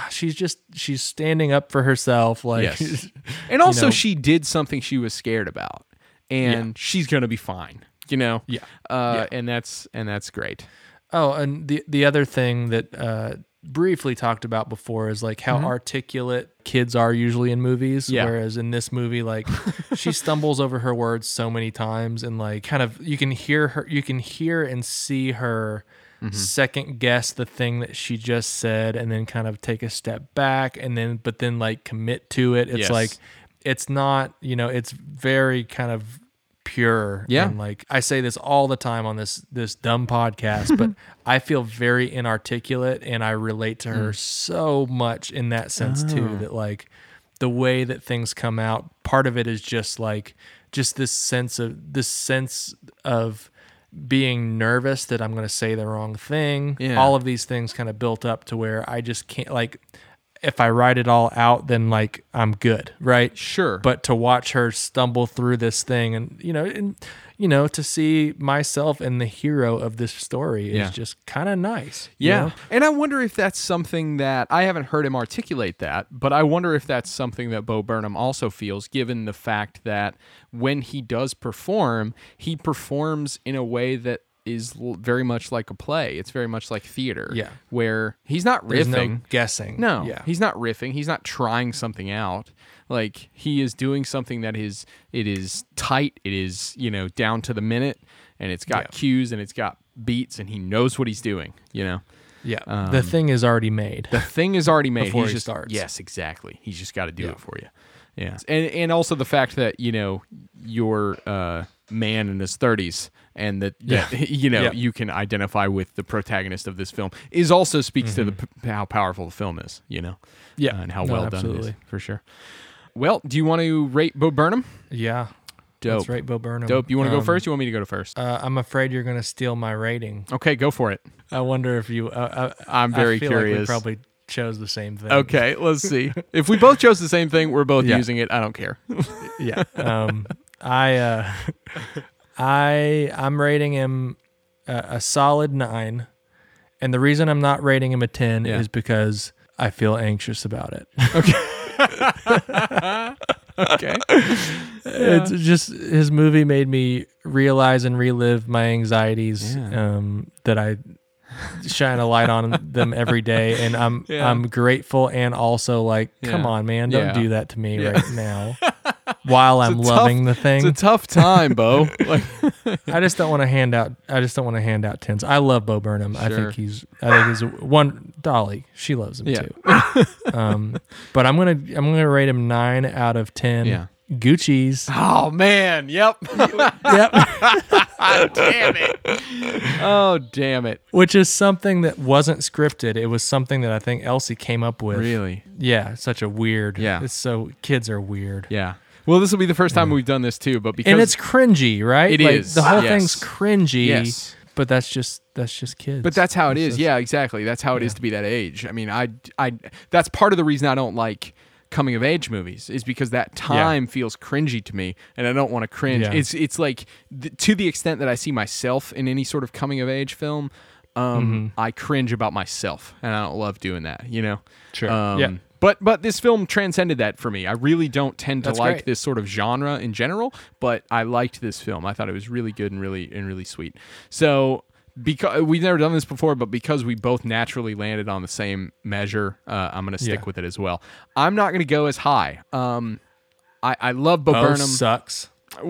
[SPEAKER 1] she's just she's standing up for herself, like
[SPEAKER 2] Yes. [laughs] And also
[SPEAKER 1] know-
[SPEAKER 2] she did something she was scared about and she's going to be fine, you know.
[SPEAKER 1] Yeah.
[SPEAKER 2] Uh and that's and that's great.
[SPEAKER 1] Oh, and the the other thing that uh, briefly talked about before is like how articulate kids are usually in movies.
[SPEAKER 2] Mm-hmm. Yeah.
[SPEAKER 1] Whereas in this movie, like [laughs] she stumbles over her words so many times, and like kind of you can hear her, you can hear and see her.
[SPEAKER 2] Mm-hmm.
[SPEAKER 1] second guess the thing that she just said and then kind of take a step back and then but then like commit to it it's
[SPEAKER 2] Yes.
[SPEAKER 1] like it's not you know it's very kind of pure
[SPEAKER 2] Yeah.
[SPEAKER 1] and like i say this all the time on this this dumb podcast but [laughs] i feel very inarticulate and i relate to
[SPEAKER 2] Mm.
[SPEAKER 1] her so much in that sense
[SPEAKER 2] Oh.
[SPEAKER 1] too that like the way that things come out part of it is just like just this sense of this sense of being nervous that i'm going to say the wrong thing
[SPEAKER 2] Yeah.
[SPEAKER 1] all of these things kind of built up to where i just can't like if i write it all out then like i'm good right
[SPEAKER 2] Sure.
[SPEAKER 1] but to watch her stumble through this thing and you know and you know to see myself and the hero of this story is
[SPEAKER 2] Yeah.
[SPEAKER 1] just kind of nice you
[SPEAKER 2] Yeah.
[SPEAKER 1] know?
[SPEAKER 2] And I wonder if that's something that I haven't heard him articulate that, but I wonder if that's something that Bo Burnham also feels, given the fact that when he does perform, he performs in a way that is l- very much like a play. It's very much like theater.
[SPEAKER 1] Yeah.
[SPEAKER 2] Where he's not
[SPEAKER 1] there's
[SPEAKER 2] riffing.
[SPEAKER 1] no guessing
[SPEAKER 2] No,
[SPEAKER 1] yeah
[SPEAKER 2] he's not riffing. He's not trying something out. Like he is doing something that is it is tight. It is you know down to the minute, and it's got
[SPEAKER 1] Yeah.
[SPEAKER 2] cues and it's got beats, and he knows what he's doing. You know,
[SPEAKER 1] yeah the um, thing is already made
[SPEAKER 2] the thing is already made.
[SPEAKER 1] Before
[SPEAKER 2] he's
[SPEAKER 1] he
[SPEAKER 2] just,
[SPEAKER 1] starts.
[SPEAKER 2] Yes, exactly. He's just got to do
[SPEAKER 1] Yeah.
[SPEAKER 2] it for you. Yeah, and and also the fact that you know you're a uh, man in his thirties, and that, that [laughs] you know
[SPEAKER 1] Yeah.
[SPEAKER 2] you can identify with the protagonist of this film is also speaks to the p- how powerful the film is. You know,
[SPEAKER 1] Mm-hmm. Yeah.
[SPEAKER 2] uh, and how
[SPEAKER 1] No,
[SPEAKER 2] well done it is for sure. Well, do you want to rate Bo Burnham?
[SPEAKER 1] yeah
[SPEAKER 2] Dope.
[SPEAKER 1] that's right bo burnham
[SPEAKER 2] Dope. You want to go
[SPEAKER 1] Um,
[SPEAKER 2] first? You want me to go to first?
[SPEAKER 1] uh, i'm afraid you're going to steal my rating
[SPEAKER 2] okay, go for it.
[SPEAKER 1] i wonder if you uh, uh,
[SPEAKER 2] I'm
[SPEAKER 1] I
[SPEAKER 2] very
[SPEAKER 1] feel like we
[SPEAKER 2] curious.
[SPEAKER 1] probably chose the same thing
[SPEAKER 2] Okay, let's see. [laughs] if we both chose the same thing, we're both
[SPEAKER 1] Yeah.
[SPEAKER 2] using it. I don't care.
[SPEAKER 1] yeah. Um, I uh, I I'm rating him a, a solid nine, and the reason I'm not rating him a ten
[SPEAKER 2] Yeah.
[SPEAKER 1] is because I feel anxious about it. [laughs]
[SPEAKER 2] Okay. Okay.
[SPEAKER 1] It's just his movie made me realize and relive my anxieties
[SPEAKER 2] Yeah.
[SPEAKER 1] um, that I shine a light on them every day, and I'm [laughs]
[SPEAKER 2] Yeah.
[SPEAKER 1] I'm grateful and also like, come
[SPEAKER 2] Yeah.
[SPEAKER 1] on, man, don't
[SPEAKER 2] Yeah.
[SPEAKER 1] do that to me right now. [laughs] While I'm
[SPEAKER 2] a tough-
[SPEAKER 1] loving the thing,
[SPEAKER 2] It's a tough time, Bo. [laughs] Like,
[SPEAKER 1] I just don't want to hand out. I just don't want to hand out tens. I love Bo Burnham. I think he's. I think he's one. Dolly, she loves him too. um, but I'm gonna I'm gonna rate him nine out of ten.
[SPEAKER 2] Yeah.
[SPEAKER 1] Gucci's.
[SPEAKER 2] oh man, yep.
[SPEAKER 1] yep. [laughs]
[SPEAKER 2] damn it. Oh damn it.
[SPEAKER 1] Which is something that wasn't scripted. It was something that I think Elsie came up with.
[SPEAKER 2] Really?
[SPEAKER 1] Yeah. Such a weird.
[SPEAKER 2] Yeah.
[SPEAKER 1] It's so kids are weird.
[SPEAKER 2] Yeah. Well, this will be the first time we've done this too, but because
[SPEAKER 1] And it's cringy, right?
[SPEAKER 2] It
[SPEAKER 1] It
[SPEAKER 2] is,
[SPEAKER 1] is. The whole
[SPEAKER 2] yes.
[SPEAKER 1] thing's cringy.
[SPEAKER 2] Yes.
[SPEAKER 1] But that's just that's just kids.
[SPEAKER 2] But that's how it is.
[SPEAKER 1] That's-
[SPEAKER 2] Yeah, exactly. That's how it is to be that age. I mean, I, I, that's part of the reason I don't like coming of age movies is because that time feels cringy to me, and I don't want to cringe.
[SPEAKER 1] Yeah.
[SPEAKER 2] It's, it's like th- to the extent that I see myself in any sort of coming of age film, um,
[SPEAKER 1] Mm-hmm.
[SPEAKER 2] I cringe about myself, and I don't love doing that. You know.
[SPEAKER 1] Sure.
[SPEAKER 2] Um,
[SPEAKER 1] Yeah.
[SPEAKER 2] But but this film transcended that for me. I really don't tend to
[SPEAKER 1] That's
[SPEAKER 2] like
[SPEAKER 1] great.
[SPEAKER 2] this sort of genre in general, but I liked this film. I thought it was really good and really and really sweet. So because we've never done this before, but because we both naturally landed on the same measure, uh, I'm going to stick
[SPEAKER 1] Yeah.
[SPEAKER 2] with it as well. I'm not going to go as high. Um, I, I love Bo
[SPEAKER 1] Bo
[SPEAKER 2] Burnham.
[SPEAKER 1] sucks. [laughs]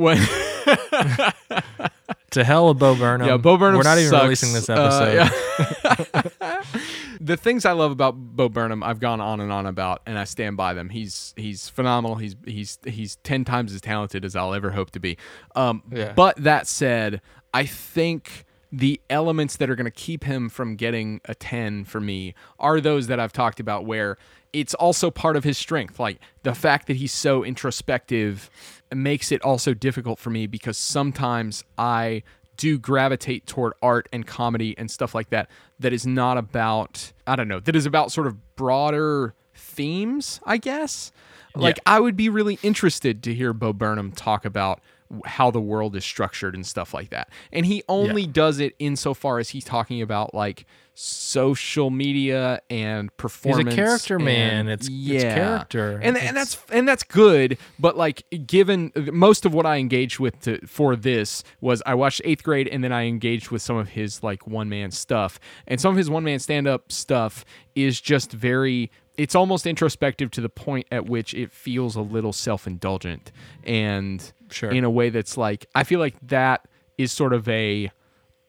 [SPEAKER 1] To hell with Bo Burnham.
[SPEAKER 2] yeah, Bo Burnham.
[SPEAKER 1] We're not even
[SPEAKER 2] sucks.
[SPEAKER 1] releasing this
[SPEAKER 2] Uh,
[SPEAKER 1] episode.
[SPEAKER 2] yeah. [laughs] the things I love about Bo Burnham, I've gone on and on about, and I stand by them. He's he's phenomenal. He's he's he's ten times as talented as I'll ever hope to be. Um,
[SPEAKER 1] Yeah.
[SPEAKER 2] But that said, I think the elements that are going to keep him from getting a ten for me are those that I've talked about, where it's also part of his strength, like the fact that he's so introspective makes it also difficult for me because sometimes I do gravitate toward art and comedy and stuff like that that is not about I don't know that is about sort of broader themes I guess. Like I would be really interested to hear Bo Burnham talk about how the world is structured and stuff like that. And he only does it insofar as he's talking about like social media and performance He's a
[SPEAKER 1] character
[SPEAKER 2] and-
[SPEAKER 1] man. It's- it's
[SPEAKER 2] yeah.
[SPEAKER 1] character.
[SPEAKER 2] and and that's and that's good but like given most of what i engaged with to, for this was i watched eighth grade and then i engaged with some of his like one-man stuff. And some of his one-man stand-up stuff is just very it's almost introspective to the point at which it feels a little self-indulgent. And
[SPEAKER 1] Sure.
[SPEAKER 2] in a way that's like i feel like that is sort of a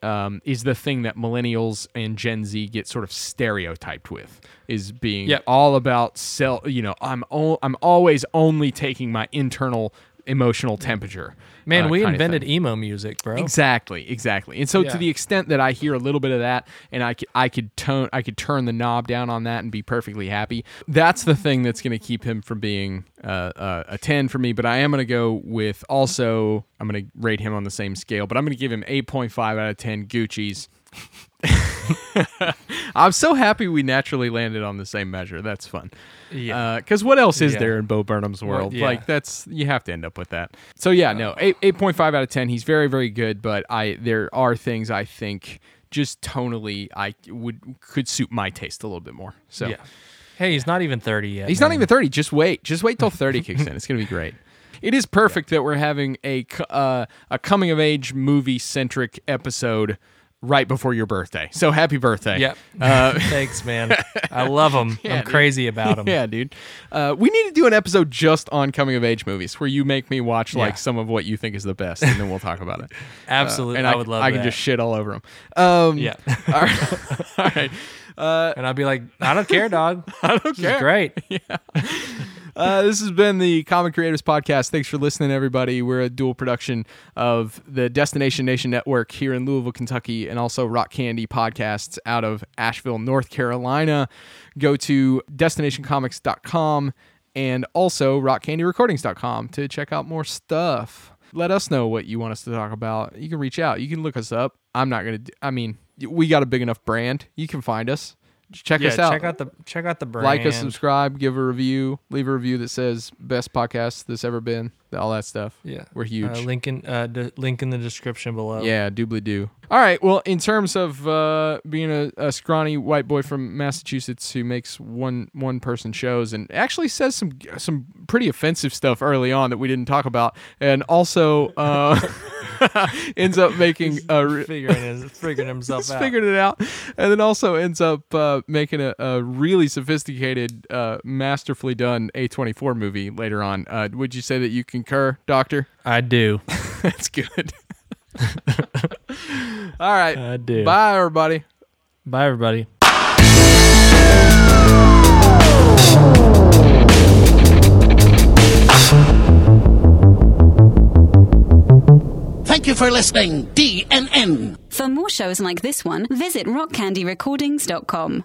[SPEAKER 2] um, is the thing that millennials and Gen Z get sort of stereotyped with is being
[SPEAKER 1] Yep.
[SPEAKER 2] all about self. You know, I'm o- I'm always only taking my internal emotional temperature.
[SPEAKER 1] Man,
[SPEAKER 2] uh,
[SPEAKER 1] we invented emo music, bro.
[SPEAKER 2] Exactly, exactly. And so
[SPEAKER 1] Yeah.
[SPEAKER 2] to the extent that I hear a little bit of that and I could I could tone I could turn the knob down on that and be perfectly happy. That's the thing that's going to keep him from being uh, uh, a 10 for me, but I am going to go with also I'm going to rate him on the same scale, but I'm going to give him 8.5 out of 10 Gucci's. [laughs] I'm so happy we naturally landed on the same measure. That's fun.
[SPEAKER 1] Yeah.
[SPEAKER 2] Because what else is
[SPEAKER 1] Yeah.
[SPEAKER 2] there in Bo Burnham's world?
[SPEAKER 1] yeah.
[SPEAKER 2] Like that's you have to end up with that. So yeah, no, eight eight point five out of ten. He's very very good, but I there are things I think just tonally I would could suit my taste a little bit more. So
[SPEAKER 1] Yeah. Hey, he's not even 30 yet.
[SPEAKER 2] he's not even thirty. Just wait, just wait till thirty kicks in. It's gonna be great. It is perfect that we're having a uh, a coming of age movie centric episode right before your birthday. So happy birthday!
[SPEAKER 1] Yep.
[SPEAKER 2] Uh, [laughs]
[SPEAKER 1] Thanks, man. I love them. [laughs]
[SPEAKER 2] Yeah,
[SPEAKER 1] I'm
[SPEAKER 2] dude.
[SPEAKER 1] crazy about them. [laughs]
[SPEAKER 2] Yeah, dude. Uh, we need to do an episode just on coming of age movies where you make me watch like
[SPEAKER 1] Yeah.
[SPEAKER 2] some of what you think is the best, and then we'll talk about it.
[SPEAKER 1] Absolutely.
[SPEAKER 2] and
[SPEAKER 1] I,
[SPEAKER 2] I,
[SPEAKER 1] would love
[SPEAKER 2] I
[SPEAKER 1] that.
[SPEAKER 2] can just shit all over them. Um,
[SPEAKER 1] Yeah.
[SPEAKER 2] all right. all right.
[SPEAKER 1] and I'd be like, I don't care, dog. I don't
[SPEAKER 2] care.
[SPEAKER 1] great.
[SPEAKER 2] Uh, this has been the Common Creators Podcast. Thanks for listening, everybody. We're a dual production of the Destination Nation Network here in Louisville, Kentucky, and also Rock Candy Podcasts out of Asheville, North Carolina. Go to destinationcomics.com and also rockcandyrecordings.com to check out more stuff. Let us know what you want us to talk about. You can reach out. You can look us up. I'm not going to, I mean, we got a big enough brand. You can find us. Check
[SPEAKER 1] Yeah,
[SPEAKER 2] us out
[SPEAKER 1] check out the check out the brand.
[SPEAKER 2] like us, subscribe, give a review, leave a review that says best podcast that's ever been, all that stuff.
[SPEAKER 1] Yeah,
[SPEAKER 2] We're huge.
[SPEAKER 1] Uh, link in uh, d- link in the description below.
[SPEAKER 2] yeah, doobly doo. All right. Well, in terms of uh, being a, a scrawny white boy from Massachusetts who makes one one person shows and actually says some some pretty offensive stuff early on that we didn't talk about, and also uh, [laughs] ends up making a. re- [laughs]
[SPEAKER 1] figuring his, figuring himself [laughs] out.
[SPEAKER 2] figured it out, and then also ends up uh, making a, a really sophisticated, uh, masterfully done A24 movie later on. Uh, would you say that you concur, Doctor? [laughs]
[SPEAKER 1] I do.
[SPEAKER 2] That's good. [laughs] All right.
[SPEAKER 1] I do.
[SPEAKER 2] Bye, everybody.
[SPEAKER 1] Bye, everybody.
[SPEAKER 5] Thank you for listening, DNN.
[SPEAKER 3] For more shows like this one, visit rockcandyrecordings.com.